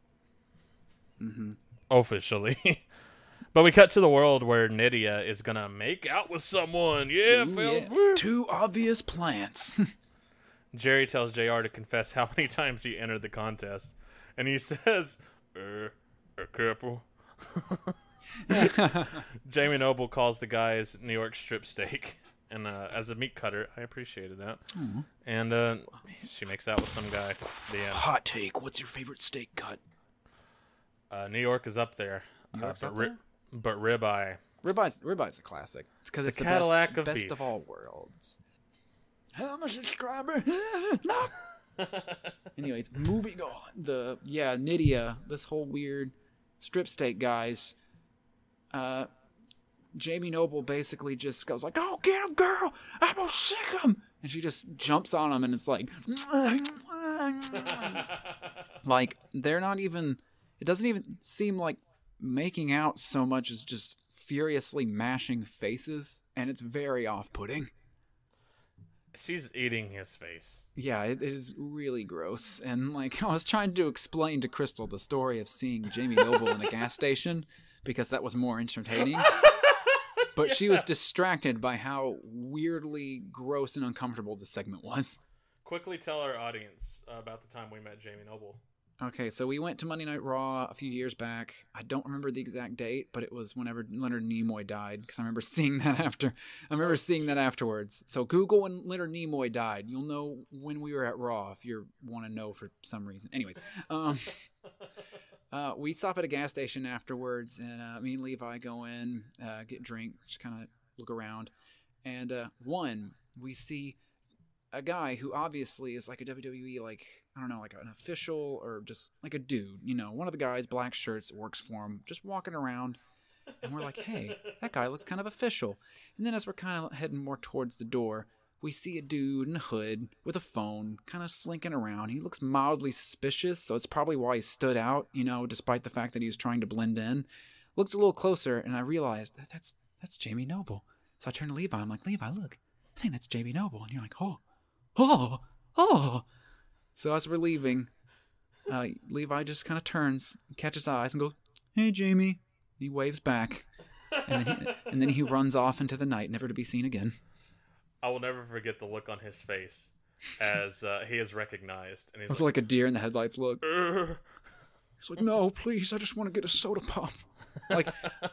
S7: Mm-hmm.
S6: Officially. but we cut to the world where Nidia is gonna make out with someone. Yeah, fellas. woo.
S7: Two obvious plants.
S6: Jerry tells JR to confess how many times he entered the contest. And he says, uh, a couple. Jamie Noble calls the guys New York strip steak. And uh, as a meat cutter, I appreciated that.
S7: Aw.
S6: And uh, she makes out with some guy. The end.
S7: Hot take. What's your favorite steak cut?
S6: Uh, New York is up there.
S7: New
S6: Uh,
S7: York's
S6: but,
S7: up
S6: ri-
S7: there?
S6: but ribeye.
S7: Ribeyes, Ribeyes a classic. It's because
S6: The
S7: it's the
S6: Cadillac
S7: best,
S6: of
S7: best
S6: beef.
S7: of all worlds. I'm a subscriber? no. Anyways, moving on. The yeah, Nidia, this whole weird strip steak guys. Uh, Jamie Noble basically just goes like, "Oh, get him, girl! I'm gonna sick him!" And she just jumps on him, and it's like, like they're not even. It doesn't even seem like making out so much as just furiously mashing faces, and it's very off-putting.
S6: She's eating his face.
S7: Yeah, it is really gross. And like I was trying to explain to Crystal the story of seeing Jamie Noble in a gas station because that was more entertaining. But she was distracted by how weirdly gross and uncomfortable this segment was.
S6: Quickly tell our audience about the time we met Jamie Noble.
S7: Okay, so we went to Monday Night Raw a few years back. I don't remember the exact date, but it was whenever Leonard Nimoy died because I remember seeing that after. I remember seeing that afterwards. So Google when Leonard Nimoy died. You'll know when we were at Raw if you want to know for some reason. Anyways, um, uh, we stop at a gas station afterwards, and uh, me and Levi go in, uh, get a drink, just kind of look around, and uh, one we see a guy who obviously is like a WWE like I don't know like an official or just like a dude, you know, one of the guys black shirts works for him, just walking around, and we're like, hey, that guy looks kind of official. And then as we're kind of heading more towards the door, we see a dude in a hood with a phone, kind of slinking around. He looks mildly suspicious, so it's probably why he stood out, you know, despite the fact that he was trying to blend in. Looked a little closer, and I realized that that's that's Jamie Noble. So I turned to Levi. I'm like, Levi, look, I think that's Jamie Noble. And you're like, oh, oh, oh. So as we're leaving, uh, Levi just kind of turns, catches eyes, and goes, "Hey, Jamie." He waves back, and then he, and then he runs off into the night, never to be seen again.
S6: I will never forget the look on his face as uh, he is recognized, and he's
S7: It's
S6: like,
S7: like a deer in the headlights look. He's like, no, please, I just want to get a soda pop. Like,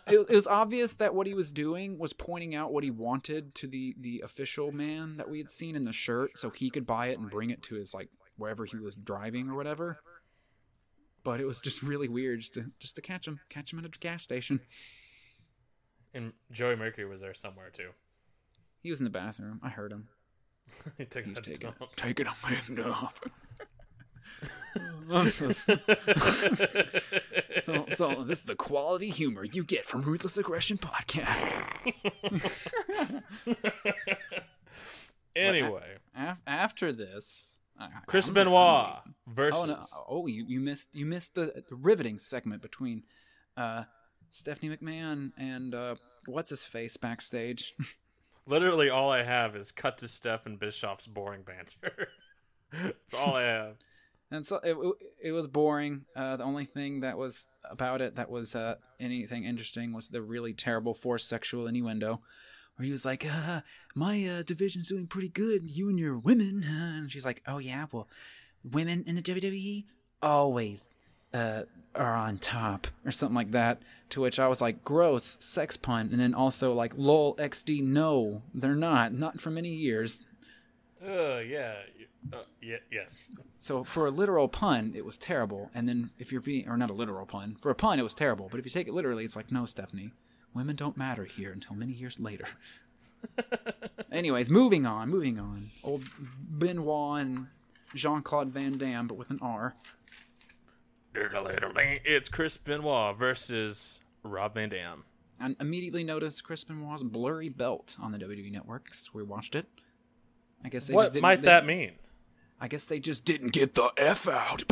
S7: it, it was obvious that what he was doing was pointing out what he wanted to the the official man that we had seen in the shirt, so he could buy it and bring it to his like wherever he was driving or whatever. But it was just really weird just to just to catch him, catch him at a gas station.
S6: and Joey Mercury was there somewhere too.
S7: He was in the bathroom. I heard him.
S6: he took
S7: He's taking taking a man up. So, so this is the quality humor you get from Ruthless Aggression Podcast.
S6: Anyway,
S7: Af- after this, I-
S6: Chris
S7: I'm-
S6: Benoit
S7: I'm-
S6: versus
S7: Oh, no. oh you, you missed you missed the, the riveting segment between uh, Stephanie McMahon and uh, what's his face backstage.
S6: literally all I have is cut to Steph and Bischoff's boring banter. That's all I have.
S7: And so it, it was boring. Uh, the only thing that was about it that was uh, anything interesting was the really terrible forced sexual innuendo, where he was like, uh, "My uh, division's doing pretty good. You and your women," uh," and she's like, "Oh yeah, well, women in the WWE always uh, are on top," or something like that. To which I was like, "Gross, sex pun," and then also like, "Lol, XD, no, they're not, not for many years."
S6: Uh, yeah, uh, yeah, yes.
S7: So for a literal pun, it was terrible. And then if you're being, or not a literal pun, for a pun, it was terrible. But if you take it literally, it's like, no, Stephanie, women don't matter here until many years later. Anyways, moving on, moving on. Old Benoit and Jean Claude Van Damme, but with an R.
S6: It's Chris Benoit versus Rob Van Dam.
S7: I immediately noticed Chris Benoit's blurry belt on the WWE Network since we watched it. I guess they
S6: What
S7: just didn't,
S6: might
S7: they-
S6: that mean?
S7: I guess they just didn't get the F out.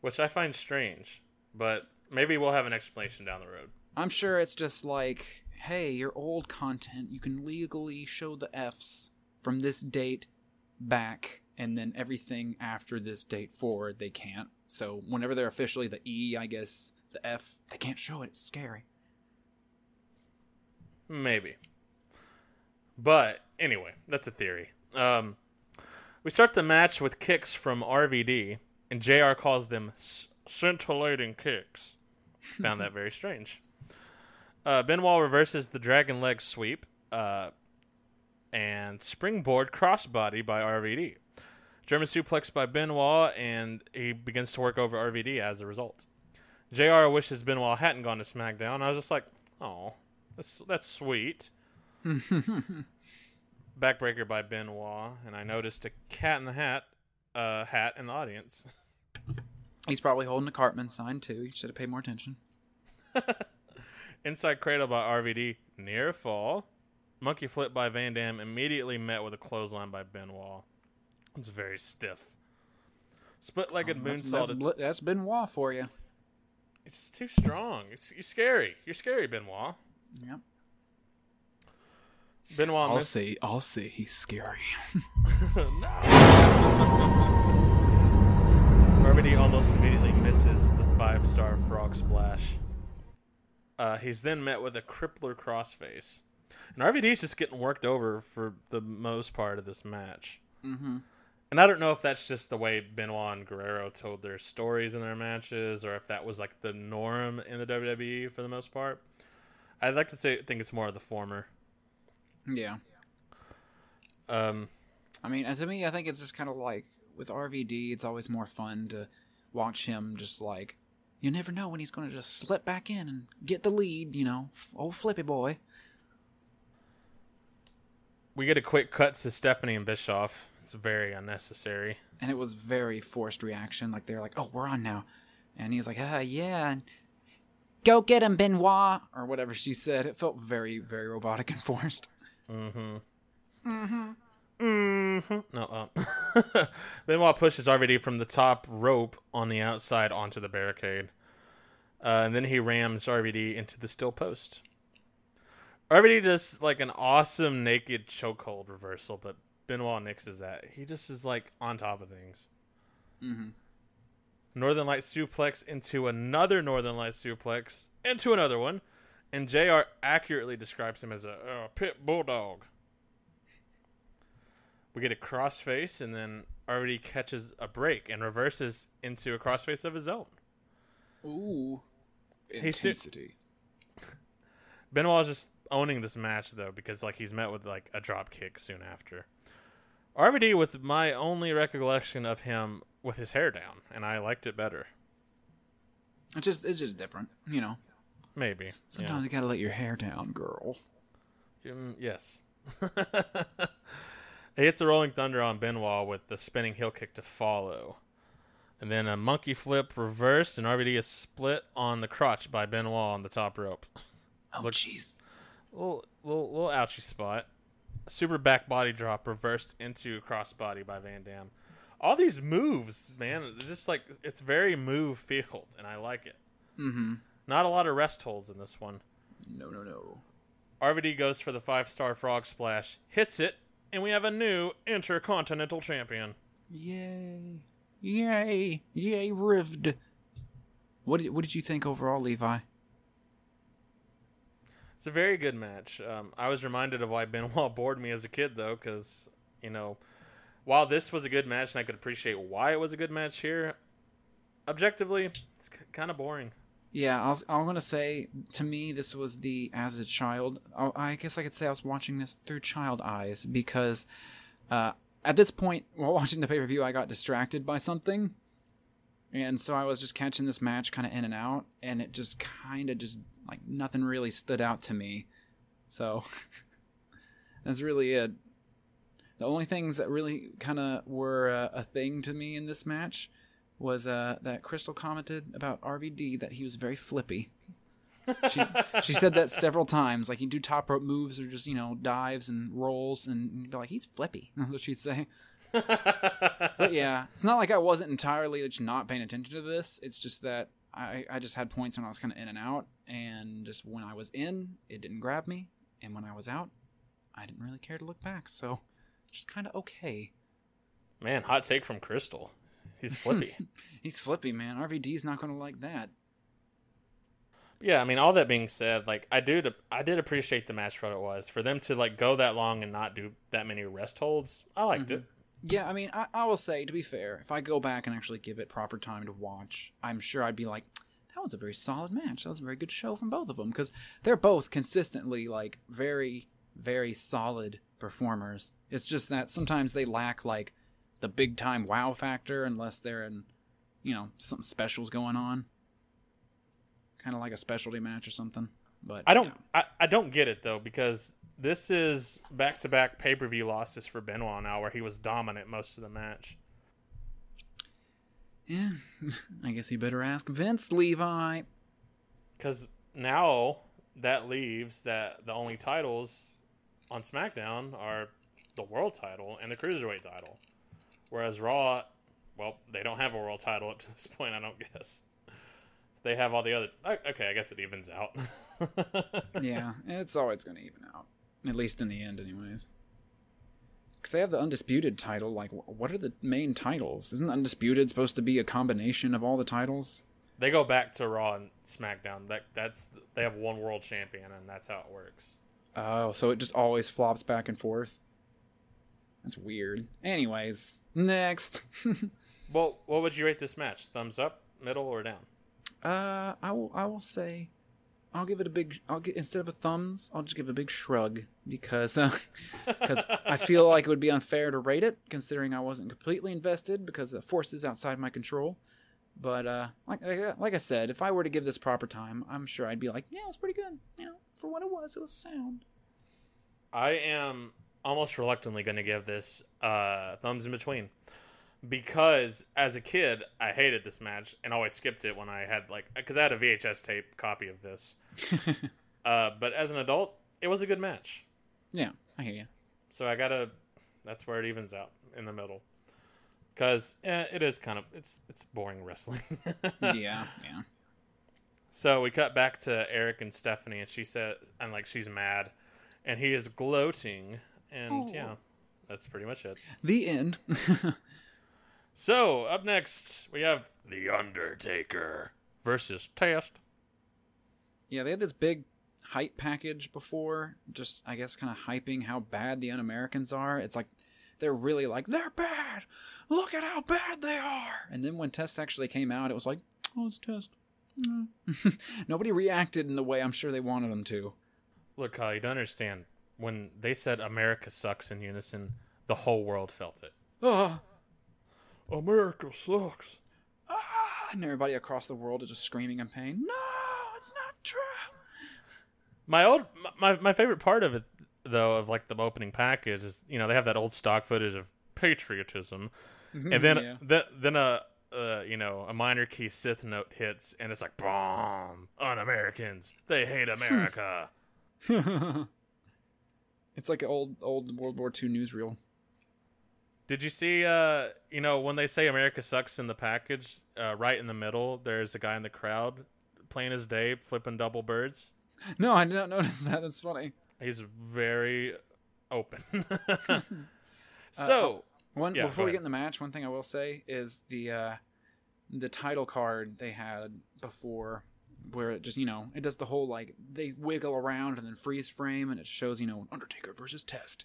S6: Which I find strange, but maybe we'll have an explanation down the road.
S7: I'm sure it's just like, hey, your old content, you can legally show the Fs from this date back, and then everything after this date forward, they can't. So whenever they're officially the E, I guess, the F, they can't show it. It's scary.
S6: Maybe. But anyway, that's a theory. Um, we start the match with kicks from RVD, and JR calls them scintillating kicks. Found that very strange. Uh, Benoit reverses the dragon leg sweep uh, and springboard crossbody by RVD. German suplex by Benoit, and he begins to work over RVD as a result. JR wishes Benoit hadn't gone to SmackDown. I was just like, oh, that's, that's sweet. Backbreaker by Benoit, and I noticed a cat in the hat uh, hat in the audience.
S7: He's probably holding a Cartman sign too. You should have paid more attention.
S6: Inside cradle by RVD, near fall. Monkey flip by Van Dam, immediately met with a clothesline by Benoit. It's very stiff. Split legged
S7: Um, that's,
S6: moonsault.
S7: that's, bl- that's Benoit for you.
S6: It's just too strong. It's, you're scary. You're scary, Benoit.
S7: Yep.
S6: Benoit
S7: I'll
S6: missed-
S7: say, I'll say he's scary.
S6: RVD almost immediately misses the five star frog splash. Uh, he's then met with a crippler crossface. And RVD's just getting worked over for the most part of this match.
S7: Mm-hmm.
S6: And I don't know if that's just the way Benoit and Guerrero told their stories in their matches, or if that was like the norm in the WWE for the most part. I'd like to say, think it's more of the former.
S7: Yeah.
S6: Um,
S7: I mean, as to me, I think it's just kind of like with RVD, it's always more fun to watch him just like you never know when he's going to just slip back in and get the lead. You know, old Flippy boy.
S6: we get a quick cut to Stephanie and Bischoff. It's very unnecessary.
S7: And it was very forced reaction. Like they're like, "Oh, we're on now," and he's like, "Ah, yeah." And, Go get him, Benoit, or whatever she said. It felt very, very robotic and forced.
S6: Mm-hmm.
S7: Mm-hmm.
S6: Mm-hmm. No, uh, Benoit pushes RVD from the top rope on the outside onto the barricade. Uh, and then he rams RVD into the steel post. RVD does like an awesome naked chokehold reversal, but Benoit nixes that. He just is like on top of things.
S7: Mm-hmm.
S6: Northern Light suplex into another Northern Light suplex into another one, and JR accurately describes him as a, a pit bulldog. We get a crossface, and then RVD catches a break and reverses into a crossface of his own.
S7: Ooh.
S6: He su-
S7: Intensity.
S6: Benoit's just owning this match though because like he's met with like a drop kick soon after. RVD with my only recollection of him with his hair down, and I liked it better.
S7: It's just it's just different, you know.
S6: Maybe.
S7: Sometimes you gotta let your hair down, girl.
S6: yeah. Mm, yes. he hits a rolling thunder on Benoit with the spinning heel kick to follow. And then a monkey flip reversed, and RVD is split on the crotch by Benoit on the top rope.
S7: Oh jeez.
S6: Little, little, little ouchy spot. Super back body drop reversed into crossbody by Van Dam. All these moves, man, just like it's very move field, and I like it.
S7: Mm-hmm.
S6: Not a lot of rest holds in this one.
S7: No, no, no.
S6: RVD goes for the five star frog splash, hits it, and we have a new intercontinental champion.
S7: Yay. Yay. Yay, rived. What did, what did you think overall, Levi?
S6: It's a very good match. Um, I was reminded of why Benoit bored me as a kid, though, because, you know, while this was a good match and I could appreciate why it was a good match here, objectively, it's kind of boring.
S7: Yeah, I was, I'm gonna say to me this was the as a child. I I guess I could say I was watching this through child eyes because uh, at this point while watching the pay per view, I got distracted by something, and so I was just catching this match kind of in and out, and it just kind of just like nothing really stood out to me. So that's really it. The only things that really kind of were uh, a thing to me in this match was uh, that Crystal commented about RVD that he was very flippy. She, she said that several times. Like he'd do top rope moves or just you know dives and rolls, and be like, "He's flippy." That's what she'd say. but yeah, it's not like I wasn't entirely just not paying attention to this. It's just that I, I just had points when I was kind of in and out, and just when I was in, it didn't grab me, and when I was out, I didn't really care to look back. So, just kind of okay.
S6: Man, hot take from Crystal. He's flippy.
S7: He's flippy, man. RVD's not going to like that.
S6: yeah, I mean, all that being said, like I do, I did appreciate the match for what it was. For them to like go that long and not do that many rest holds, I liked mm-hmm. it.
S7: Yeah, I mean, I, I will say, to be fair, if I go back and actually give it proper time to watch, I'm sure I'd be like, that was a very solid match. That was a very good show from both of them because they're both consistently like very, very solid performers. It's just that sometimes they lack like the big time wow factor unless they're in, you know, some specials going on. Kind of like a specialty match or something. But
S6: I don't, I, I don't get it though because this is back to back pay per view losses for Benoit now, where he was dominant most of the match.
S7: Yeah, I guess you better ask Vince Levi.
S6: Because now that leaves that the only titles on SmackDown are the world title and the cruiserweight title, whereas Raw, well, they don't have a world title up to this point. I don't guess they have all the other. Okay, I guess it evens out.
S7: yeah, it's always going to even out. At least in the end, anyways. Because they have the Undisputed title. Like, what are the main titles? Isn't Undisputed supposed to be a combination of all the titles?
S6: They go back to Raw and SmackDown. That that's they have one world champion, and that's how it works.
S7: Oh, so it just always flops back and forth? That's weird. Anyways, next.
S6: Well, what would you rate this match? Thumbs up, middle, or down?
S7: Uh, I will. I will say, I'll give it a big. I'll get instead of a thumbs, I'll just give a big shrug because because I feel like it would be unfair to rate it considering I wasn't completely invested because of forces outside my control. But uh, like like- like I said, if I were to give this proper time, I'm sure I'd be like, yeah, it was pretty good. You know, for what it was, it was sound.
S6: I am almost reluctantly going to give this uh, thumbs in between because as a kid I hated this match and always skipped it when I had like because I had a VHS tape copy of this. uh, but as an adult, it was a good match.
S7: Yeah, I hear you.
S6: So I gotta. That's where it evens out in the middle. Because eh, it is kind of it's it's boring wrestling.
S7: yeah, yeah.
S6: So we cut back to Eric and Stephanie, and she said, and like she's mad, and he is gloating, and
S7: Oh.
S6: yeah, that's pretty much it.
S7: The end.
S6: So up next we have the Undertaker versus Test.
S7: Yeah, they had this big hype package before, just I guess kind of hyping how bad the Un-Americans are. It's like they're really like they're bad. Look at how bad they are. And then when Test actually came out, it was like, oh, it's Test. Mm. Nobody reacted in the way I'm sure they wanted them to.
S6: Look, Kyle, you don't understand. When they said America sucks in unison, the whole world felt it.
S7: Oh,
S6: America sucks.
S7: ah, and everybody across the world is just screaming in pain. No, it's not true.
S6: My old my my favorite part of it though of like the opening package is is you know they have that old stock footage of patriotism, and then
S7: Yeah.
S6: then then a uh, you know a minor key Sith note hits and it's like bomb un-Americans they hate America.
S7: It's like an old old World War II newsreel.
S6: Did you see uh you know when they say America sucks in the package uh, right in the middle there's a guy in the crowd plain as day flipping double birds.
S7: No, I did not notice that. That's funny.
S6: He's very open. so
S7: One
S6: Yeah,
S7: before we get in the match, one thing I will say is the uh, the title card they had before, where it just you know it does the whole like they wiggle around and then freeze frame and it shows you know Undertaker versus Test.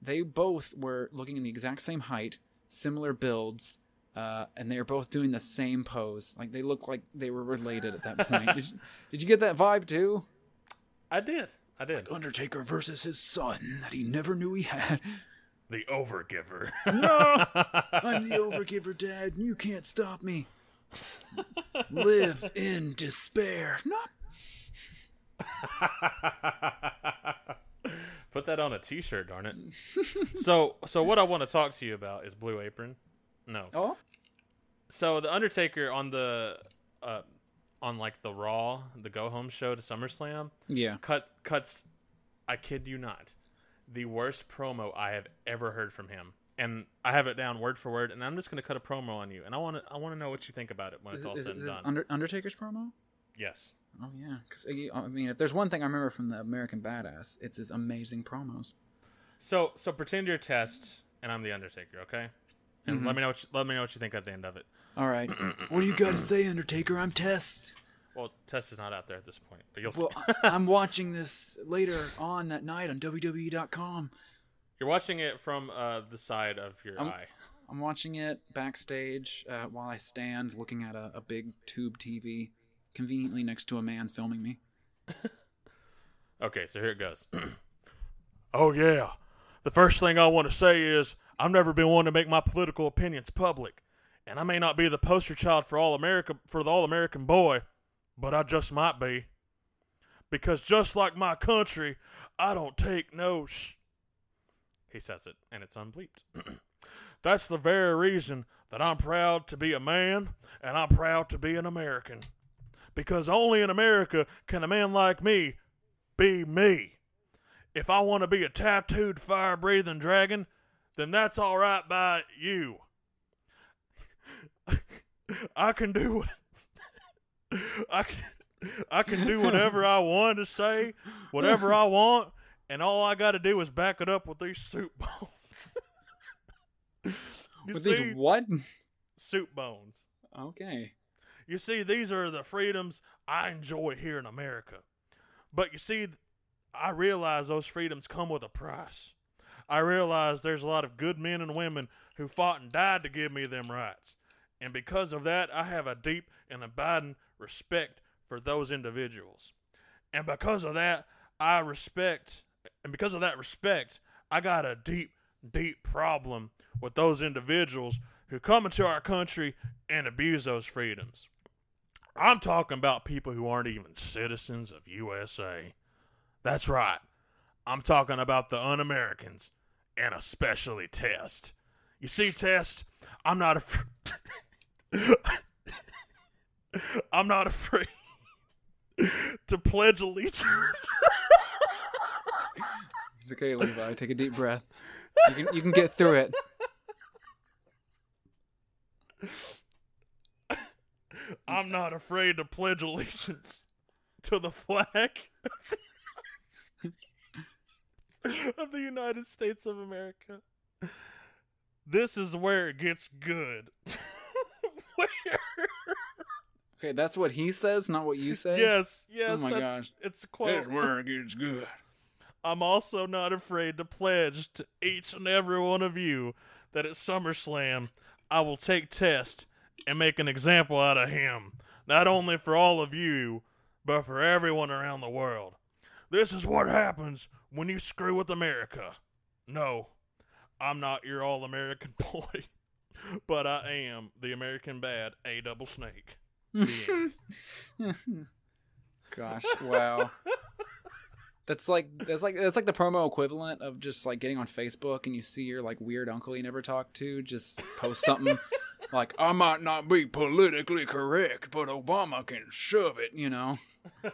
S7: They both were looking in the exact same height, similar builds, uh, and they were both doing the same pose. Like they looked like they were related at that point. did, you, did you get that vibe too?
S6: I did. I did.
S7: Undertaker versus his son that he never knew he had.
S6: the overgiver.
S7: No, I'm the overgiver, Dad. and You can't stop me. Live in despair. No.
S6: Put that on a t-shirt, darn it. so, so what I want to talk to you about is Blue Apron. No.
S7: Oh.
S6: So the Undertaker on the uh on like the Raw, the Go Home show to SummerSlam,
S7: Yeah.
S6: cut cuts I kid you not. The worst promo I have ever heard from him. And I have it down word for word and I'm just going to cut a promo on you and I want to I want to know what you think about it when it's all
S7: Is,
S6: said and
S7: is
S6: done.
S7: Under, Undertaker's promo?
S6: yes.
S7: Oh yeah, because I mean, if there's one thing I remember from the American Badass, it's his amazing promos.
S6: So so pretend you're Test and I'm the Undertaker, okay? And
S7: Mhm.
S6: let me know what you, let me know what you think at the end of it.
S7: All right, what do you got to say, Undertaker? I'm Test.
S6: Well, Test is not out there at this point, but you'll
S7: Well, I'm watching this later on that night on WWE.com.
S6: You're watching it from uh, the side of your
S7: I'm,
S6: eye.
S7: I'm watching it backstage uh, while I stand looking at a, a big tube TV, conveniently next to a man filming me.
S6: Okay, so here it goes. oh yeah. The first thing I want to say is I've never been one to make my political opinions public, and I may not be the poster child for all America for the all American boy, but I just might be. Because just like my country, I don't take no sh. He says it, and it's unbleeped. That's the very reason that I'm proud to be a man, and I'm proud to be an American. Because only in America can a man like me be me. If I want to be a tattooed, fire breathing dragon, then that's all right by you. I can do what I can. I can do whatever I want to say, whatever I want, and all I got to do is back it up with these soup bones.
S7: With
S6: see?
S7: these what?
S6: soup bones.
S7: Okay.
S6: You see, these are the freedoms I enjoy here in America. But you see, I realize those freedoms come with a price. I realize there's a lot of good men and women who fought and died to give me them rights. And because of that, I have a deep and abiding respect for those individuals. And because of that, I respect, and because of that respect, I got a deep, deep problem with those individuals who come into our country and abuse those freedoms. I'm talking about people who aren't even citizens of USA. That's right. I'm talking about the un-Americans, and especially Test. You see, Test, I'm not afraid. I'm not afraid to pledge allegiance.
S7: It's okay, Levi. Take a deep breath. You can you can get through it.
S6: I'm not afraid to pledge allegiance to the flag of the United States of America. This is where it gets good.
S7: Okay, that's what he says, not what you say.
S6: Yes, yes.
S7: Oh my
S6: that's,
S7: gosh.
S6: It's a quote.
S7: That's where it gets good.
S6: I'm also not afraid to pledge to each and every one of you that at SummerSlam I will take Test and make an example out of him, not only for all of you, but for everyone around the world. This is what happens when you screw with America. No, I'm not your all American boy, but I am the American bad A double snake.
S7: Gosh, wow. That's like that's like that's like the promo equivalent of just like getting on Facebook and you see your like weird uncle you never talked to just post something like I might not be politically correct, but Obama can shove it, you know.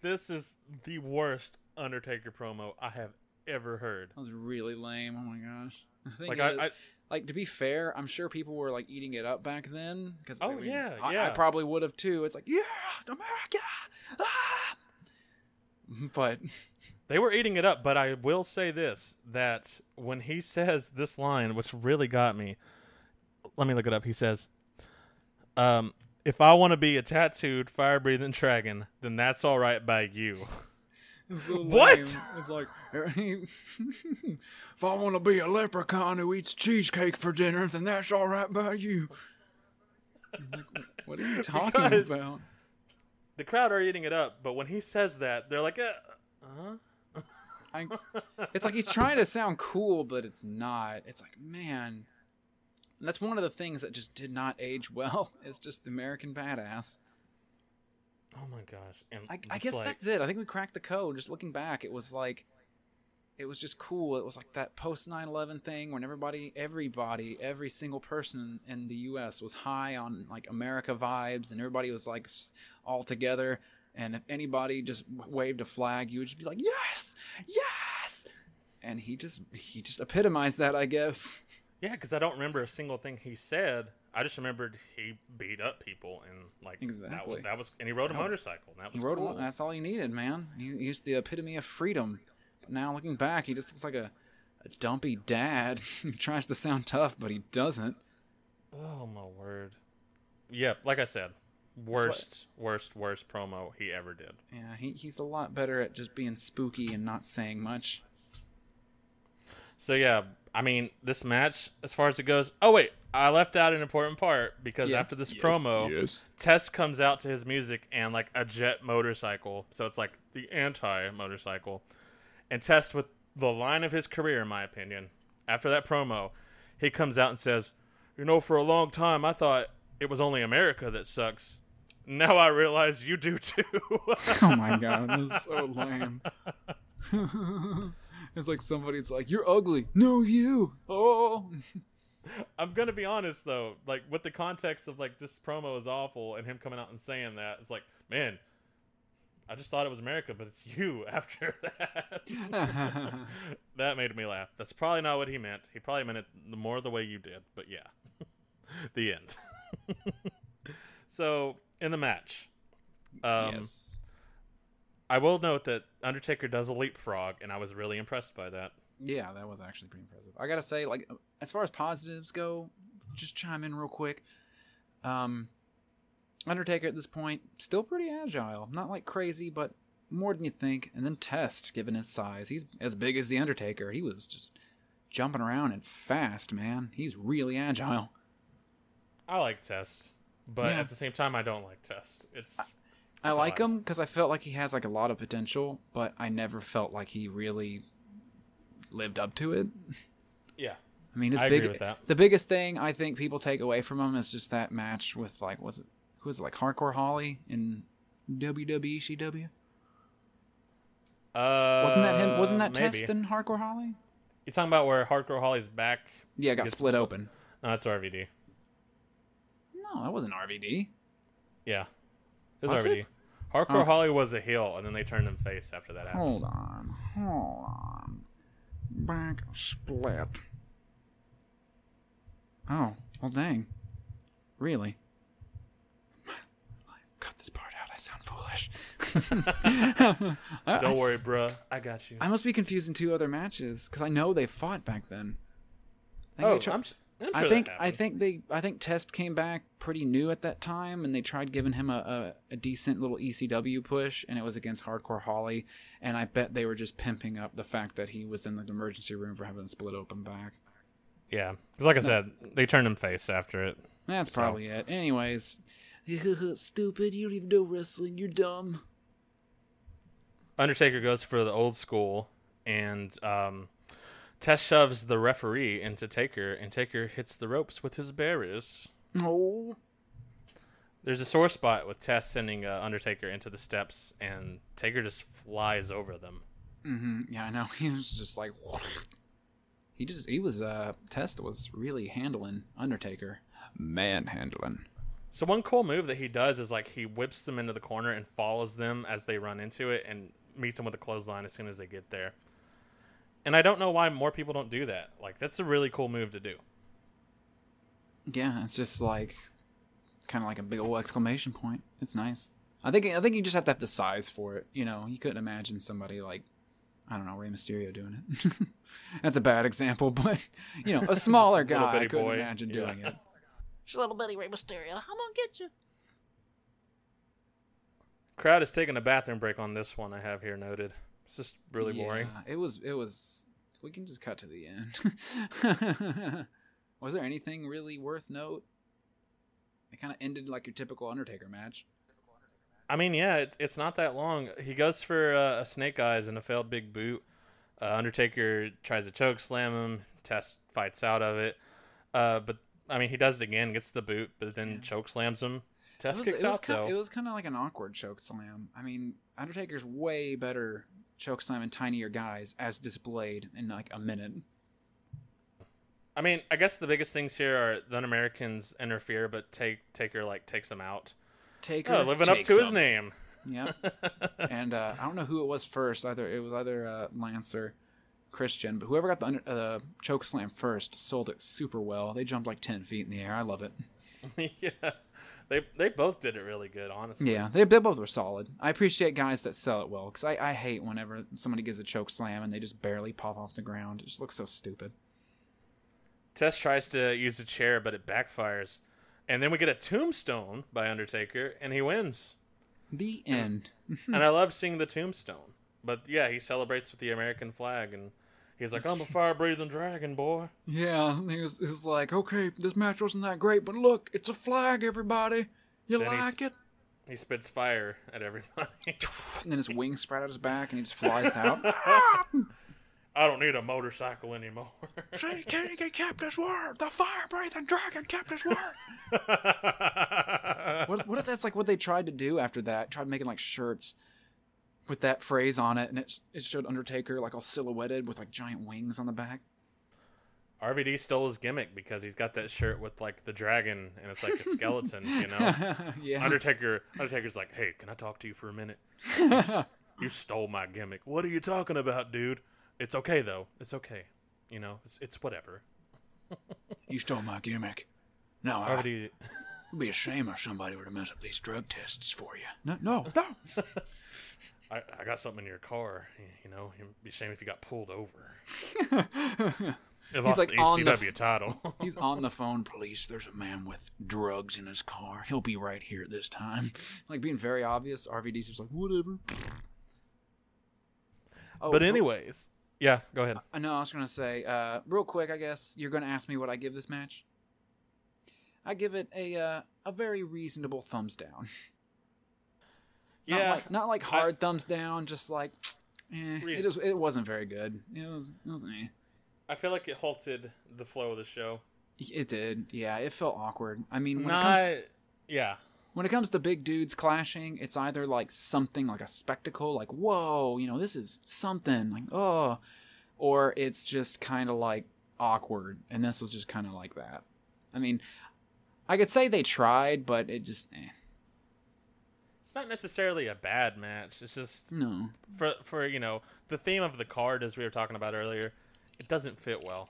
S6: this is the worst Undertaker promo I have ever heard.
S7: That was really lame. Oh my gosh. I
S6: Like,
S7: it-
S6: I- I-
S7: like to be fair, I'm sure people were like eating it up back then because
S6: Oh, yeah,
S7: I, I probably would have too. It's like yeah, America. Ah! But
S6: They were eating it up, but I will say this that when he says this line, which really got me, let me look it up. He says, um, if I want to be a tattooed, fire breathing dragon, then that's all right by you.
S7: It's so
S6: What?
S7: It's like if I want to be a leprechaun who eats cheesecake for dinner, then that's all right by you. Like, what are you talking
S6: Because-
S7: about?
S6: The crowd are eating it up, but when he says that, they're like, uh, huh?
S7: I, it's like he's trying to sound cool, but it's not. It's like, man, and that's one of the things that just did not age well. Is just the American badass.
S6: Oh my gosh! And
S7: I, I guess
S6: like-
S7: that's it. I think we cracked the code. Just looking back, it was like, it was just cool. It was like that post 9/11 thing when everybody, everybody, every single person in the U.S. was high on like America vibes, and everybody was like all together. And if anybody just waved a flag, you would just be like, yes, yes. And he just he just epitomized that, I guess.
S6: Yeah, because I don't remember a single thing he said. I just remembered he beat up people and like That was,
S7: Exactly.
S6: that was and he rode a
S7: That was-
S6: motorcycle. And that
S7: He
S6: was
S7: wrote
S6: cool.
S7: That's all he needed, man. He, he's the epitome of freedom. But now looking back, he just looks like a, a dumpy dad who tries to sound tough, but he doesn't.
S6: Oh my word! Yeah, like I said, worst, worst, worst promo he ever did.
S7: Yeah, he, he's a lot better at just being spooky and not saying much.
S6: So yeah, I mean, this match, as far as it goes. Oh wait, I left out an important part because
S7: Yes.
S6: after this
S7: Yes,
S6: promo,
S7: yes.
S6: Test comes out to his music and like a jet motorcycle. So it's like the anti motorcycle, and Test with the line of his career, in my opinion. After that promo, he comes out and says, "You know, for a long time, I thought it was only America that sucks. Now I realize you do too."
S7: oh my god, this is so lame. it's like somebody's like, "You're ugly." No, you. Oh.
S6: I'm gonna be honest though, like with the context of like this promo is awful and him coming out and saying that, it's like, man, I just thought it was America, but it's you after that. that made me laugh. That's probably not what he meant. He probably meant it the more the way you did, but yeah. the end. so in the match, um,
S7: yes.
S6: I will note that Undertaker does a leapfrog, and I was really impressed by that.
S7: Yeah, that was actually pretty impressive. I gotta say, like, as far as positives go, just chime in real quick. Um, Undertaker at this point still pretty agile, not like crazy, but more than you think. And then Test, given his size, he's as big as the Undertaker. He was just jumping around and fast, man. He's really agile.
S6: I like Test, but
S7: Yeah.
S6: at the same time, I don't like Test. It's
S7: I like him because I felt like he has like a lot of potential, but I never felt like he really lived up to it.
S6: yeah.
S7: I mean, his
S6: I
S7: big
S6: agree with that.
S7: the biggest thing I think people take away from him is just that match with like was it who was it like Hardcore Holly in WWE CW?
S6: Uh,
S7: Wasn't that him? Wasn't that
S6: maybe.
S7: Test in Hardcore Holly?
S6: You talking about where Hardcore Holly's back?
S7: Yeah, got split open.
S6: No, that's RVD.
S7: No, that wasn't RVD.
S6: Yeah, it was,
S7: Was
S6: RVD.
S7: it?
S6: Hardcore
S7: Okay.
S6: Holly was a heel, and then they turned him face after that happened.
S7: Hold on, hold on. Back split. Oh, well, dang. Really? Cut this part out. I sound foolish.
S6: Don't
S7: I
S6: worry,
S7: s-
S6: bruh. I got you.
S7: I must be confusing two other matches because I know they fought back then. I think
S6: oh,
S7: they
S6: I'm. S- I'm
S7: I think I think they I think Test came back pretty new at that time, and they tried giving him a, a, a decent little ECW push, and it was against Hardcore Holly, and I bet they were just pimping up the fact that he was in the emergency room for having a split open back.
S6: Yeah, 'Cause like I said, they turned him face after it.
S7: That's
S6: So-
S7: probably it. Anyways,
S10: Stupid, you don't even know wrestling, you're dumb.
S6: Undertaker goes for the old school, and um, Test shoves the referee into Taker, and Taker hits the ropes with his berries.
S7: oh,
S6: There's a sore spot with Test sending uh, Undertaker into the steps, and Taker just flies over them.
S7: hmm yeah, I know. He was just like, he just he was uh Test was really handling Undertaker, manhandling.
S6: So one cool move that he does is like he whips them into the corner and follows them as they run into it, and meets them with a clothesline as soon as they get there. And I don't know why more people don't do that. Like that's a really cool move to do.
S7: Yeah, it's just like kind of like a big old exclamation point. It's nice. I think I think you just have to have the size for it. You know, you couldn't imagine somebody like I don't know Rey Mysterio doing it. That's a bad example, but you know, a smaller
S6: Just a
S7: guy I couldn't
S6: boy.
S7: imagine
S6: Yeah.
S7: doing it.
S10: She's a little bitty Rey Mysterio. I'm gonna get you.
S6: Crowd is taking a bathroom break on this one. I have here noted. It's just really boring.
S7: Yeah, It was. It was. We can just cut to the end. was there anything really worth note? It kind of ended like your typical Undertaker match.
S6: I mean, yeah, it, it's not that long. He goes for uh, a snake eyes and a failed big boot. Uh, Undertaker tries to choke slam him. Test fights out of it. Uh, but I mean, he does it again, gets the boot, but then choke slams him. Test
S7: it was,
S6: kicks
S7: it
S6: out
S7: kind,
S6: though.
S7: It was kind of like an awkward choke slam. I mean, Undertaker's way better choke slamming tinier guys, as displayed in like a minute.
S6: I mean, I guess the biggest things here are the Americans interfere, but take Taker like takes him out.
S7: Taker
S6: Oh, living up to his name.
S7: Yep. and uh, I don't know who it was first. Either it was either uh, Lance or Christian, but whoever got the under, uh, choke slam first sold it super well. They jumped like ten feet in the air. I love it.
S6: yeah, they they both did it really good, honestly.
S7: Yeah, they, they both were solid. I appreciate guys that sell it well because I, I hate whenever somebody gives a choke slam and they just barely pop off the ground. It just looks so stupid.
S6: Test tries to use a chair, but it backfires. And then we get a tombstone by Undertaker, and he wins.
S7: The end.
S6: and I love seeing the tombstone. But yeah, he celebrates with the American flag, and he's like, I'm a fire breathing dragon, boy.
S7: Yeah, he was, he like, okay, this match wasn't that great, but look, it's a flag, everybody. You
S6: Then he's-
S7: like it?
S6: He spits fire at everybody.
S7: And then his wings spread out his back and he just flies out.
S6: I don't need a motorcycle anymore.
S7: See, King kept his word? The fire breathing dragon kept his word. what, what if that's like what they tried to do after that? Tried making like shirts with that phrase on it, and it it showed Undertaker like all silhouetted with like giant wings on the back.
S6: RVD stole his gimmick because he's got that shirt with like the dragon and it's like a skeleton, you know.
S7: Yeah.
S6: Undertaker Undertaker's like, "Hey, can I talk to you for a minute?" you stole my gimmick. What are you talking about, dude? It's okay though. It's okay. You know, it's it's whatever.
S7: You stole my gimmick. No, I,
S6: RVD
S7: it'd be a shame if somebody were to mess up these drug tests for you. No, no, no.
S6: I, I got something in your car. You know, it'd be a shame if you got pulled over. It lost
S7: like
S6: the
S7: on the
S6: ECW
S7: f-
S6: title.
S7: He's on the phone. Police, there's a man with drugs in his car. He'll be right here at this time. Like being very obvious. RVD's just like whatever. Oh,
S6: but anyways, yeah, go ahead.
S7: I know. I was gonna say, uh, real quick. I guess you're gonna ask me what I give this match. I give it a uh, a very reasonable thumbs down. Not
S6: Yeah,
S7: like, not like hard thumbs down. Just like, eh, it was. It wasn't very good. It was. It was. Eh.
S6: I feel like it halted the flow of the show.
S7: It did. Yeah, it felt awkward. I mean, when it
S6: Not,
S7: comes
S6: yeah.
S7: when it comes to big dudes clashing, it's either like something like a spectacle, like whoa, you know, this is something, like oh, or it's just kind of like awkward, and this was just kind of like that. I mean, I could say they tried, but it just eh.
S6: It's not necessarily a bad match. It's just
S7: no.
S6: for for you know the theme of the card, as we were talking about earlier. It doesn't fit well,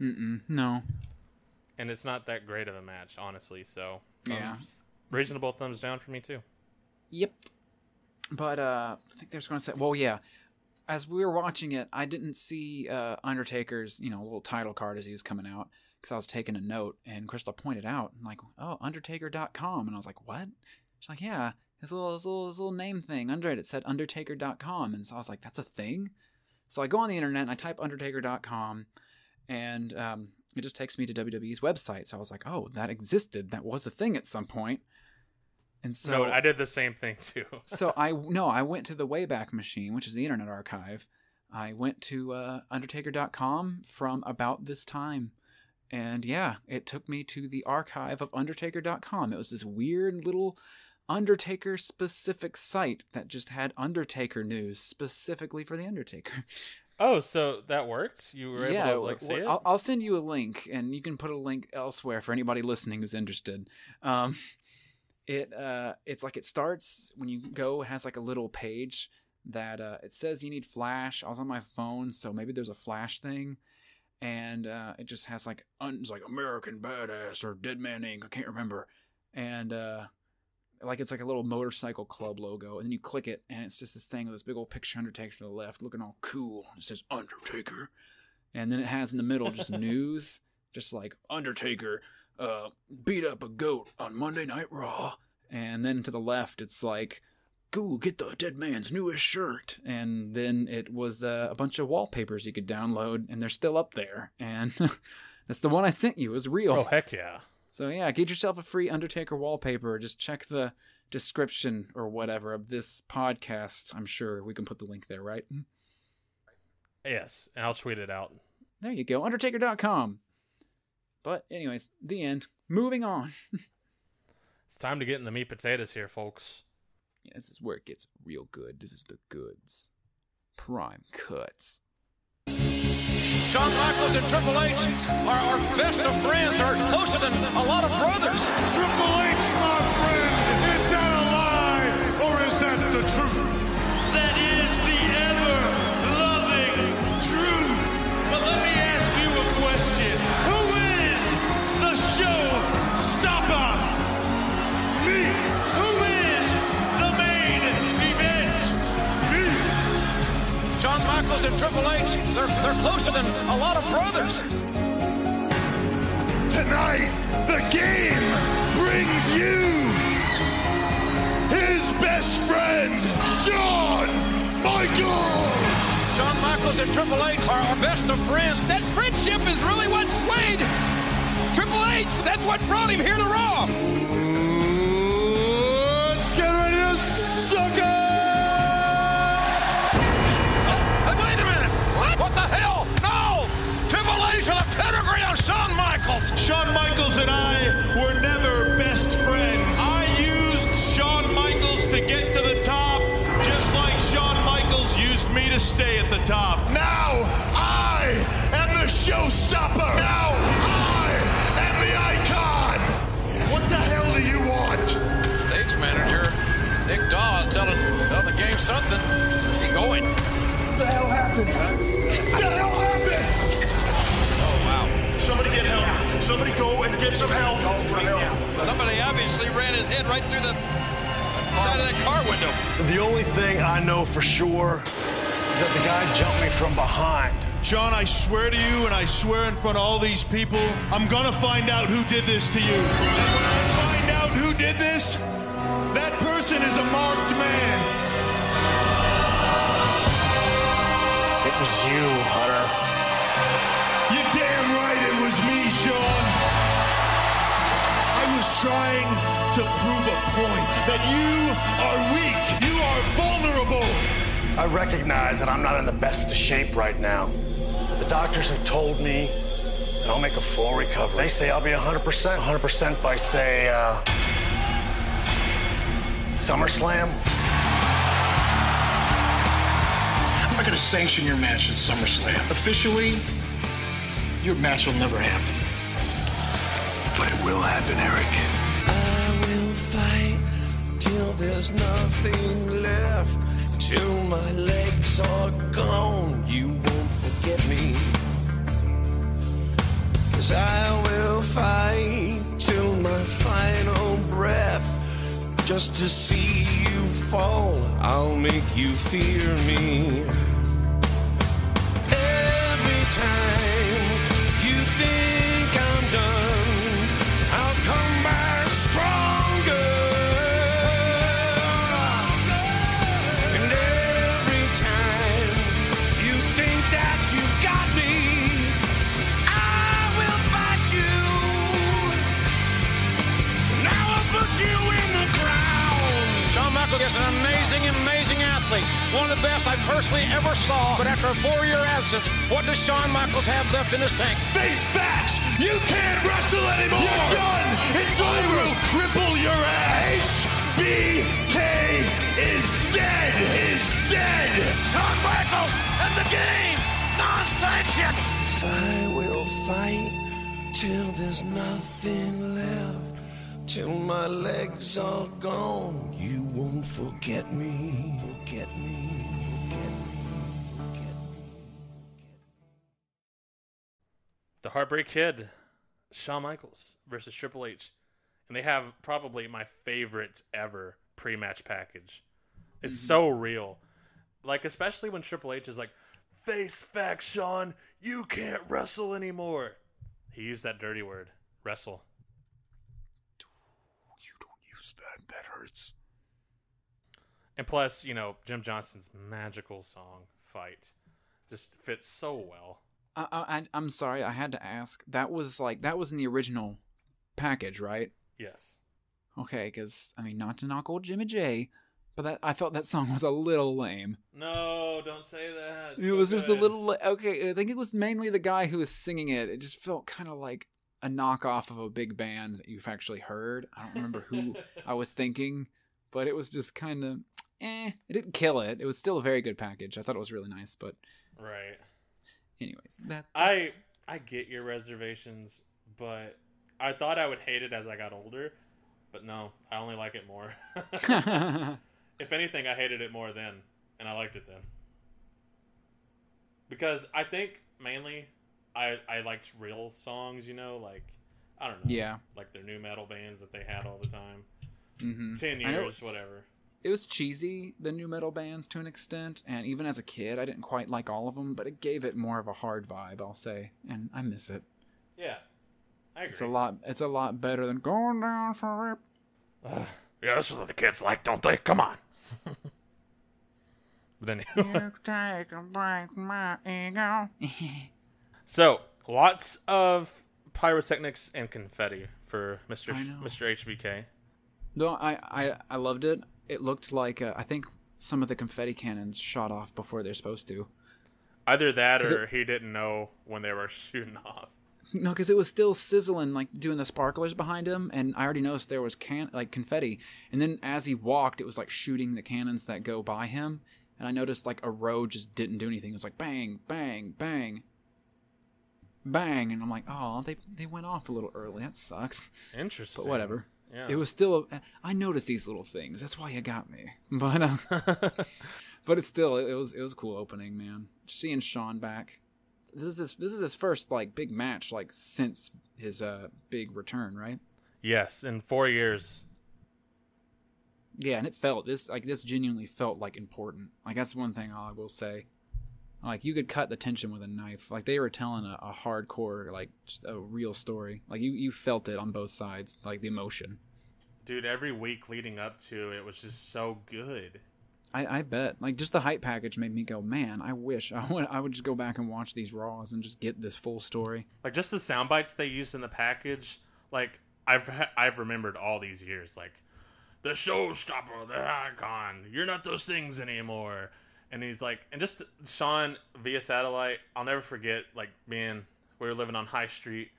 S7: Mm-mm, no.
S6: and it's not that great of a match, honestly. So
S7: Yeah.
S6: thumbs- reasonable thumbs down for me too.
S7: Yep. But uh I think there's going to say well yeah, as we were watching it, I didn't see uh Undertaker's, you know, little title card as he was coming out because I was taking a note, and Crystal pointed out, like, oh, Undertaker.com. And I was like, what? She's like, yeah, his little, his little, his little name thing under it, it said Undertaker.com. And so I was like, that's a thing? So I go on the internet and I type Undertaker.com, and um, it just takes me to WWE's website. So I was like, oh, that existed. That was a thing at some point. And so
S6: no, I did the same thing too.
S7: so I no, I went to the Wayback Machine, which is the Internet Archive. I went to uh, Undertaker.com from about this time, and yeah, it took me to the archive of Undertaker.com. It was this weird little Undertaker specific site that just had Undertaker news specifically for the Undertaker.
S6: Oh, so that worked? You were able to like see it?
S7: I'll, I'll send you a link, and you can put a link elsewhere for anybody listening who's interested. Um, it uh, it's like it starts when you go. It has like a little page that uh, it says you need Flash. I was on my phone, so maybe there's a Flash thing, and uh, it just has like un- it's like American Badass or Dead Man Inc. I can't remember, and uh, like it's like a little motorcycle club logo, and then you click it, and it's just this thing with this big old picture Undertaker to the left, looking all cool. It says Undertaker, and then it has in the middle just news, just like Undertaker uh, beat up a goat on Monday Night Raw, and then to the left it's like. Go get the dead man's newest shirt, and then it was uh, a bunch of wallpapers you could download, and they're still up there. And that's the one I sent you. It was real.
S6: Oh heck yeah!
S7: So yeah, get yourself a free Undertaker wallpaper. Just check the description or whatever of this podcast. I'm sure we can put the link there, right? Hmm?
S6: Yes, and I'll tweet it out.
S7: There you go, Undertaker.com. But anyways, the end. Moving on.
S6: It's time to get in the meat potatoes here, folks.
S7: Yeah, this is where it gets real good. This is the goods. Prime cuts.
S13: Shawn Michaels and Triple H are our best of friends, are closer than a lot of brothers.
S14: Triple H, my friend, is that a
S13: Michaels and Triple H, they're, they're closer than a lot of brothers.
S14: Tonight, the game brings you his best friend, Shawn Michaels.
S13: Shawn Michaels and Triple H are our best of friends. That friendship is really what swayed Triple H. That's what brought him here to Raw.
S14: Let's get ready to suck it!
S13: What? What the hell? No! Triple H with a pedigree on Shawn Michaels!
S14: Shawn Michaels and I were never best friends. I used Shawn Michaels to get to the top, just like Shawn Michaels used me to stay at the top. Now I am the showstopper. Now I am the icon. What the hell do you want?
S13: Stage manager Nick Dawes telling, telling the game something. Where's he going?
S14: What the hell happened? What the hell happened?
S13: Oh, wow.
S14: Somebody get help. Somebody go and get some help.
S13: Somebody obviously ran his head right through the side of that car window.
S15: The only thing I know for sure is that the guy jumped me from behind.
S14: John, I swear to you, and I swear in front of all these people, I'm gonna find out who did this to you. And when I find out who did this, that person is a marked man.
S15: It was you, Hunter.
S14: You're damn right it was me, Shawn. I was trying to prove a point that you are weak. You are vulnerable.
S15: I recognize that I'm not in the best of shape right now. But the doctors have told me that I'll make a full recovery. They say I'll be 100%. 100% by, say, uh, SummerSlam. Going to sanction your match at SummerSlam. Officially, your match will never happen. But it will happen, Eric.
S16: I will fight till there's nothing left. Till my legs are gone, you won't forget me. Cause I will fight till my final breath. Just to see you fall, I'll make you fear me. Time
S13: athlete, one of the best I personally ever saw. But after a four-year absence, what does Shawn Michaels have left in his tank?
S4: Face facts! You can't wrestle anymore! You're done! It's over! I will cripple your ass! HBK is dead! Is dead!
S8: Shawn Michaels and the game! Non-sanctioned!
S16: I will fight till there's nothing left. Till my legs are gone, you won't forget me. Forget me.
S6: The Heartbreak Kid, Shawn Michaels versus Triple H. And they have probably my favorite ever pre match package. It's mm-hmm. so real. Like, especially when Triple H is like, face fact, Shawn, you can't wrestle anymore. He used that dirty word, wrestle.
S3: Use that. That hurts.
S6: And plus, you know, Jim Johnston's magical song, Fight, just fits so well.
S7: I, I, I'm sorry, I had to ask. That was like that was in the original package, right?
S6: Yes.
S7: Okay, because I mean, not to knock old Jimmy J, but that I felt that song was a little lame.
S6: No, don't say that.
S7: it was just a little li- okay. I think it was mainly the guy who was singing it. It just felt kind of like a knockoff of a big band that you've actually heard. I don't remember who I was thinking, but it was just kind of eh. It didn't kill it. It was still a very good package. I thought it was really nice, but
S6: Right.
S7: anyways, that
S6: I I get your reservations, but I thought I would hate it as I got older, but no, I only like it more. if anything, I hated it more then, and I liked it then. Because I think mainly I I liked real songs, you know, like I don't know,
S7: Yeah.
S6: like their new metal bands that they had all the time.
S7: Mhm.
S6: Ten years, whatever.
S7: It was cheesy, the new metal bands to an extent, and even as a kid, I didn't quite like all of them, but it gave it more of a hard vibe, I'll say, and I miss it.
S6: Yeah, I agree.
S7: It's a lot. It's a lot better than going down for it.
S6: Yeah, that's what the kids like, don't they? Come on. but then,
S7: You take a break, my ego.
S6: so lots of pyrotechnics and confetti for Mister Mister HBK.
S7: No, I, I, I loved it. It looked like uh, I think some of the confetti cannons shot off before they're supposed to.
S6: Either that, or
S7: it-
S6: he didn't know when they were shooting off.
S7: No, because it was still sizzling, like doing the sparklers behind him, and I already noticed there was can like confetti. And then as he walked, it was like shooting the cannons that go by him, and I noticed like a row just didn't do anything. It was like bang, bang, bang, bang, and I'm like, oh, they they went off a little early. That sucks.
S6: Interesting.
S7: But whatever.
S6: Yeah.
S7: It was still. A, I noticed these little things. That's why you got me. But uh, but it's still it was it was a cool opening, man. Seeing Shawn back. This is his, this is his first like big match like since his uh big return, right?
S6: Yes, in four years.
S7: Yeah, and it felt this like this genuinely felt like important. Like that's one thing I will say. Like you could cut the tension with a knife. Like they were telling a, a hardcore, like just a real story. Like you you felt it on both sides, like the emotion.
S6: Dude, every week leading up to it was just so good.
S7: I, I bet. Like just the hype package made me go, man. I wish I would. I would just go back and watch these raws and just get this full story.
S6: Like just the sound bites they used in the package. Like I've ha- I've remembered all these years. Like the showstopper, the icon. You're not those things anymore. And he's like, and just Shawn via satellite. I'll never forget. Like, man, we were living on High Street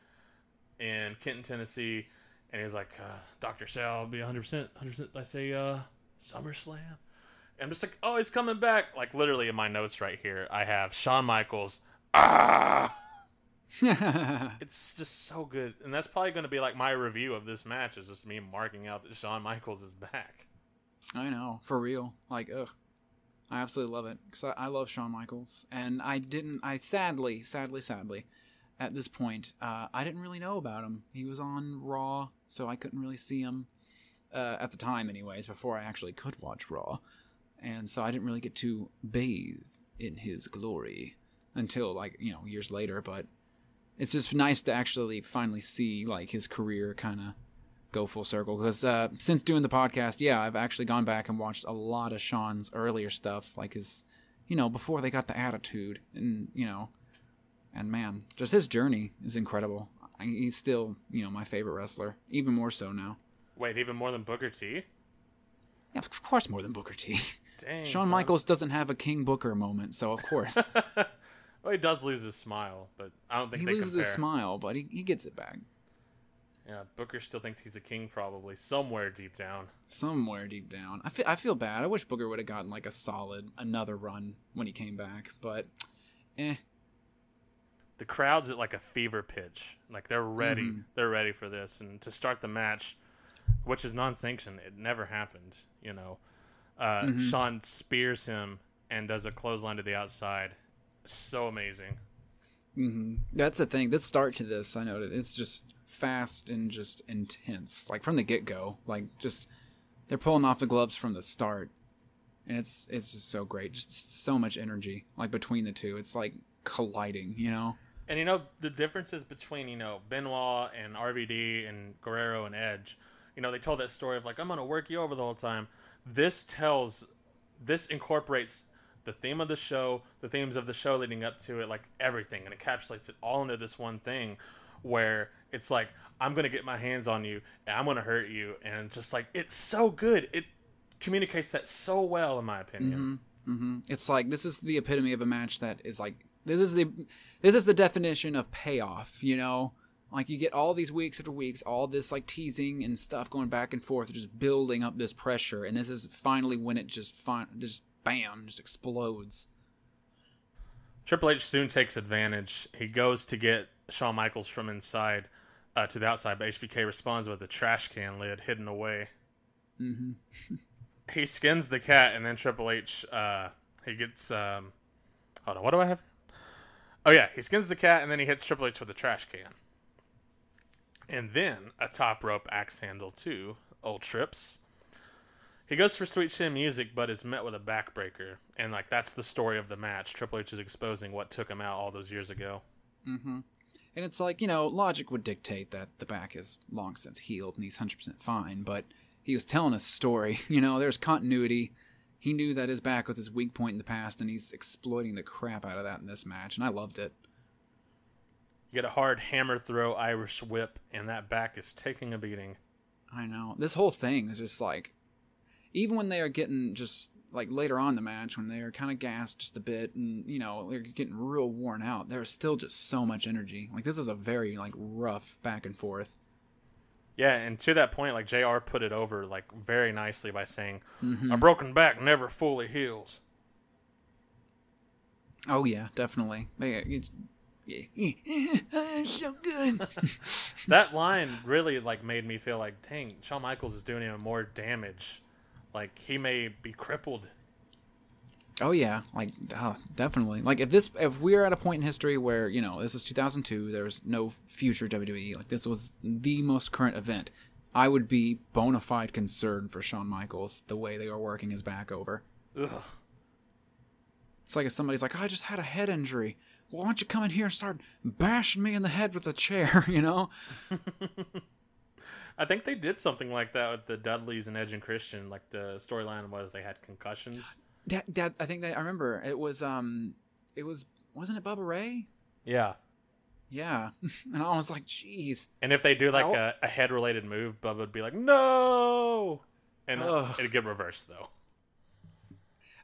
S6: in Kenton, Tennessee, and he's like, uh, "Doctor Sal, I'll be 100, percent 100." percent I say, uh, SummerSlam. And I'm just like, "Oh, he's coming back!" Like literally in my notes right here, I have Shawn Michaels. Ah. it's just so good, and that's probably going to be like my review of this match. Is just me marking out that Shawn Michaels is back.
S7: I know, for real. Like, ugh. I absolutely love it because I, I love Shawn Michaels, and I didn't. I sadly, sadly, sadly, at this point, uh, I didn't really know about him. He was on Raw, so I couldn't really see him uh, at the time, anyways. Before I actually could watch Raw, and so I didn't really get to bathe in his glory until like you know years later. But it's just nice to actually finally see like his career kind of go full circle because uh, since doing the podcast, yeah, I've actually gone back and watched a lot of Shawn's earlier stuff, like his, you know, before they got the attitude, and you know, and man, just his journey is incredible. I, he's still, you know, my favorite wrestler, even more so now.
S6: Wait, even more than Booker T?
S7: Yeah, of course, more than Booker T.
S6: Dang,
S7: Shawn
S6: son.
S7: Michaels doesn't have a King Booker moment, so of course
S6: Well, he does lose his smile, but I don't think
S7: he
S6: they
S7: loses
S6: compare.
S7: his smile, but he, he gets it back
S6: Yeah, Booker still thinks he's a king, probably somewhere deep down.
S7: somewhere deep down. I feel I feel bad. I wish Booker would have gotten like a solid another run when he came back, but eh.
S6: The crowd's at like a fever pitch. Like they're ready.
S7: Mhm.
S6: They're ready for this. And to start the match, which is non-sanctioned, it never happened. You know, uh,
S7: Mhm.
S6: Shawn spears him and does a clothesline to the outside. So amazing.
S7: hmm That's the thing. The start to this, I noted, it's just fast and just intense. Like from the get go, like just they're pulling off the gloves from the start, and it's it's just so great. Just so much energy, like between the two. It's like colliding, you know.
S6: And you know the differences between you know Benoit and RVD and Guerrero and Edge. You know they told that story of like I'm gonna work you over the whole time. This tells, this incorporates the theme of the show, the themes of the show leading up to it, like everything, and encapsulates it all into this one thing, where it's like I'm gonna get my hands on you and I'm gonna hurt you, and just like it's so good. It communicates that so well, in my opinion.
S7: hmm hmm It's like this is the epitome of a match that is like this is the this is the definition of payoff. You know, like you get all these weeks after weeks, all this like teasing and stuff going back and forth, just building up this pressure, and this is finally when it just fin- just bam, just explodes.
S6: Triple H soon takes advantage. He goes to get Shawn Michaels from inside uh, to the outside, but HBK responds with a trash can lid hidden away.
S7: hmm
S6: He skins the cat, and then Triple H uh, he gets um, hold on, what do I have? Oh yeah, he skins the cat, and then he hits Triple H with a trash can, and then a top rope axe handle too. Old trips. He goes for sweet chin music, but is met with a backbreaker, and like that's the story of the match. Triple H is exposing what took him out all those years ago.
S7: hmm And it's like, you know, logic would dictate that the back is long since healed and he's 100% fine, but he was telling a story. You know, there's continuity. He knew that his back was his weak point in the past, and he's exploiting the crap out of that in this match, and I loved it.
S6: You get a hard hammer throw Irish whip, and that back is taking a beating.
S7: I know. This whole thing is just like, even when they are getting just like later on in the match, when they are kind of gassed just a bit and, you know, they're getting real worn out, there's still just so much energy. Like, this is a very, like, rough back and forth.
S6: Yeah, and to that point, like Jr. put it over like very nicely by saying,
S7: Mhm.
S6: "A broken back never fully heals."
S7: Oh, yeah, definitely. Yeah. so good.
S6: that line really like made me feel like, dang, Shawn Michaels is doing even more damage. Like he may be crippled.
S7: Oh yeah, like oh, definitely. Like if this, if we're at a point in history where you know this is 2002, there's no future WWE. Like this was the most current event. I would be bona fide concerned for Shawn Michaels the way they are working his back over.
S6: Ugh.
S7: It's like if somebody's like, oh, I just had a head injury. Well, why don't you come in here and start bashing me in the head with a chair? You know?
S6: I think they did something like that with the Dudleys and Edge and Christian. Like the storyline was they had concussions.
S7: That that I think that I remember it was um it was wasn't it Bubba Ray?
S6: Yeah.
S7: Yeah, and I was like, jeez.
S6: And if they do like a, a head related move, Bubba would be like, "No," and
S7: Ugh.
S6: it'd get reversed though.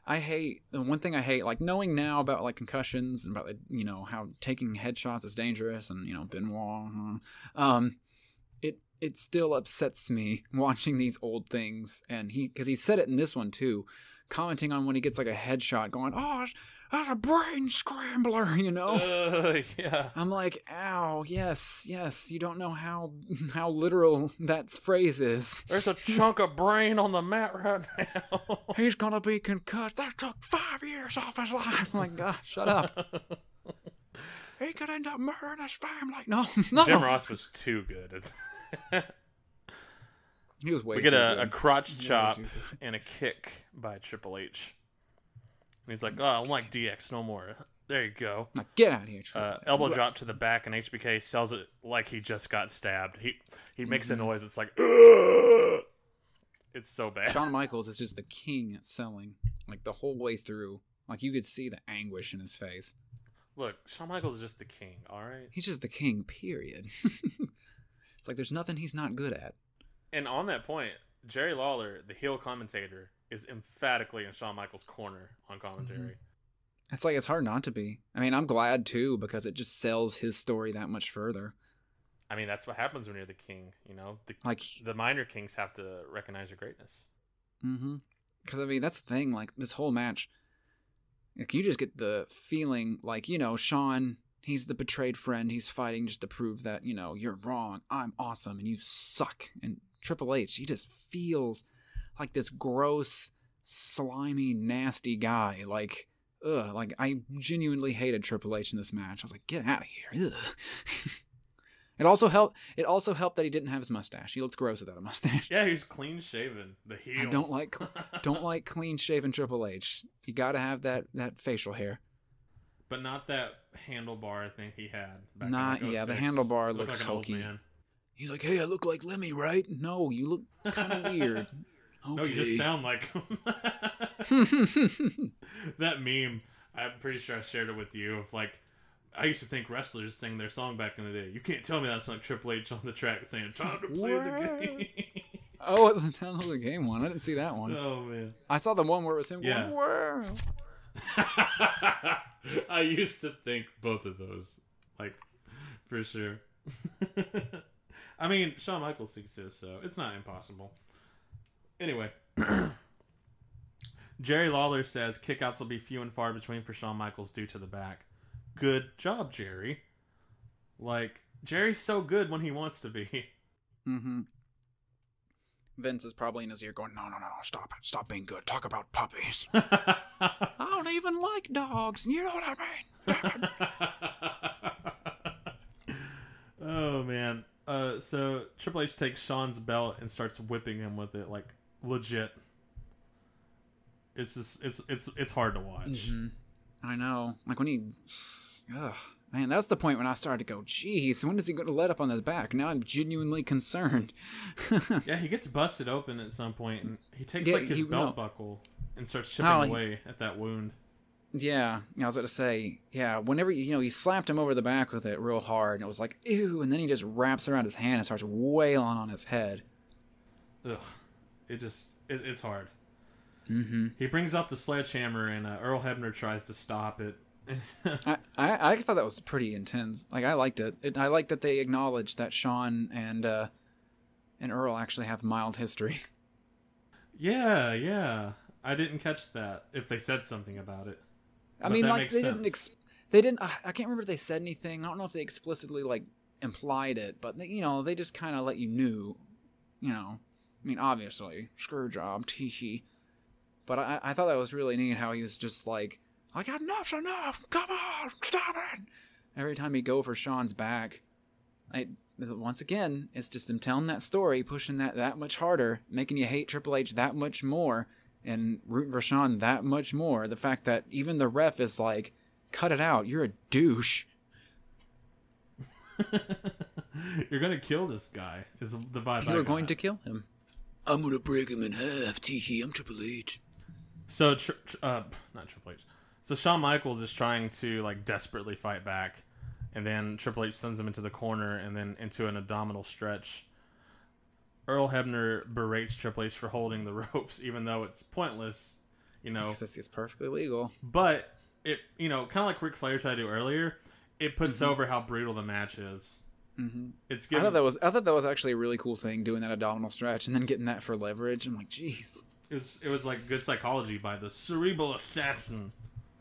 S7: I hate the one thing I hate, like knowing now about like concussions and about you know how taking headshots is dangerous, and you know Benoit. Um, it still upsets me watching these old things, and he because he said it in this one too, commenting on when he gets like a headshot, going, "Oh, that's a brain scrambler," you know.
S6: Uh, yeah.
S7: I'm like, ow, yes, yes. You don't know how how literal that phrase is.
S6: There's a chunk of brain on the mat right now.
S7: He's gonna be concussed. That took five years off his life. I'm like, God, shut up. he could end up murdering his family. Like, no, no.
S6: Jim Ross was too good.
S7: He was way
S6: we get a, a crotch chop and a kick by Triple H. And he's like, "Oh, I don't like DX no more." There you go.
S7: Now get out of here, Triple
S6: Uh, elbow drop to the back, and HBK sells it like he just got stabbed. He he makes
S7: Mm-hmm.
S6: a noise. It's like, "Ugh." it's so bad.
S7: Shawn Michaels is just the king at selling, like the whole way through. Like you could see the anguish in his face.
S6: Look, Shawn Michaels is just the king. All right.
S7: He's just the king. Period. it's like there's nothing he's not good at.
S6: And on that point, Jerry Lawler, the heel commentator, is emphatically in Shawn Michaels' corner on commentary.
S7: It's like it's hard not to be. I mean, I'm glad too because it just sells his story that much further.
S6: I mean, that's what happens when you're the king. You know, the,
S7: Like-
S6: the minor kings have to recognize your greatness.
S7: Mm-hmm. Because I mean, that's the thing. Like this whole match, like you just get the feeling like you know Shawn. He's the betrayed friend. He's fighting just to prove that you know you're wrong. I'm awesome and you suck. And Triple H, he just feels like this gross, slimy, nasty guy. Like, ugh. Like I genuinely hated Triple H in this match. I was like, get out of here. Ugh. it also helped. It also helped that he didn't have his mustache. He looks gross without a mustache.
S6: Yeah, he's clean shaven. The heel.
S7: I don't like don't like clean shaven Triple H. You got to have that that facial hair.
S6: But not that handlebar thing he had. Back
S7: Not
S6: in like
S7: yeah, the
S6: oh
S7: handlebar looks
S6: like
S7: hokey. He's like, "Hey, I look like Lemmy, right?" No, you look kind of weird. Okay.
S6: No, you just sound like him. that meme. I'm pretty sure I shared it with you. Of like, I used to think wrestlers sang their song back in the day. You can't tell me that's not Triple H on the track saying "Time to play the game."
S7: oh, the download the game one. I didn't see that one.
S6: Oh man.
S7: I saw the one where it was him
S6: Yeah.
S7: going.
S6: I used to think both of those, like, for sure. I mean, Shawn Michaels exists, so it's not impossible. Anyway, Jerry Lawler says kickouts will be few and far between for Shawn Michaels due to the back. Good job, Jerry. Like, Jerry's so good when he wants to be.
S7: Mm-hmm. Vince is probably in his ear going, "No, no, no, stop it, stop being good. Talk about puppies. I don't even like dogs. You know what I mean?"
S6: Oh man. Uh, so Triple H takes Shawn's belt and starts whipping him with it, like legit. It's just it's it's it's hard to watch.
S7: Mhm. I know. Like when he, ugh, man, that's the point when I started to go, "Geez, when is he going to let up on his back?" Now I'm genuinely concerned.
S6: Yeah, he gets busted open at some point, and he takes
S7: Yeah,
S6: like his
S7: he-
S6: belt
S7: no.
S6: buckle and starts chipping
S7: Oh, he-
S6: away at that wound.
S7: Yeah, I was about to say, yeah, whenever, you know, he slapped him over the back with it real hard, and it was like, ew, and then he just wraps around his hand and starts wailing on his head.
S6: Ugh, it just it, it's hard.
S7: Mm-hmm.
S6: He brings out the sledgehammer, and uh, Earl Hebner tries to stop it.
S7: I, I, I thought that was pretty intense. Like, I liked it. it I liked that they acknowledged that Shawn and, uh, and Earl actually have mild history.
S6: yeah, yeah. I didn't catch that. If they said something about it,
S7: I
S6: But
S7: mean, like, they didn't, ex- they didn't, I I can't remember if they said anything. I don't know if they explicitly, like, implied it, but, they, you know, they just kind of let you knew, you know. I mean, obviously, screw job, tee hee. But I, I thought that was really neat how he was just like, like, enough's enough, enough. come on, stop it. Every time he'd go for Shawn's back, I, once again, it's just him telling that story, pushing that that much harder, making you hate Triple H that much more, and rooting for Sean that much more. The fact that even the ref is like, cut it out, you're a douche.
S6: you're gonna kill this guy. Is the vibe?
S7: You're going to kill him. I'm gonna break him in half, tee I'm Triple H.
S6: So, tr- tr- uh, not Triple H. So Shawn Michaels is trying to like desperately fight back, and then Triple H sends him into the corner and then into an abdominal stretch. Earl Hebner berates Triple H for holding the ropes, even though it's pointless. You know,
S7: This is perfectly legal.
S6: but it you know kind of like Ric Flair tried to do earlier. It puts
S7: Mhm.
S6: over how brutal the match is.
S7: Mm-hmm.
S6: It's
S7: I thought that was I thought that was actually a really cool thing doing that abdominal stretch and then getting that for leverage. I'm like, jeez.
S6: it was, it was like good psychology by the cerebral assassin.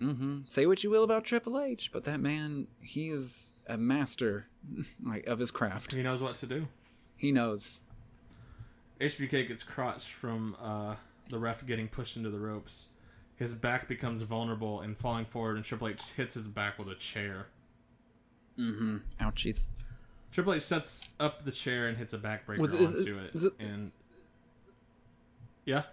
S7: Mm-hmm. Say what you will about Triple H, but that man, he is a master, like of his craft.
S6: He knows what to do.
S7: He knows.
S6: HBK gets crotched from uh, the ref getting pushed into the ropes. His back becomes vulnerable and falling forward, and Triple H hits his back with a chair.
S7: Mm-hmm. Ouchies.
S6: Triple H sets up the chair and hits a backbreaker
S7: Was it- is it-
S6: onto it,
S7: it-
S6: and yeah,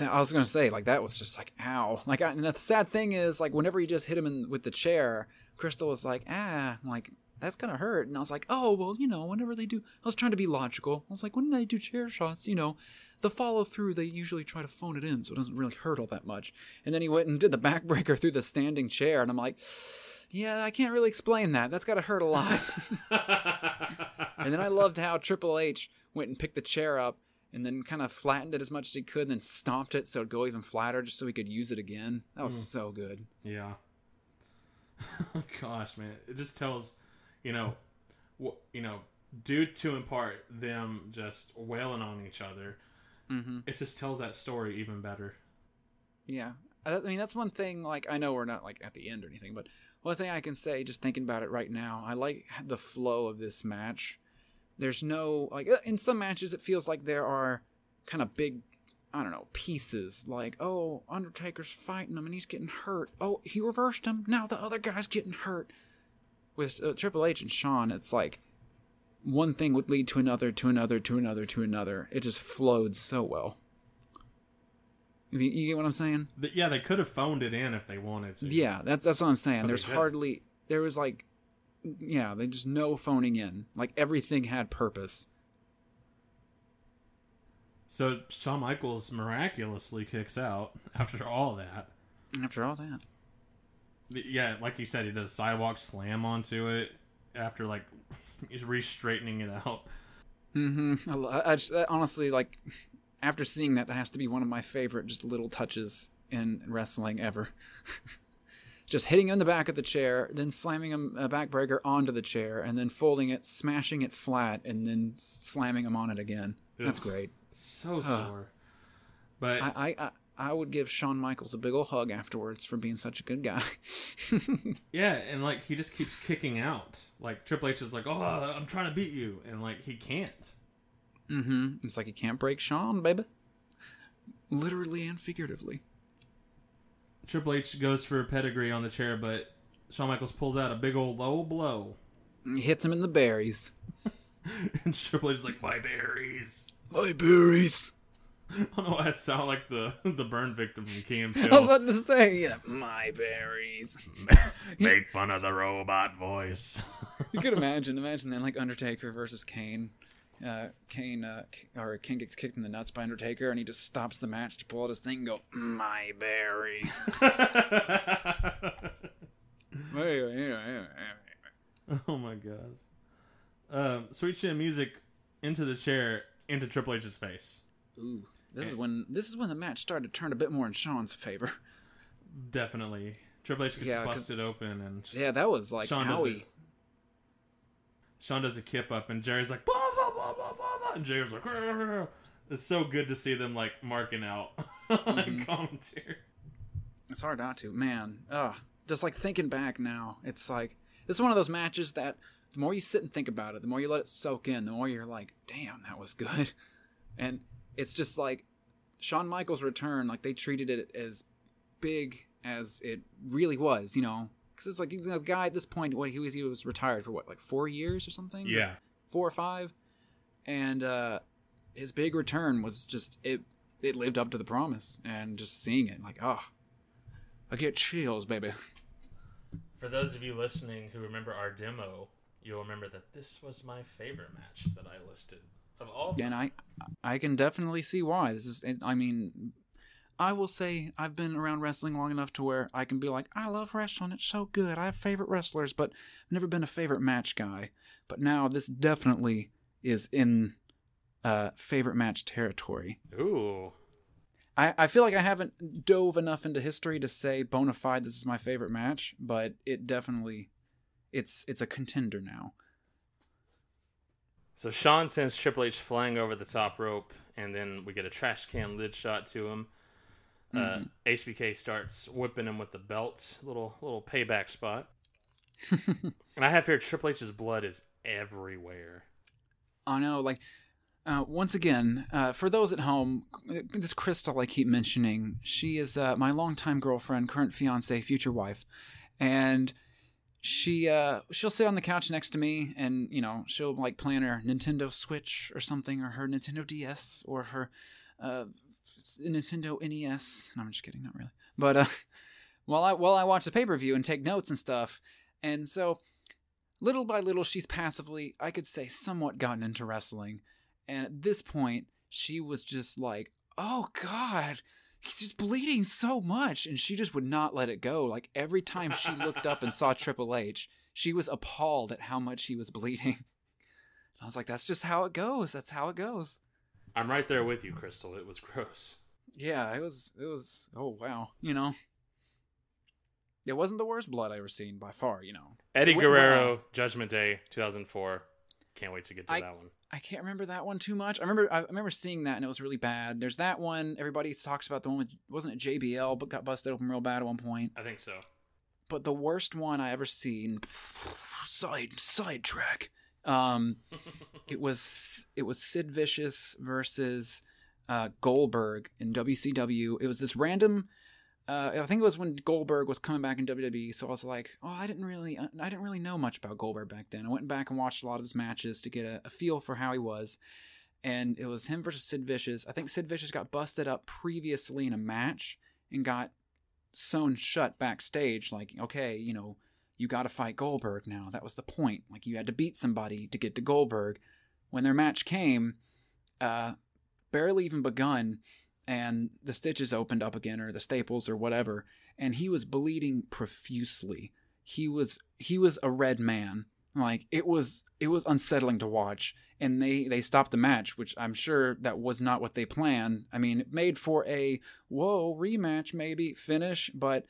S7: I was gonna say like that was just like ow. Like, I, and the sad thing is like whenever you just hit him in, with the chair, Crystal was like ah, like that's gonna hurt. And I was like oh well, you know, whenever they do, I was trying to be logical. I was like when they do chair shots, you know, the follow through they usually try to phone it in, so it doesn't really hurt all that much. And then he went and did the backbreaker through the standing chair, and I'm like. Yeah, I can't really explain that. That's got to hurt a lot. and then I loved how Triple H went and picked the chair up and then kind of flattened it as much as he could, and then stomped it so it'd go even flatter, just so he could use it again. That was
S6: Mm.
S7: so good.
S6: Yeah. Gosh, man, it just tells, you know, wh- you know, due to in part them just wailing on each other.
S7: Mhm.
S6: It just tells that story even better.
S7: Yeah. I I mean, that's one thing, like, I know we're not, like, at the end or anything, but one thing I can say, just thinking about it right now, I like the flow of this match. There's no, like, uh, in some matches, it feels like there are kind of big, I don't know, pieces. Like, oh, Undertaker's fighting him and he's getting hurt. Oh, he reversed him. Now the other guy's getting hurt. With uh, Triple H and Shawn, it's like one thing would lead to another, to another, to another, to another. It just flowed so well. You, you get what I'm saying?
S6: But yeah, they could have phoned it in if they wanted to.
S7: Yeah, that's that's what I'm saying.
S6: But
S7: There's hardly there was like yeah, they just no phoning in. Like everything had purpose.
S6: So Shawn Michaels miraculously kicks out after all that.
S7: After all that.
S6: Yeah, like you said, he did a sidewalk slam onto it after like he's re-straightening it out.
S7: Mm-hmm. I, I just, that- honestly like after seeing that, that has to be one of my favorite just little touches in wrestling ever. just hitting him in the back of the chair, then slamming him a backbreaker onto the chair, and then folding it, smashing it flat, and then slamming him on it again. That's great.
S6: So
S7: Ugh.
S6: sore. But
S7: I, I, I, I would give Shawn Michaels a big ol' hug afterwards for being such a good guy.
S6: Yeah, and like he just keeps kicking out. Like Triple H is like, "Oh, I'm trying to beat you," and like he can't.
S7: mm-hmm. It's like he can't break Shawn, baby. Literally and figuratively.
S6: Triple H goes for a pedigree on the chair, but Shawn Michaels pulls out a big old low blow,
S7: He hits him in the berries.
S6: and Triple H is like, "My berries."
S7: My berries.
S6: I don't know why I sound like the the burn victim from Key and
S7: I was about to say, yeah, my berries.
S6: Make fun of the robot voice.
S7: you could imagine, imagine then like Undertaker versus Kane. Uh, Kane, uh, or Kane gets kicked in the nuts by Undertaker, and he just stops the match to pull out his thing and go, "My berries."
S6: oh my god. Um, Sweet Chin music into the chair into Triple H's face.
S7: Ooh, this is when this is when the match started to turn a bit more in Shawn's favor.
S6: Definitely. Triple H gets
S7: Yeah,
S6: busted open and
S7: Yeah, that was like
S6: does
S7: Howie.
S6: a, Sean does a kip up and Jerry's like blah blah blah blah blah and Jerry's like "Rah, rah, rah." it's so good to see them like marking out
S7: Mm-hmm.
S6: commentary.
S7: It's hard not to, man. Ugh, just like thinking back now, it's like this is one of those matches that the more you sit and think about it, the more you let it soak in, the more you're like, damn, that was good. And it's just like Shawn Michaels' return, like they treated it as big as it really was, you know, because it's like the guy at this point, what he was, he was retired for what, like four years or something,
S6: Yeah.
S7: four or five, and uh, his big return was just it. It lived up to the promise, and just seeing it, like, oh, I get chills, baby.
S6: For those of you listening who remember our demo, you'll remember that this was my favorite match that I listed of all time.
S7: And I, I can definitely see why. This is, I mean, I will say I've been around wrestling long enough to where I can be like, I love wrestling. It's so good. I have favorite wrestlers, but I've never been a favorite match guy. But now this definitely is in uh, favorite match territory.
S6: Ooh.
S7: I, I feel like I haven't dove enough into history to say bona fide this is my favorite match, but it definitely it's it's a contender now.
S6: So Shawn sends Triple H flying over the top rope, and then we get a trash can lid shot to him. Uh,
S7: Mhm.
S6: HBK starts whipping him with the belt, little little payback spot. and I have here Triple H's blood is everywhere.
S7: I know, like, uh, once again, uh, for those at home, this Crystal I keep mentioning, she is uh, my longtime girlfriend, current fiance, future wife, and she uh, she'll sit on the couch next to me, and you know she'll like plan her Nintendo Switch or something, or her Nintendo DS, or her uh, Nintendo NES. No, I'm just kidding, not really. But uh, while I while I watch the pay per view and take notes and stuff, and so little by little she's passively i could say somewhat gotten into wrestling and at this point she was just like oh god he's just bleeding so much and she just would not let it go like every time she looked up and saw triple h she was appalled at how much he was bleeding i was like that's just how it goes that's how it goes
S6: I'm right there with you, Crystal. It was gross.
S7: Yeah, it was. It was. Oh wow, you know. It wasn't the worst blood I ever seen by far. You know.
S6: Eddie Guerrero,
S7: well.
S6: Judgment Day, 2004. Can't wait to get to
S7: I-
S6: that one.
S7: I can't remember that one too much. I remember I remember seeing that and it was really bad. There's that one. Everybody talks about the one with wasn't it JBL but got busted open real bad at one point.
S6: I think so.
S7: But the worst one I ever seen side sidetrack. Um, it was it was Sid Vicious versus uh, Goldberg in WCW. It was this random. Uh, I think it was when Goldberg was coming back in WWE. So I was like, oh, I didn't really, I didn't really know much about Goldberg back then. I went back and watched a lot of his matches to get a, a feel for how he was. And it was him versus Sid Vicious. I think Sid Vicious got busted up previously in a match and got sewn shut backstage. Like, okay, you know, you got to fight Goldberg now. That was the point. Like, you had to beat somebody to get to Goldberg. When their match came, uh, barely even begun, and the stitches opened up again, or the staples, or whatever, and he was bleeding profusely. He was he was a red man. Like it was it was unsettling to watch, and they they stopped the match, which I'm sure that was not what they planned. I mean, it made for a whoa rematch maybe finish, but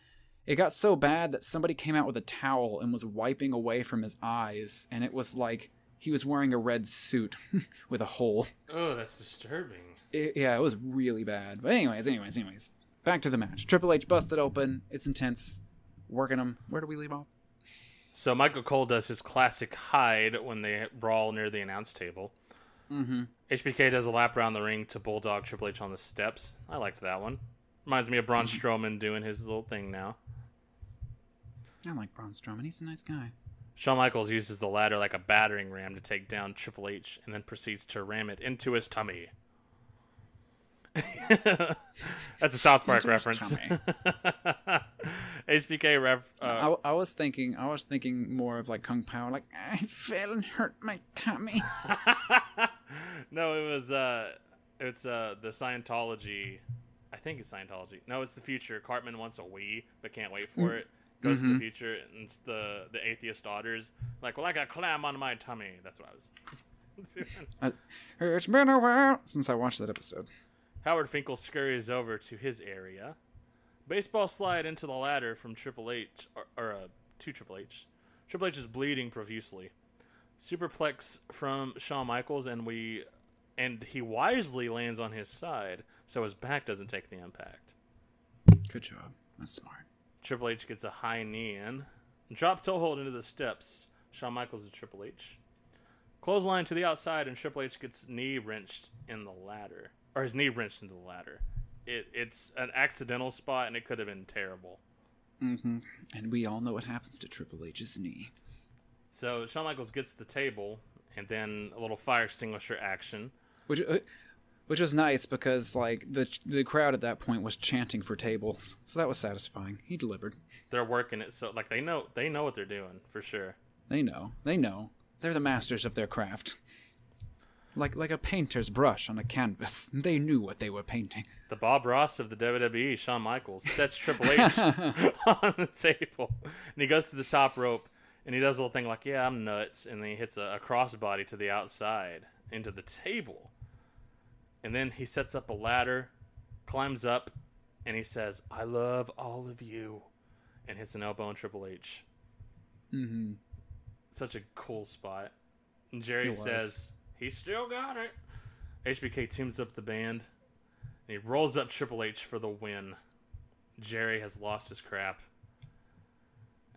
S7: it got so bad that somebody came out with a towel and was wiping away from his eyes, and it was like he was wearing a red suit with a hole.
S6: Oh, that's disturbing.
S7: It- yeah, it was really bad. But anyways, anyways, anyways, back to the match. Triple H busted open. It's intense. Working him. Where do we leave off?
S6: So Michael Cole does his classic hide when they brawl near the announce table.
S7: Mm-hmm.
S6: HBK does a lap around the ring to bulldog Triple H on the steps. I liked that one. Reminds me of Braun Strowman doing his little thing now.
S7: I like Braun Strowman. He's a nice guy.
S6: Shawn Michaels uses the ladder like a battering ram to take down Triple H and then proceeds to ram it into his tummy. That's a South Park reference. HBK ref. Uh,
S7: I, I was thinking, I was thinking more of like Kung Pow, like I fell and hurt my tummy.
S6: no, it was uh, it's uh the Scientology. I think it's Scientology. No, it's the future. Cartman wants a Wii, but can't wait for
S7: Mm.
S6: it. Goes to
S7: Mhm.
S6: the future, and it's the the atheist daughters. Like, well, I got a clam on my tummy. That's what I was. doing.
S7: I, it's been a while since I watched that episode.
S6: Howard Finkel scurries over to his area. Baseball slide into the ladder from Triple H, or, or uh, to Triple H. Triple H is bleeding profusely. Superplex from Shawn Michaels, and we, and he wisely lands on his side, so his back doesn't take the impact.
S7: Good job. That's smart.
S6: Triple H gets a high knee in, drop toe hold into the steps. Shawn Michaels and Triple H. Clothesline to the outside, and Triple H gets knee wrenched in the ladder, or his knee wrenched into the ladder. It it's an accidental spot, and it could have been terrible.
S7: Mm-hmm. And we all know what happens to Triple H's knee.
S6: So Shawn Michaels gets the table, and then a little fire extinguisher action.
S7: Which, uh, which was nice because like the the crowd at that point was chanting for tables, so that was satisfying. He delivered.
S6: They're working it so like they know they know what they're doing for sure.
S7: They know. They know. They're the masters of their craft. Like like a painter's brush on a canvas. They knew what they were painting.
S6: The Bob Ross of the WWE, Shawn Michaels, sets Triple H on the table. And he goes to the top rope and he does a little thing like, yeah, I'm nuts. And then he hits a, a crossbody to the outside into the table. And then he sets up a ladder, climbs up, and he says, I love all of you. And hits an elbow on Triple H.
S7: Mm-hmm.
S6: Such a cool spot. And Jerry says, he still got it. HBK tunes up the band. And he rolls up Triple H for the win. Jerry has lost his crap.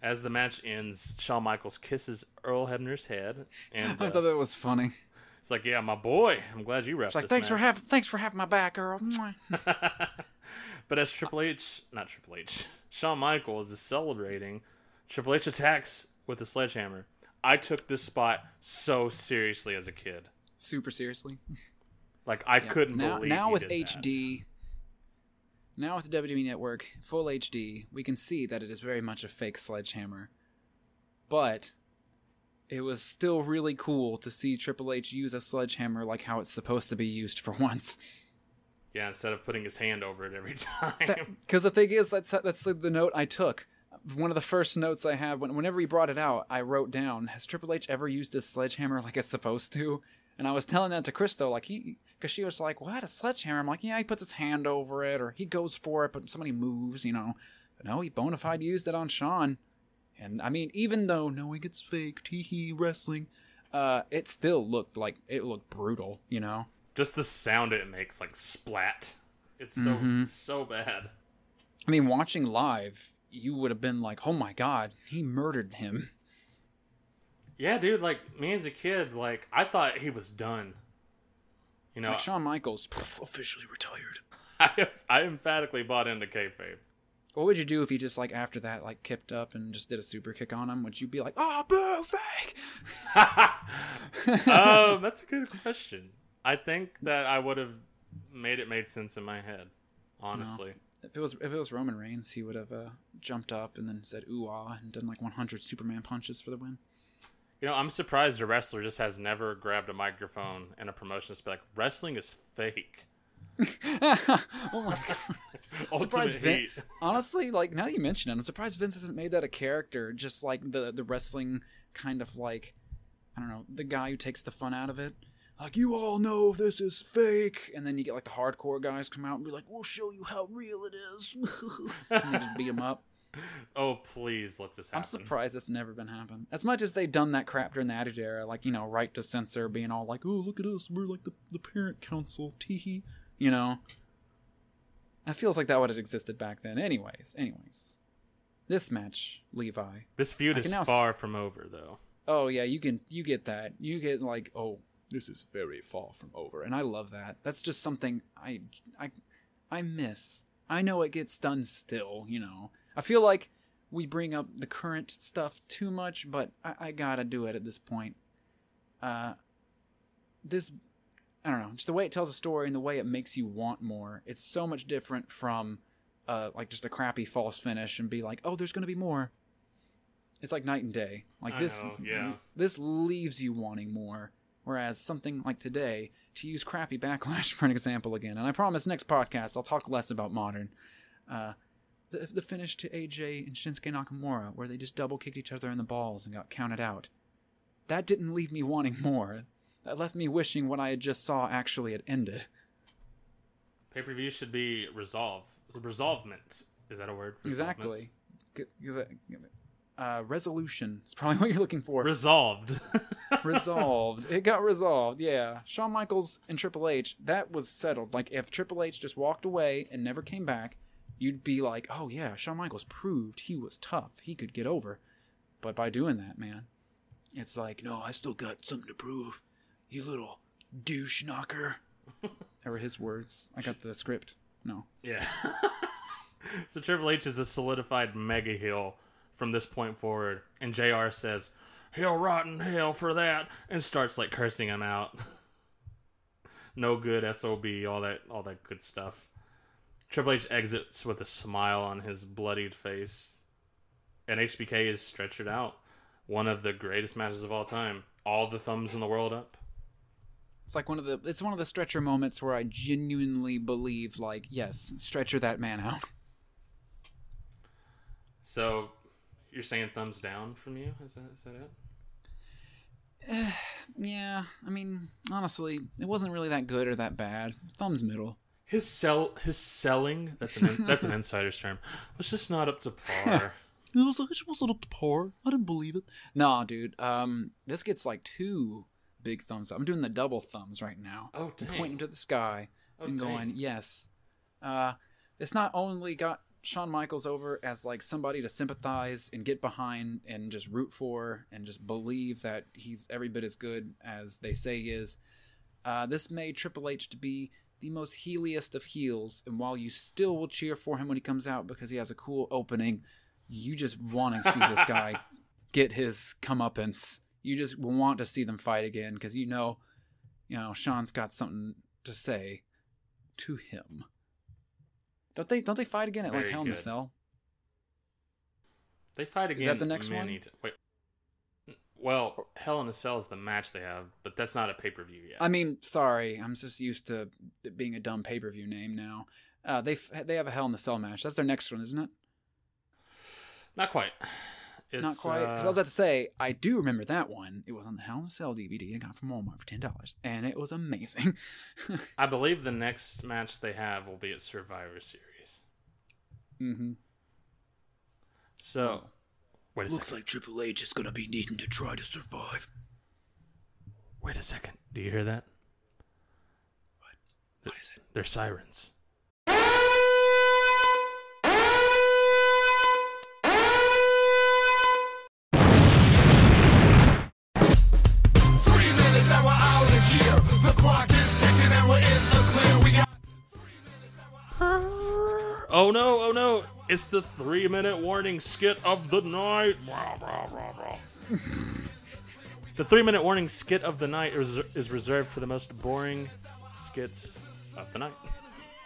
S6: As the match ends, Shawn Michaels kisses Earl Hebner's head, and
S7: I
S6: uh,
S7: thought that was funny.
S6: it's like, "Yeah, my boy, I'm glad you
S7: wrapped.
S6: It's
S7: like thanks for having thanks for having my back, Earl.
S6: But as Triple H, not Triple H, Shawn Michaels is celebrating, Triple H attacks with a sledgehammer. I took this spot so seriously as a kid.
S7: Super seriously.
S6: Like I
S7: Yeah.
S6: couldn't
S7: now,
S6: believe
S7: now with
S6: did that.
S7: HD. Now with the WWE Network full HD, we can see that it is very much a fake sledgehammer. But it was still really cool to see Triple H use a sledgehammer like how it's supposed to be used for once.
S6: Yeah, instead of putting his hand over it every time.
S7: Because the thing is, that's that's the, the note I took. One of the first notes I have when, whenever he brought it out, I wrote down: Has Triple H ever used a sledgehammer like it's supposed to? And I was telling that to Crystal, like he, because she was like, "What a sledgehammer?" I'm like, "Yeah, he puts his hand over it, or he goes for it, but somebody moves, you know." But no, he bona fide used it on Shawn. And I mean, even though knowing it's fake, tee hee wrestling, uh, it still looked like it looked brutal, you know.
S6: Just the sound it makes, like splat. It's so
S7: Mhm.
S6: so bad.
S7: I mean, watching live, you would have been like, "Oh my god, he murdered him."
S6: Yeah, dude. Like me as a kid, like I thought he was done. You know,
S7: like Shawn Michaels pff, officially retired.
S6: I, I emphatically bought into kayfabe.
S7: What would you do if he just like after that like kipped up and just did a super kick on him? Would you be like, "Oh, boo, fake"?
S6: um, that's a good question. I think that I would have made it made sense in my head. Honestly,
S7: If it was if it was Roman Reigns, he would have uh, jumped up and then said "ooh ah" and done like 100 Superman punches for the win.
S6: you know, I'm surprised a wrestler just has never grabbed a microphone in a promotion to be like, "Wrestling is fake."
S7: oh my god! Surprised Vin- honestly, like now that you mention it, I'm surprised Vince hasn't made that a character. Just like the the wrestling kind of like I don't know the guy who takes the fun out of it. Like you all know this is fake, and then you get like the hardcore guys come out and be like, "We'll show you how real it is," and they just beat them up.
S6: Oh, please let this happen.
S7: I'm surprised it's never been happened. As much as they've done that crap during the Attitude Era, like you know, right to censor, being all like, "Oh, look at us, we're like the the parent council," teehee, you know. It feels like that would have existed back then. Anyways, anyways, this match, Levi.
S6: This feud is
S7: now s-
S6: far from over, though.
S7: Oh yeah, you can you get that. You get like, oh, this is very far from over, and I love that. That's just something I I I miss. I know it gets done still, you know. I feel like we bring up the current stuff too much, but I, I gotta do it at this point. Uh, this I don't know, just the way it tells a story and the way it makes you want more. It's so much different from uh like just a crappy false finish and be like, oh, there's gonna be more. It's like night and day. Like
S6: I
S7: this,
S6: know, yeah.
S7: this leaves you wanting more. Whereas something like today, to use crappy backlash for an example again, and I promise next podcast I'll talk less about modern. Uh, the, the finish to AJ and Shinsuke Nakamura, where they just double kicked each other in the balls and got counted out. That didn't leave me wanting more. That left me wishing what I had just saw actually had ended.
S6: Pay per view should be resolve. Resolvement is that a word?
S7: Exactly. Uh, resolution is probably what you're looking for.
S6: Resolved.
S7: resolved. It got resolved. Yeah. Shawn Michaels and Triple H, that was settled. Like if Triple H just walked away and never came back, you'd be like, "Oh yeah, Shawn Michaels proved he was tough. He could get over." But by doing that, man, it's like, "No, I still got something to prove." You little douche knocker. That were his words. I got the script. No.
S6: Yeah. so Triple H is a solidified mega heel from this point forward, and JR says, "Hell rotten hell for that," and starts like cursing him out. no good sob, all that, all that good stuff. Triple H exits with a smile on his bloodied face, and HBK is stretchered out. One of the greatest matches of all time. All the thumbs in the world up.
S7: It's like one of the it's one of the stretcher moments where I genuinely believe like, yes, stretcher that man out.
S6: So, you're saying thumbs down from you? Is that is that it?
S7: yeah, I mean, honestly, it wasn't really that good or that bad. Thumbs middle.
S6: His sell his selling that's an that's an insider's term was just not up to par.
S7: It was it wasn't up to par. I didn't believe it. Nah, dude. Um, this gets like two big thumbs up. I'm doing the double thumbs right now.
S6: Oh, dang.
S7: pointing to the sky
S6: Oh,
S7: and going,
S6: dang.
S7: yes. Uh, it's not only got Shawn Michaels over as like somebody to sympathize and get behind and just root for and just believe that he's every bit as good as they say he is. Uh, this made Triple H to be the most heeliest of heels, and while you still will cheer for him when he comes out because he has a cool opening, you just want to see this guy get his comeuppance. You just want to see them fight again because you know, you know, Shawn's got something to say to him. Don't they? Don't they fight again at like
S6: Very
S7: Hell in the. Cell?
S6: They fight again.
S7: Is that the next one?
S6: t- wait. Well, Hell in a Cell is the match they have, but that's not a pay per view yet.
S7: I mean, sorry, I'm just used to being a dumb pay per view name now. Uh, they they have a Hell in the Cell match. That's their next one, isn't it?
S6: Not quite.
S7: Not quite. Because
S6: uh,
S7: I was about to say, I do remember that one. It was on the Hell in a Cell DVD I got from Walmart for ten dollars, and it was amazing.
S6: I believe the next match they have will be at Survivor Series.
S7: Mm-hmm.
S6: So, wait a
S3: Looks
S6: second.
S3: like Triple H is gonna be needing to try to survive.
S6: Wait a second. Do you hear that? What? What is it? They're sirens.
S4: Three
S6: Oh no! Oh no! It's the three-minute warning skit of the night. The three-minute warning skit of the night is, is reserved for the most boring skits of the night.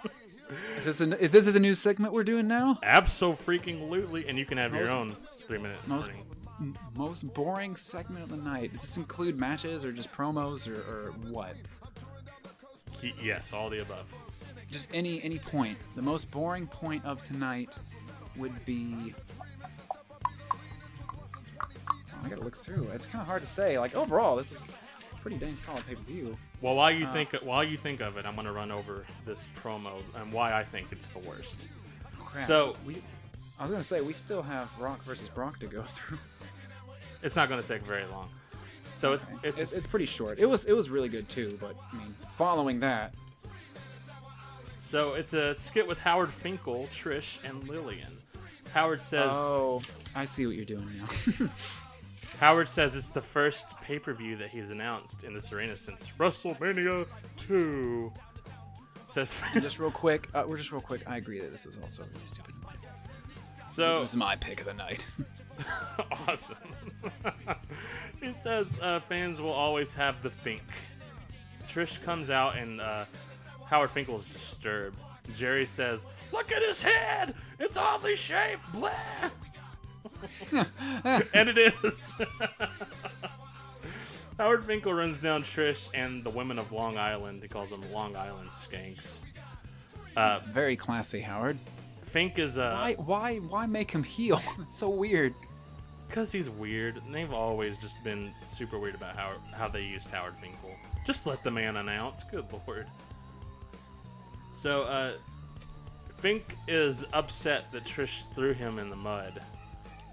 S7: Is this a, if this is a new segment we're doing now?
S6: Absolutely, freaking lootly, and you can have your own three-minute
S7: Most
S6: warning.
S7: most boring segment of the night. Does this include matches or just promos or, or what?
S6: Yes, all the above.
S7: Just any any point. The most boring point of tonight would be. Oh, I gotta look through. It's kind of hard to say. Like overall, this is pretty dang solid pay per view.
S6: Well, while you
S7: Uh,
S6: think while you think of it, I'm gonna run over this promo and why I think it's the worst.
S7: Crap.
S6: So
S7: we, I was gonna say we still have Rock versus Brock to go through.
S6: it's not gonna take very long. So
S7: Okay.
S6: it's, it's,
S7: it's, it's pretty short. It was it was really good too, but I mean, following that,
S6: So it's a skit with Howard Finkel, Trish, and Lillian. Howard says
S7: oh, I see what you're doing now.
S6: Howard says it's the first pay-per-view that he's announced in this arena since WrestleMania 2. Says
S7: just real quick, uh, we're just real quick. I agree that this was also a really stupid.
S6: So
S7: this is my pick of the night.
S6: awesome. he says uh, fans will always have the Fink. Trish comes out and uh, Howard Finkel is disturbed. Jerry says, "Look at his head! It's oddly shaped." Blah. and it is. Howard Finkel runs down Trish and the women of Long Island. He calls them Long Island skanks. Uh,
S7: Very classy, Howard.
S6: Fink is uh,
S7: Why why why make him heel? It's so weird.
S6: Because he's weird. and They've always just been super weird about how how they used Howard Finkel. Just let the man announce. Good lord. So, uh, Fink is upset that Trish threw him in the mud.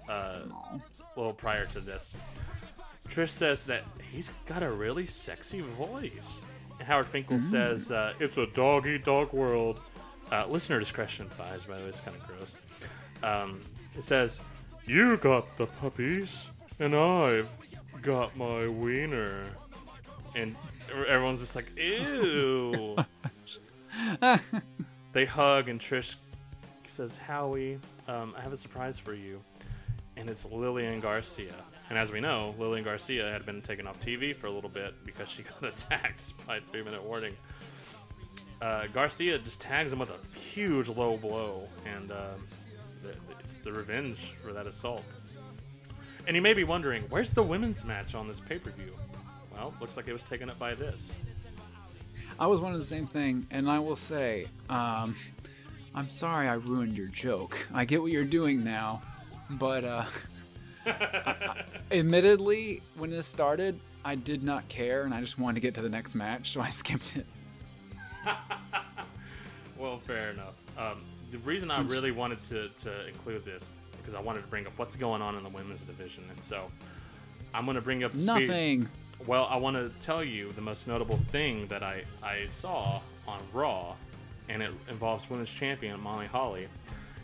S6: Uh, a little prior to this, Trish says that he's got a really sexy voice. And Howard Finkel
S7: Mm.
S6: says uh, it's a dog eat dog world. Uh, listener discretion advised. By the way, it's kind of gross. Um, it says, "You got the puppies, and I've got my wiener," and everyone's just like, "Ew." they hug, and Trish says, "Howie, um, I have a surprise for you," and it's Lillian Garcia. And as we know, Lillian Garcia had been taken off TV for a little bit because she got attacked by three-minute warning. Uh, Garcia just tags him with a huge low blow, and th- it's the revenge for that assault. And you may be wondering, where's the women's match on this pay-per-view? Well, looks like it was taken up by this.
S7: I was one of the same thing, and I will say, um, I'm sorry I ruined your joke. I get what you're doing now, but uh, I- I- admittedly, when this started, I did not care, and I just wanted to get to the next match, so I skipped it.
S6: Well, fair enough. Um, the reason I really wanted to, to include this because I wanted to bring up what's going on in the women's division, and so I'm going to bring up the speed-
S7: Nothing.
S6: Well, I want to tell you the most notable thing that I, I saw on Raw, and it involves women's champion Molly Holly,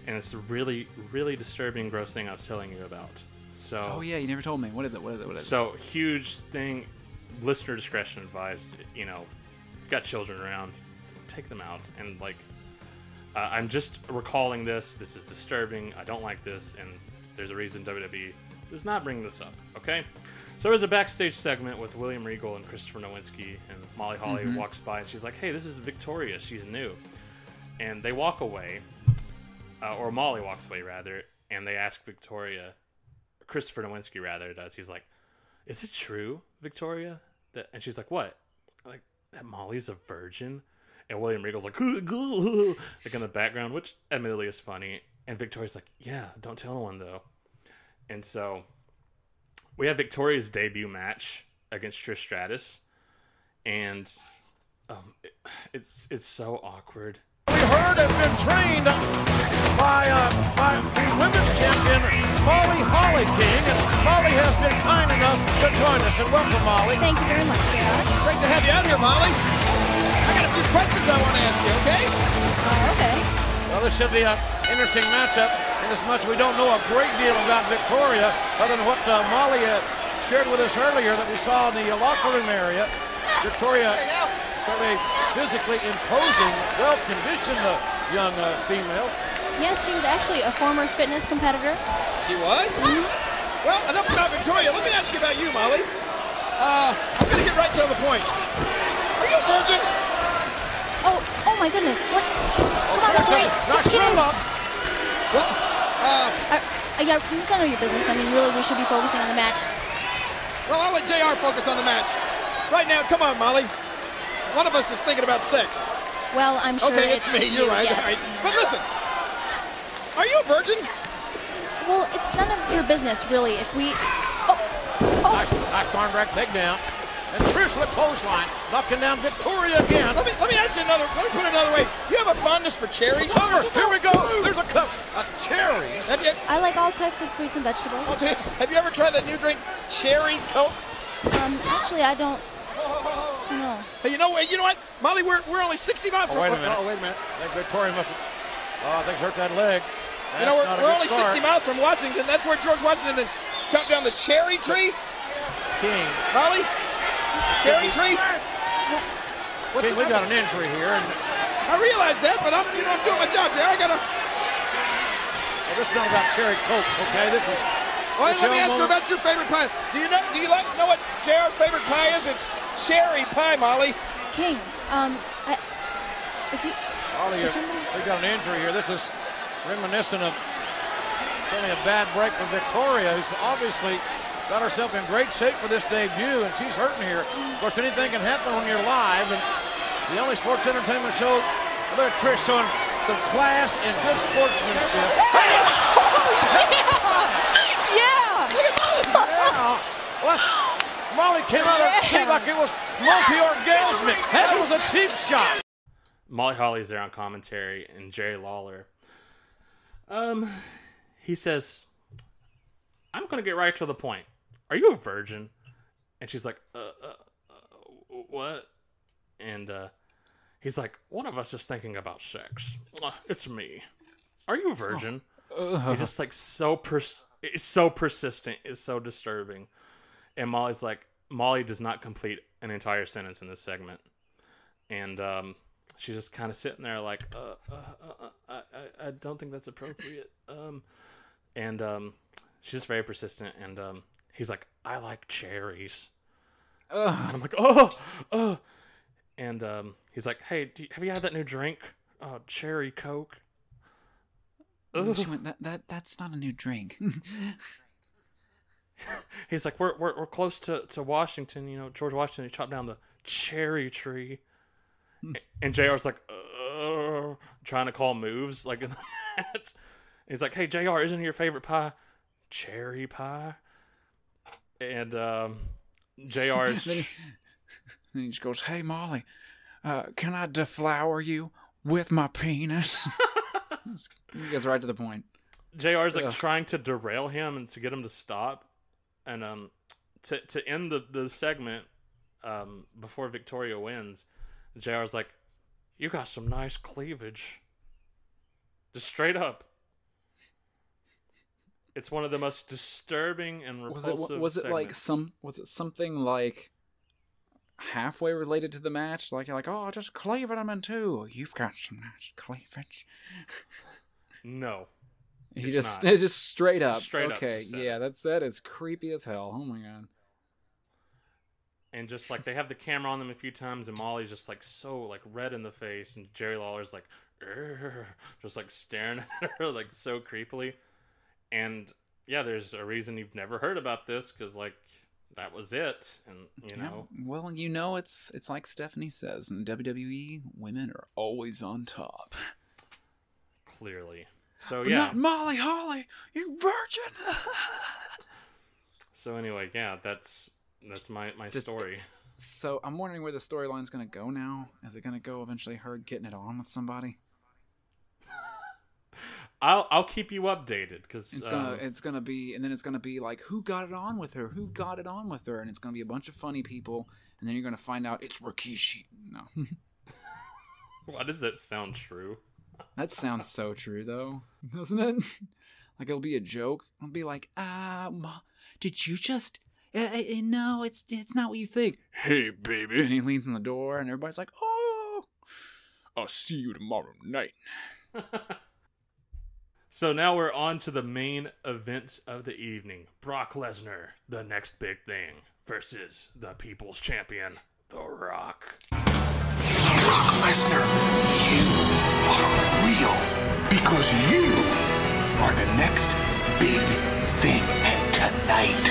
S6: and it's a really, really disturbing, gross thing I was telling you about. So,
S7: Oh yeah, you never told me. What is it? What is it? What is it?
S6: so huge thing. Listener discretion advised. You know, got children around, take them out. And like, uh, I'm just recalling this. This is disturbing. I don't like this, and there's a reason WWE does not bring this up. Okay. So there's a backstage segment with William Regal and Christopher Nowinski, and Molly Holly
S7: Mhm.
S6: walks by, and she's like, "Hey, this is Victoria. She's new." And they walk away, uh, or Molly walks away rather, and they ask Victoria, Christopher Nowinski rather does. He's like, "Is it true, Victoria?" That and she's like, "What?" Like that Molly's a virgin, and William Regal's like, like in the background, which admittedly is funny. And Victoria's like, "Yeah, don't tell anyone though." And so we have Victoria's debut match against Trish Stratus, and um, it- it's it's so awkward.
S13: We heard have been trained by, uh, by the women's champion, Molly Holly King. And Molly has been kind enough to join us. And welcome, Molly.
S17: Thank you very much, JR.
S18: Great to have you out here, Molly. I got a few questions I want to ask you, okay?
S17: Uh, okay.
S13: Well, this should be an interesting matchup, inasmuch we don't know a great deal about Victoria, other than what uh, Molly uh, shared with us earlier that we saw in the uh, locker room area. Victoria, certainly physically imposing, well-conditioned uh, young uh, female.
S17: Yes, she was actually a former fitness competitor.
S18: She was?
S17: Mhm.
S18: Well, enough about Victoria. Let me ask you about you, Molly. Uh, I'm going to get right to the point. Are you a virgin?
S17: Oh, oh my goodness. What? Come on,
S18: Okay,
S17: wait.
S18: knock
S17: Get in.
S18: up. Well, uh,
S17: Uh, uh, yeah, it's none of your business. I mean, really, we should be focusing on the match.
S18: well, I'll let JR focus on the match. Right now, come on, Molly. One of us is thinking about sex.
S17: Well, I'm sure
S18: okay, it's, me.
S17: you,
S18: You're right.
S17: yes.
S18: All right. But listen, are you a virgin?
S17: Well, it's none of your business, really. If we, Oh! oh.
S13: Nice, nice arm drag takedown. And Trish the clothesline, knocking down Victoria again.
S18: Let me let me ask you another. Let me put it another way. You have a fondness for cherries?
S13: Over. Here we go. There's a cup of cherries.
S18: Have you
S17: I like all types of fruits and vegetables.
S18: have you ever tried that new drink, Cherry Coke?
S17: Um, actually, I don't. No.
S18: Hey, you know what? You know what, Molly? We're, we're only 60 miles
S13: Oh,
S18: from.
S13: wait a minute.
S18: Oh, wait a minute.
S13: I think Victoria must have. Oh, I think hurt that leg.
S18: You know, we're, we're only
S13: start.
S18: 60 miles from Washington. That's where George Washington chopped down the cherry tree.
S13: King.
S18: Molly, cherry tree.
S13: King, we got an injury here. And
S18: I realize that, but I'm, you know, I'm doing my job, Jerry. I gotta.
S13: well, this is not about cherry cokes, okay? This is.
S18: Well,
S13: this
S18: let me
S13: young
S18: ask you about your favorite pie. Do you know? Do you like know what JR's favorite pie is? It's cherry pie, Molly.
S17: King, um, I, if you.
S13: Molly,
S17: is
S13: you-
S17: somebody-
S13: we got an injury here. This is reminiscent of certainly a bad break for Victoria, who's obviously got herself in great shape for this debut, and she's hurting here. Of course, anything can happen when you're live, and the only sports entertainment show. There, Trish showing some class and good sportsmanship.
S17: Yeah!
S13: Yeah. Well, Molly came out of it seemed like it was multi-orgasmic. That was a cheap shot.
S6: Molly Holly's there on commentary, and Jerry Lawler. Um, he says, "I'm gonna get right to the point. Are you a virgin?" And she's like, "Uh, uh, uh what?" And uh, he's like, "One of us is thinking about sex. Uh, It's me. Are you a virgin?"
S7: Ugh.
S6: He's just like so pers- it's so persistent. It's so disturbing. And Molly's like, Molly does not complete an entire sentence in this segment, and um, she's just kind of sitting there like, uh, uh, uh, uh, I, I, I don't think that's appropriate. Um, and um, she's just very persistent. And um, he's like, I like cherries. And I'm like, oh, oh. And um, he's like, hey, do you, have you had that new drink? Uh, cherry Coke.
S7: She went, that, that, that's not a new drink.
S6: He's like, we're, we're, we're close to, to Washington. You know, George Washington he chopped down the cherry tree. And JR's like, trying to call moves like in the match. He's like, hey, JR, isn't your favorite pie cherry pie? And um, JR is.
S7: then, he, then he just goes, "Hey Molly, uh, can I deflower you with my penis?" he gets right to the point.
S6: JR is like
S7: Ugh.
S6: trying to derail him and to get him to stop. And um to to end the, the segment um before Victoria wins, JR is like, You got some nice cleavage. Just straight up. It's one of the most disturbing and
S7: Was
S6: repulsive
S7: it was it like some was it something like halfway related to the match? Like you're like, oh, just cleave it, I'm in two. You've got some nice cleavage.
S6: No.
S7: He
S6: It's
S7: just
S6: not.
S7: it's just straight up.
S6: Straight up
S7: okay,
S6: said
S7: yeah, that's that is creepy as hell. Oh my god.
S6: and just like they have the camera on them a few times, and Molly's just like so like red in the face, and Jerry Lawler's like, just like staring at her like so creepily, and yeah, there's a reason you've never heard about this because like that was it, and you know,
S7: Yeah, well, you know, it's it's like Stephanie says in WWE, women are always on top.
S6: clearly. So
S7: but
S6: yeah.
S7: not Molly Holly, you virgin.
S6: So anyway, yeah, that's that's my my
S7: Just-
S6: story.
S7: so I'm wondering where the storyline's gonna go now. Is it gonna go eventually her getting it on with somebody?
S6: I'll I'll keep you updated because
S7: It's gonna it's gonna be and then it's gonna be like who got it on with her? Who got it on with her? And it's gonna be a bunch of funny people, and then you're gonna find out it's Rikishi. No,
S6: why does that sound true?
S7: that sounds so true though, doesn't it? like it'll be a joke. I'll be like, ah, Ma, did you just? Uh, uh, no, it's it's not what you think. Hey, baby, and he leans in the door, and everybody's like, oh, I'll see you tomorrow night.
S6: So now we're on to the main event of the evening. Brock Lesnar, the next big thing, versus the People's Champion, The Rock.
S15: Brock Lesnar, you are real because you are the next big thing. And tonight,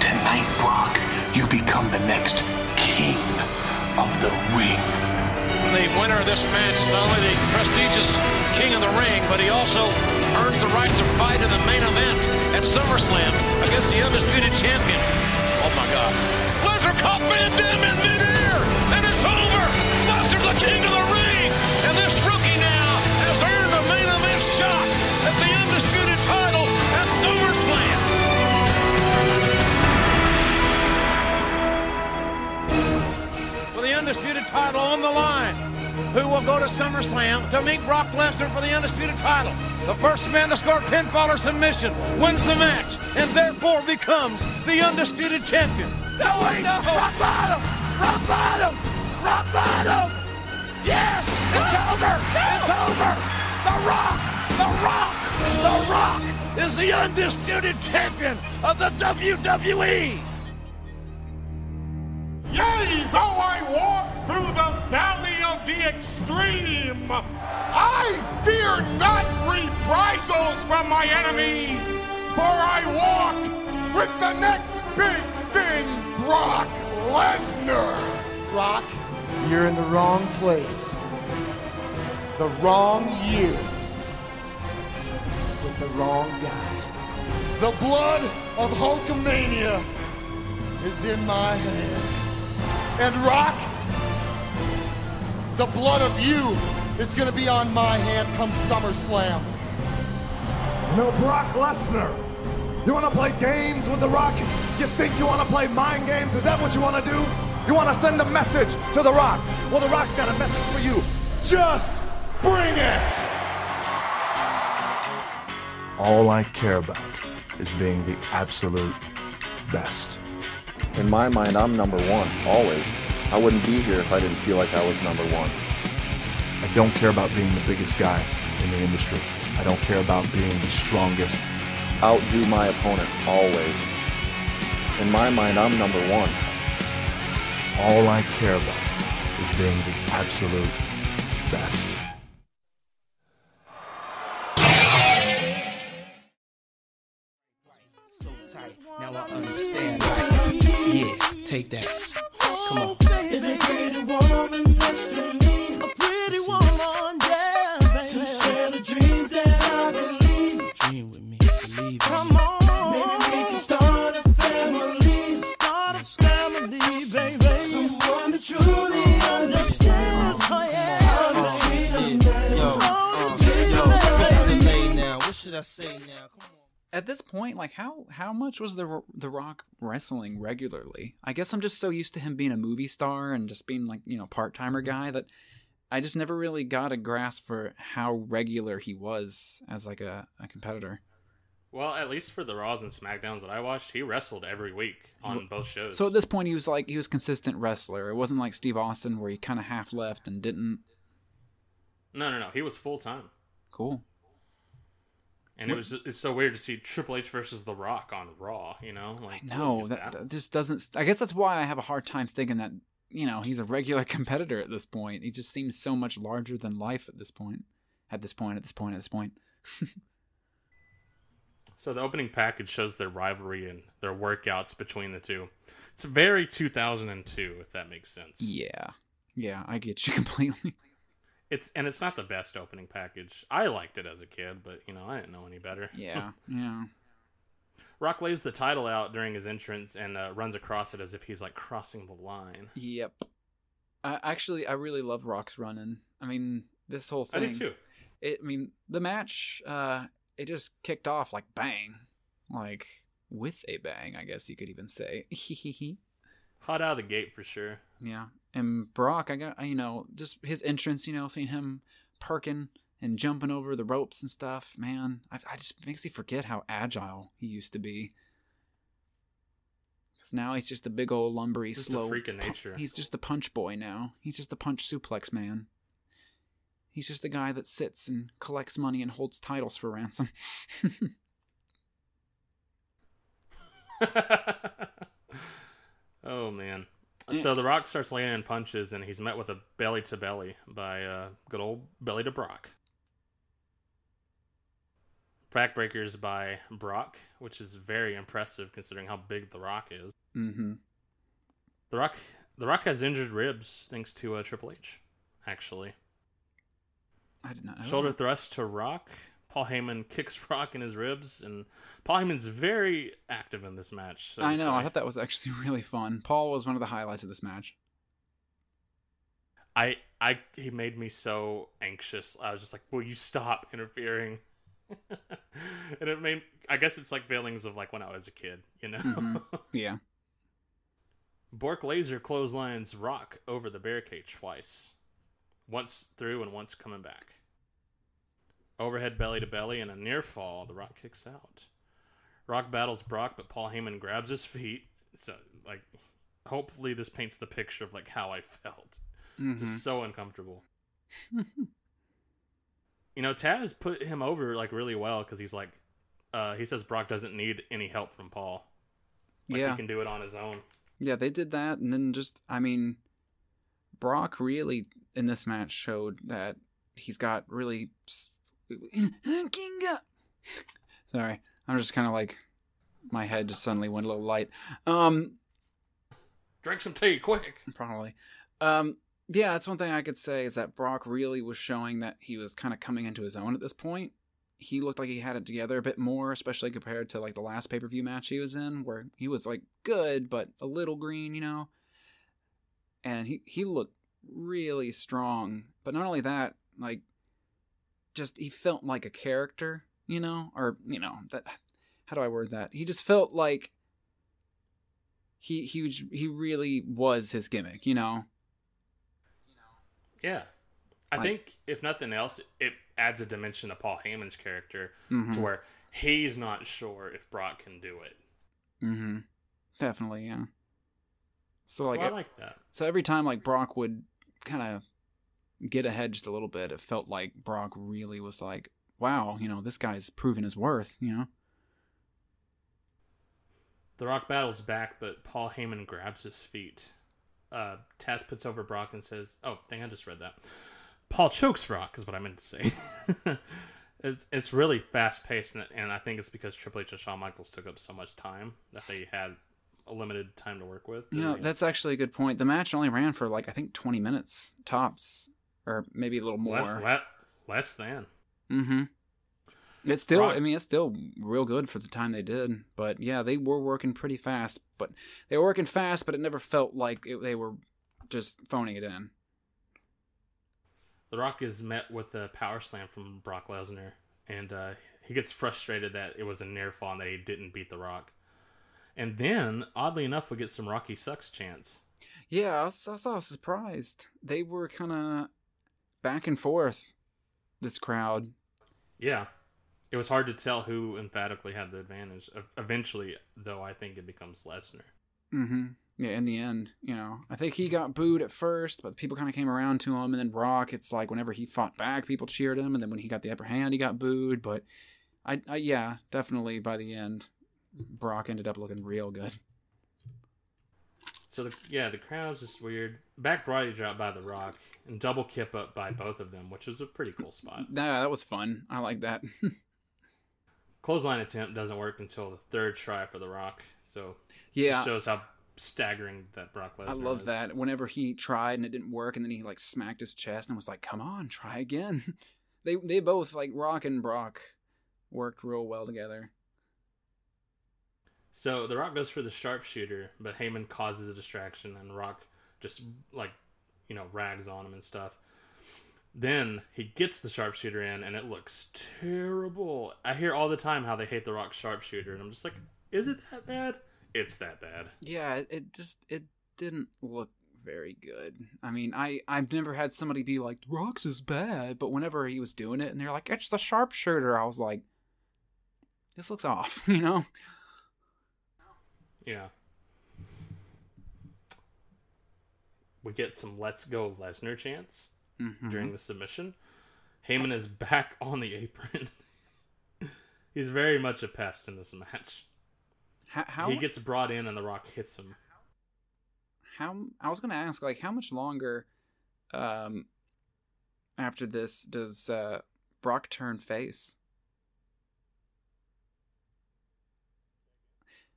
S15: tonight, Brock, you become the next king of the ring.
S13: The winner of this match, not only the prestigious King of the Ring, but he also earns the right to fight in the main event at SummerSlam against the undisputed champion. Oh my God. Lesnar caught Van Dam in midair, and it's over. Lesnar's the King of the Ring, and this rookie now has earned the main event shot at the undisputed title at SummerSlam. with the undisputed title on the line. Who will go to SummerSlam to meet Brock Lesnar for the undisputed title? The first man to score pinfall or submission wins the match and therefore becomes the undisputed champion. No, wait, no. Rock bottom! Rock bottom! Rock bottom! Yes! It's over! It's over! The Rock! The Rock! The Rock is the undisputed champion of the. WWE!
S4: Yea, though I walk through the valley of the extreme, I fear not reprisals from my enemies, for I walk with the next big thing, Brock Lesnar.
S19: Brock, you're in the wrong place. The wrong year. With the wrong guy.
S4: The blood of Hulkamania is in my hand. And Rock,
S19: The blood of you is going to be on my hand come SummerSlam.
S20: No, Brock Lesnar. You want to play games with The Rock? You think you want to play mind games? Is that what you want to do? You want to send a message to The Rock? Well, The Rock's got a message for you. Just bring it!
S21: All I care about is being the absolute best.
S22: In my mind, I'm number one, always. I wouldn't be here if I didn't feel like I was number one.
S21: I don't care about being the biggest guy in the industry. I don't care about being the strongest.
S22: Outdo my opponent, always. In my mind, I'm number one.
S21: All I care about is being the absolute best.
S23: Take that. Come on.
S24: Is a pretty woman next to me? A pretty woman, yeah, baby. To share the dreams that I believe.
S23: Dream with me, believe.
S24: Come on, maybe we can start a family. Start a family, baby. Someone that truly understands. Oh yeah, how to treat a man.
S23: Yo, uh, yo, what's the delay now? What should I say now?
S7: At this point, like how how much was the the Rock wrestling regularly? I guess I'm just so used to him being a movie star and just being like you know part timer mm-hmm. guy that I just never really got a grasp for how regular he was as like a, a competitor.
S6: Well, at least for the Raws and SmackDowns that I watched, he wrestled every week on both shows.
S7: So at this point, he was like he was consistent wrestler. It wasn't like Steve Austin where he kind of half left and didn't.
S6: no, no, no, he was full time,
S7: Cool.
S6: And it was it's so weird to see Triple H versus The Rock on Raw. You know, like
S7: No, that, that just doesn't. I guess that's why I have a hard time thinking that you know he's a regular competitor at this point. He just seems so much larger than life at this point. At this point. At this point. At this point.
S6: So the opening package shows their rivalry and their workouts between the two. It's very 2002, if that makes sense.
S7: Yeah. Yeah, I get you completely.
S6: It's and it's not the best opening package. I liked it as a kid, but you know I didn't know any better.
S7: Yeah, yeah.
S6: Rock lays the title out during his entrance and uh, runs across it as if he's like crossing the line.
S7: Yep. I, actually, I really love Rock's running. I mean, this whole thing.
S6: I do too.
S7: It, I mean, the match, uh, it just kicked off like bang, like with a bang. I guess you could even say.
S6: Hot out of the gate for sure.
S7: yeah. And Brock, I got you know just his entrance. You know, seeing him perking and jumping over the ropes and stuff. Man, I, I just makes me forget how agile he used to be. Because now he's just a big old lumbery,
S6: Just
S7: slow.
S6: freak of
S7: pu-
S6: nature.
S7: he's just a punch boy now. He's just a punch suplex man. He's just a guy that sits and collects money and holds titles for ransom.
S6: Oh man. So the Rock starts laying in punches, and he's met with a belly to belly by uh, good old belly to Brock. Backbreakers by Brock, which is very impressive considering how big the Rock is.
S7: mm-hmm.
S6: The Rock, the Rock has injured ribs thanks to uh, Triple H. Actually,
S7: I did not know.
S6: shoulder
S7: that.
S6: thrust to Rock. Paul Heyman kicks Rock in his ribs, and Paul Heyman's very active in this match. so
S7: I know. I thought that was actually really fun. Paul was one of the highlights of this match.
S6: I I he made me so anxious. I was just like, "Will you stop interfering?" and it made I guess it's like feelings of like when I was a kid, you know.
S7: Mhm. Yeah.
S6: Brock Lesnar clotheslines Rock over the barricade twice, once through and once coming back. Overhead belly to belly and a near fall. The Rock kicks out. Rock battles Brock, but Paul Heyman grabs his feet. So like, hopefully this paints the picture of like how I felt.
S7: Mhm.
S6: Just so uncomfortable. you know, Taz put him over like really well because he's like, uh, he says Brock doesn't need any help from Paul. Like
S7: Yeah.
S6: he can do it on his own.
S7: Yeah, they did that, and then just, I mean, Brock really in this match showed that he's got really. S- Sorry, I'm just kind of like, my head just suddenly went a little light. Um,
S6: Drink some tea, quick.
S7: probably. Um, yeah, that's one thing I could say is that Brock really was showing that he was kind of coming into his own at this point. He looked like he had it together a bit more, especially compared to like the last pay per view match he was in, where he was like good but a little green, you know. And he he looked really strong. But not only that, like, just he felt like a character, you know, or you know that. How do I word that? He just felt like he he was- he really was his gimmick, you know.
S6: Yeah. I
S7: Like-
S6: think if nothing else, it adds a dimension to Paul Heyman's character
S7: Mhm.
S6: to where he's not sure if Brock can do it.
S7: Mm-hmm. Definitely, yeah. So
S6: So
S7: like,
S6: I like that.
S7: so every time like Brock would kind of get ahead just a little bit, it felt like Brock really was like, "Wow, you know, this guy's proven his worth," you know.
S6: The Rock battles back, but Paul Heyman grabs his feet. Uh, Taz puts over Brock and says, "Oh, dang, I just read that." Paul chokes Rock, is what I meant to say. it's it's really fast paced, and, and I think it's because Triple H and Shawn Michaels took up so much time that they had a limited time to work with.
S7: You know, that's actually a good point. The match only ran for like I think twenty minutes tops, or maybe a little more.
S6: less, le- less than.
S7: Mm-hmm. It's still,
S6: Rock-
S7: I mean, it's still real good for the time they did. But yeah, they were working pretty fast. But they were working fast, but it never felt like it, they were just phoning it in.
S6: The Rock is met with a power slam from Brock Lesnar, and uh, he gets frustrated that it was a near fall and that he didn't beat The Rock. And then, oddly enough, we get some Rocky sucks chants.
S7: Yeah, I was, I was, I was surprised. They were kind of back and forth. This crowd.
S6: Yeah, it was hard to tell who emphatically had the advantage. Eventually, though, I think it becomes Lesnar.
S7: Mm-hmm. Yeah, in the end, you know, I think he got booed at first, but people kind of came around to him. And then Brock, it's like whenever he fought back, people cheered him, and then when he got the upper hand, he got booed. But I, I yeah, definitely by the end, Brock ended up looking real good.
S6: So the, yeah, the crowd's just weird. Back body drop by The Rock and double kip up by both of them, which is a pretty cool spot.
S7: Nah, that was fun. I like that.
S6: Clothesline attempt doesn't work until the third try for The Rock. So
S7: Yeah.
S6: it shows how staggering that Brock Lesnar.
S7: I loved
S6: was.
S7: that. Whenever he tried and it didn't work, and then he like smacked his chest and was like, "Come on, try again." they they both like Rock and Brock worked real well together.
S6: So The Rock goes for the sharpshooter, but Heyman causes a distraction, and Rock just like you know rags on him and stuff. Then he gets the sharpshooter in, and it looks terrible. I hear all the time how they hate the Rock sharpshooter, and I'm just like, is it that bad? It's that bad.
S7: Yeah, it, just it didn't look very good. I mean, I I've never had somebody be like Rock's is bad, but whenever he was doing it and they're like it's the sharpshooter, I was like, this looks off, you know.
S6: Yeah. We get some "Let's Go Lesnar" chants
S7: Mhm.
S6: during the submission. Heyman is back on the apron. He's very much a pest in this match.
S7: How, how
S6: He gets brought in, and The Rock hits him.
S7: how I was gonna ask like how much longer um after this does uh Brock turn face?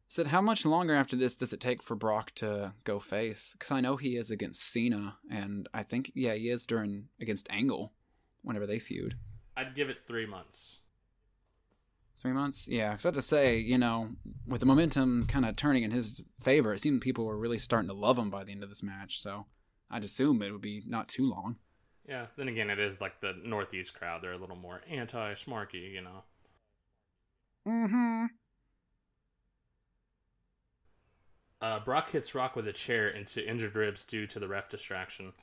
S7: Said how much longer after this does it take for Brock to go face? Because I know he is against Cena, and I think yeah he is during against Angle, whenever they feud.
S6: I'd give it three months.
S7: Three months, yeah. Because I have to say, you know, with the momentum kind of turning in his favor, it seemed people were really starting to love him by the end of this match. So I'd assume it would be not too long.
S6: Yeah. Then again, it is like the Northeast crowd. They're a little more anti-smarky, you know.
S7: Mm-hmm.
S6: Uh, Brock hits Rock with a chair into injured ribs due to the ref distraction,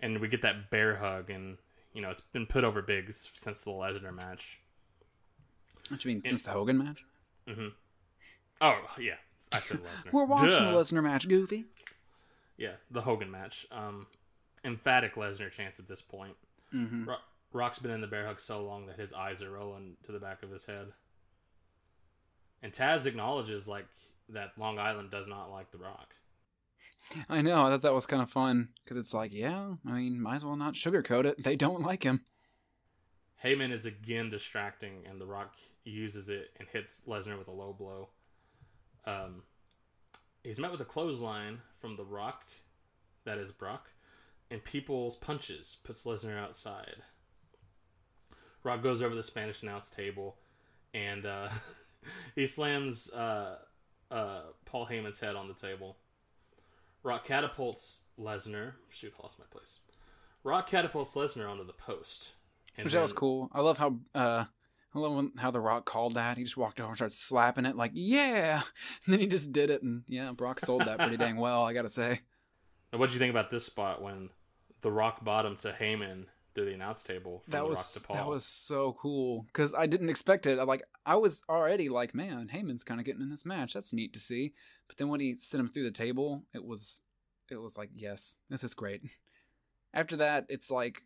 S6: and we get that bear hug, and you know it's been put over big since the Lesnar match.
S7: What you mean since the Hogan match?
S6: Mm-hmm. Oh yeah, I said Lesnar.
S7: We're watching
S6: Duh.
S7: the Lesnar match, Goofy.
S6: Yeah, the Hogan match. Um, emphatic Lesnar chance at this point.
S7: Mhm.
S6: Ro- Rock's been in the bear hug so long that his eyes are rolling to the back of his head. And Taz acknowledges like that Long Island does not like the Rock.
S7: I know. I thought that was kind of fun because it's like, yeah, I mean, might as well not sugarcoat it. They don't like him.
S6: Heyman is again distracting, and The Rock uses it and hits Lesnar with a low blow. Um, he's met with a clothesline from The Rock, that is Brock, and People's punches puts Lesnar outside. Rock goes over the Spanish announce table, and uh, he slams uh, uh, Paul Heyman's head on the table. Rock catapults Lesnar. Shoot, I lost my place. Rock catapults Lesnar onto the post. and
S7: Which that was cool. I love how uh I love when- how the Rock called that. He just walked over and started slapping it like, yeah. And then he just did it, and yeah, Brock sold that pretty dang well. I gotta say.
S6: What did you think about this spot when the Rock bottom to Heyman through the announce table from
S7: That
S6: the
S7: was
S6: Rock to Paul?
S7: that was so cool because I didn't expect it. I, like I was already like, man, Heyman's kind of getting in this match. That's neat to see. But then when he sent him through the table, it was it was like, yes, this is great. After that, it's like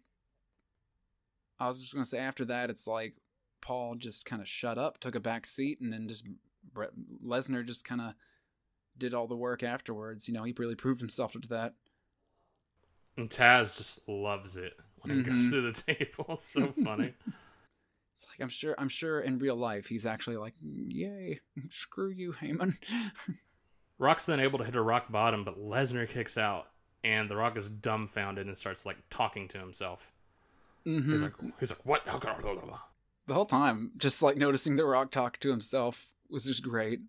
S7: I was just gonna say. After that, it's like Paul just kind of shut up, took a back seat, and then just Brett Lesnar just kind of did all the work afterwards. You know, he really proved himself to that.
S6: and Taz just loves it when he goes
S7: Mhm.
S6: through the table. So funny.
S7: It's like I'm sure I'm sure in real life he's actually like, yay, screw you, Heyman.
S6: Rock's then able to hit a rock bottom, but Lesnar kicks out, and the Rock is dumbfounded and starts like talking to himself.
S7: Mhm.
S6: He's like, he's like, what?
S7: the whole time, just like noticing the Rock talk to himself was just great.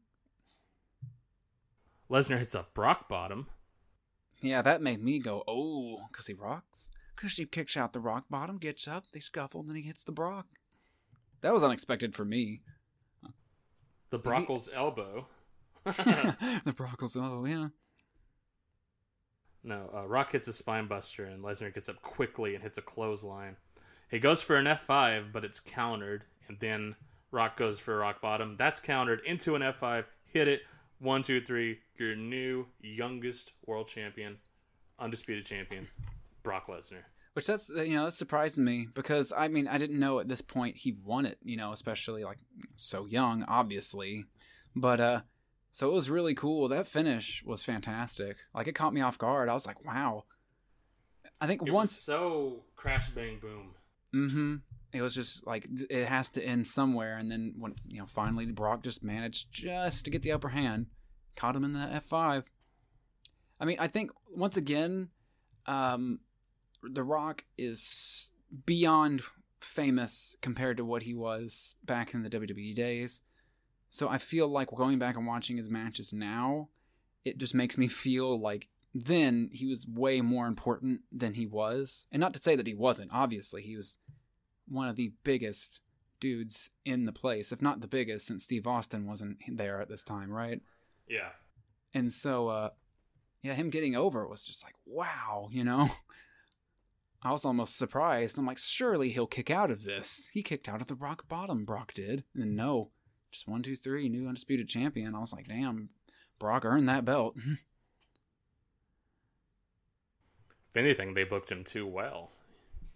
S6: Lesnar hits a Brock bottom.
S7: Yeah, that made me go, oh, because he rocks. Because he kicks out the rock bottom, gets up, they scuffle, and then he hits the Brock. That was unexpected for me.
S6: The
S7: Is he-
S6: Brockles elbow.
S7: the Brockles, elbow, yeah.
S6: No, uh, Rock hits a spine buster, and Lesnar gets up quickly and hits a clothesline. He goes for an F5, but it's countered, and then Rock goes for a rock bottom. That's countered into an F5. Hit it. One, two, three. Your new youngest world champion, undisputed champion, Brock Lesnar.
S7: Which that's you know that surprised me because I mean I didn't know at this point he won it you know especially like so young obviously, but uh so it was really cool that finish was fantastic like it caught me off guard I was like wow I think
S6: It
S7: once
S6: was so crash bang boom.
S7: Mm-hmm. It was just like it has to end somewhere, and then when you know finally Brock just managed just to get the upper hand, caught him in the F five. I mean, I think once again, um, The Rock is beyond famous compared to what he was back in the WWE days. So I feel like going back and watching his matches now, it just makes me feel like then he was way more important than he was. And not to say that he wasn't, obviously, he was one of the biggest dudes in the place, if not the biggest, since Steve Austin wasn't there at this time, right?
S6: Yeah.
S7: And so, uh, yeah, him getting over was just like, wow, you know? I was almost surprised. I'm like, surely he'll kick out of this. He kicked out of the rock bottom, Brock did. And no, just one, two, three, new undisputed champion. I was like, damn, Brock earned that belt.
S6: If anything, they booked him too well.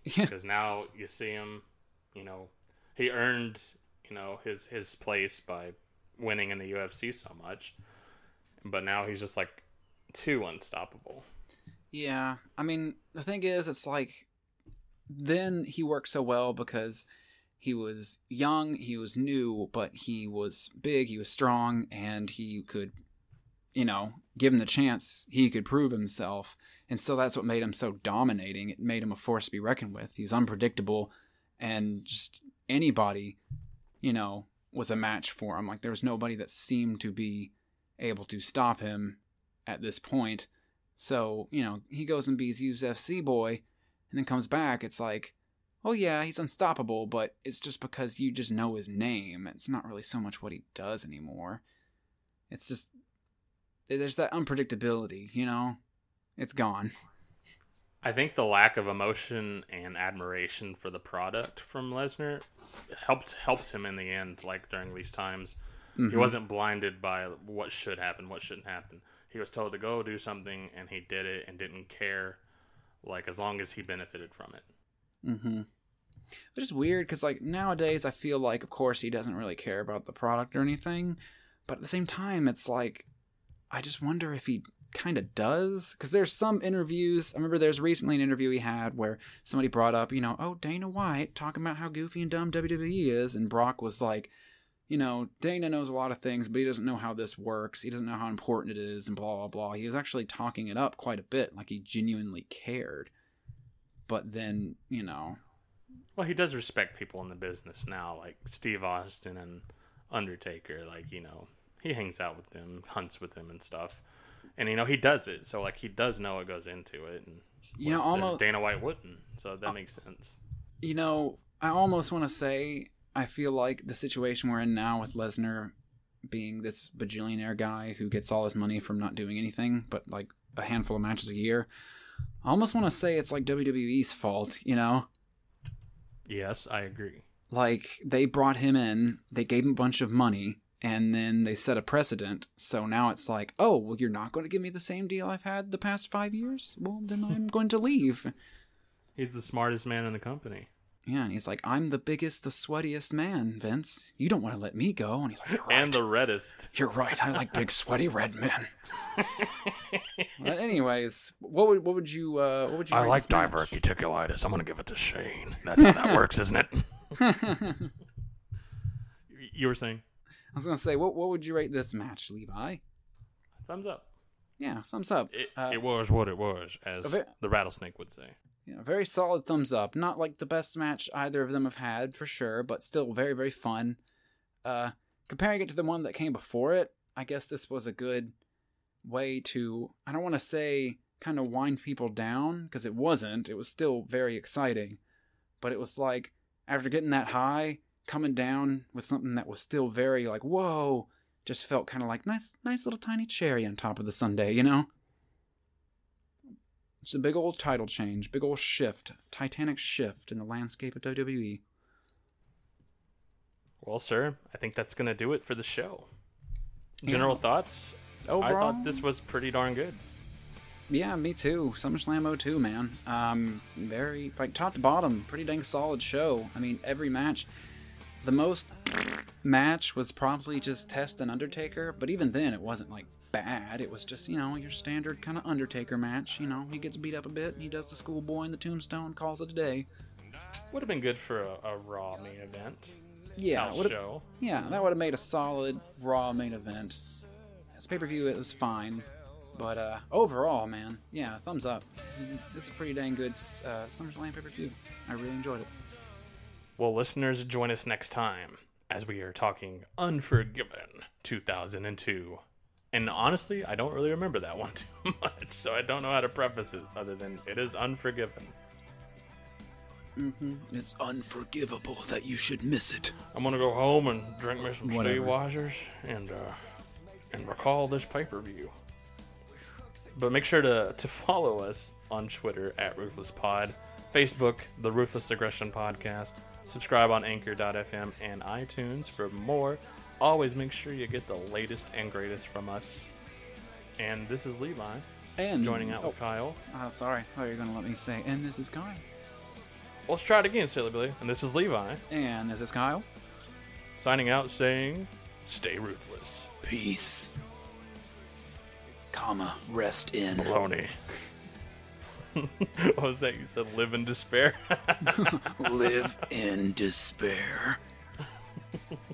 S7: Yeah.
S6: Because now you see him, you know, he earned, you know, his his place by winning in the UFC so much, but now he's just like too unstoppable.
S7: Yeah, I mean, the thing is, it's like then he worked so well because he was young, he was new, but he was big, he was strong, and he could, you know, given the chance, he could prove himself. And so that's what made him so dominating. It made him a force to be reckoned with. He was unpredictable, and just anybody, you know, was a match for him. Like there was nobody that seemed to be able to stop him at this point. So, you know, he goes and beats UFC boy and then comes back. It's like, oh yeah, he's unstoppable, but it's just because you just know his name. It's not really so much what he does anymore. It's just, there's that unpredictability, you know? It's gone.
S6: I think the lack of emotion and admiration for the product from Lesnar helped helped him in the end. Like during these times, he
S7: Mhm.
S6: wasn't blinded by what should happen, what shouldn't happen. He was told to go do something, and he did it, and didn't care. Like as long as he benefited from it.
S7: Mm-hmm. Which is weird because, like, nowadays I feel like, of course, he doesn't really care about the product or anything. But at the same time, it's like, I just wonder if he kind of does. Because there's some interviews. I remember there's recently an interview he had where somebody brought up, you know, oh, Dana White talking about how goofy and dumb WWE is. And Brock was like, you know, Dana knows a lot of things, but he doesn't know how this works. He doesn't know how important it is, and blah, blah, blah. He was actually talking it up quite a bit, like he genuinely cared. But then, you know,
S6: Well, he does respect people in the business now, like Steve Austin and Undertaker. Like you know, he hangs out with them, hunts with them, and stuff. And you know, he does it, so like he does know what goes into it. And
S7: You know, almost-
S6: Dana White wouldn't, so that uh, makes sense.
S7: You know, I almost want to say I feel like the situation we're in now with Lesnar being this bajillionaire guy who gets all his money from not doing anything but like a handful of matches a year. I almost want to say it's like WWE's fault, you know?
S6: Yes, I agree.
S7: Like they brought him in, they gave him a bunch of money, and then they set a precedent. So now it's like, oh, well, you're not going to give me the same deal I've had the past five years? Well, then I'm going to leave.
S6: He's the smartest man in the company.
S7: Yeah, and he's like, I'm the biggest, the sweatiest man, Vince. You don't want to let me go. And he's like, You're right.
S6: And the reddest.
S7: You're right. I like big, sweaty red men. but anyways, what would what would you uh, what would you?
S6: I like
S7: this
S6: diverticulitis. I'm gonna give it to Shane. That's how that works, isn't it? you were saying
S7: I was gonna say, what what would you rate this match, Levi?
S6: thumbs up.
S7: Yeah, thumbs up.
S6: It,
S7: Uh,
S6: it was what it was, as
S7: ve-
S6: the rattlesnake would say.
S7: Very solid thumbs up. Not like the best match either of them have had for sure, but still very very fun. Uh, comparing it to the one that came before it, I guess this was a good way to. I don't want to say kind of wind people down because it wasn't. It was still very exciting, but it was like after getting that high, coming down with something that was still very like whoa. Just felt kind of like nice, nice little tiny cherry on top of the sundae, you know. It's a big old title change, big old shift, titanic shift in the landscape of. WWE.
S6: Well, sir, I think that's gonna do it for the show. General
S7: Yeah.
S6: thoughts? I
S7: Overall-
S6: thought this was pretty darn good.
S7: Yeah, me too. SummerSlam 02, man. Um, very like top to bottom, pretty dang solid show. I mean, every match. The most match was probably just Test and Undertaker, but even then, it wasn't like bad. It was just you know your standard kind of Undertaker match. You know, he gets beat up a bit, he does the schoolboy in the tombstone, calls it a day.
S6: Would have been good for a, a Raw main event.
S7: Yeah,
S6: show.
S7: Yeah, that would have made a solid Raw main event. As pay per view, it was fine. But uh, overall, man, yeah, thumbs up. This is, this is a pretty dang good uh, SummerSlam pay per view. I really enjoyed it.
S6: Well, listeners, join us next time as we are talking Unforgiven 2002. And honestly, I don't really remember that one too much, so I don't know how to preface it other than it is Unforgiven.
S7: Mm-hmm. It's unforgivable that you should miss it.
S6: I'm gonna go home and drink me some
S7: Whatever.
S6: Steveweisers and uh, and recall this pay per view. But make sure to to follow us on Twitter at Ruthless Pod, Facebook the Ruthless Aggression Podcast. Subscribe on Anchor.fm and iTunes for more. Always make sure you get the latest and greatest from us. And this is Levi.
S7: And
S6: joining out oh. with
S7: oh.
S6: Kyle.
S7: Oh, sorry. Oh, you're gonna let me say. And this is Kyle.
S6: Let's try it again, Silly Billy. And this is Levi.
S7: And this is Kyle.
S6: Signing out saying, stay ruthless.
S7: Peace. Comma. Rest in.
S6: Baloney. what was that? You said live in despair?
S7: Live in despair.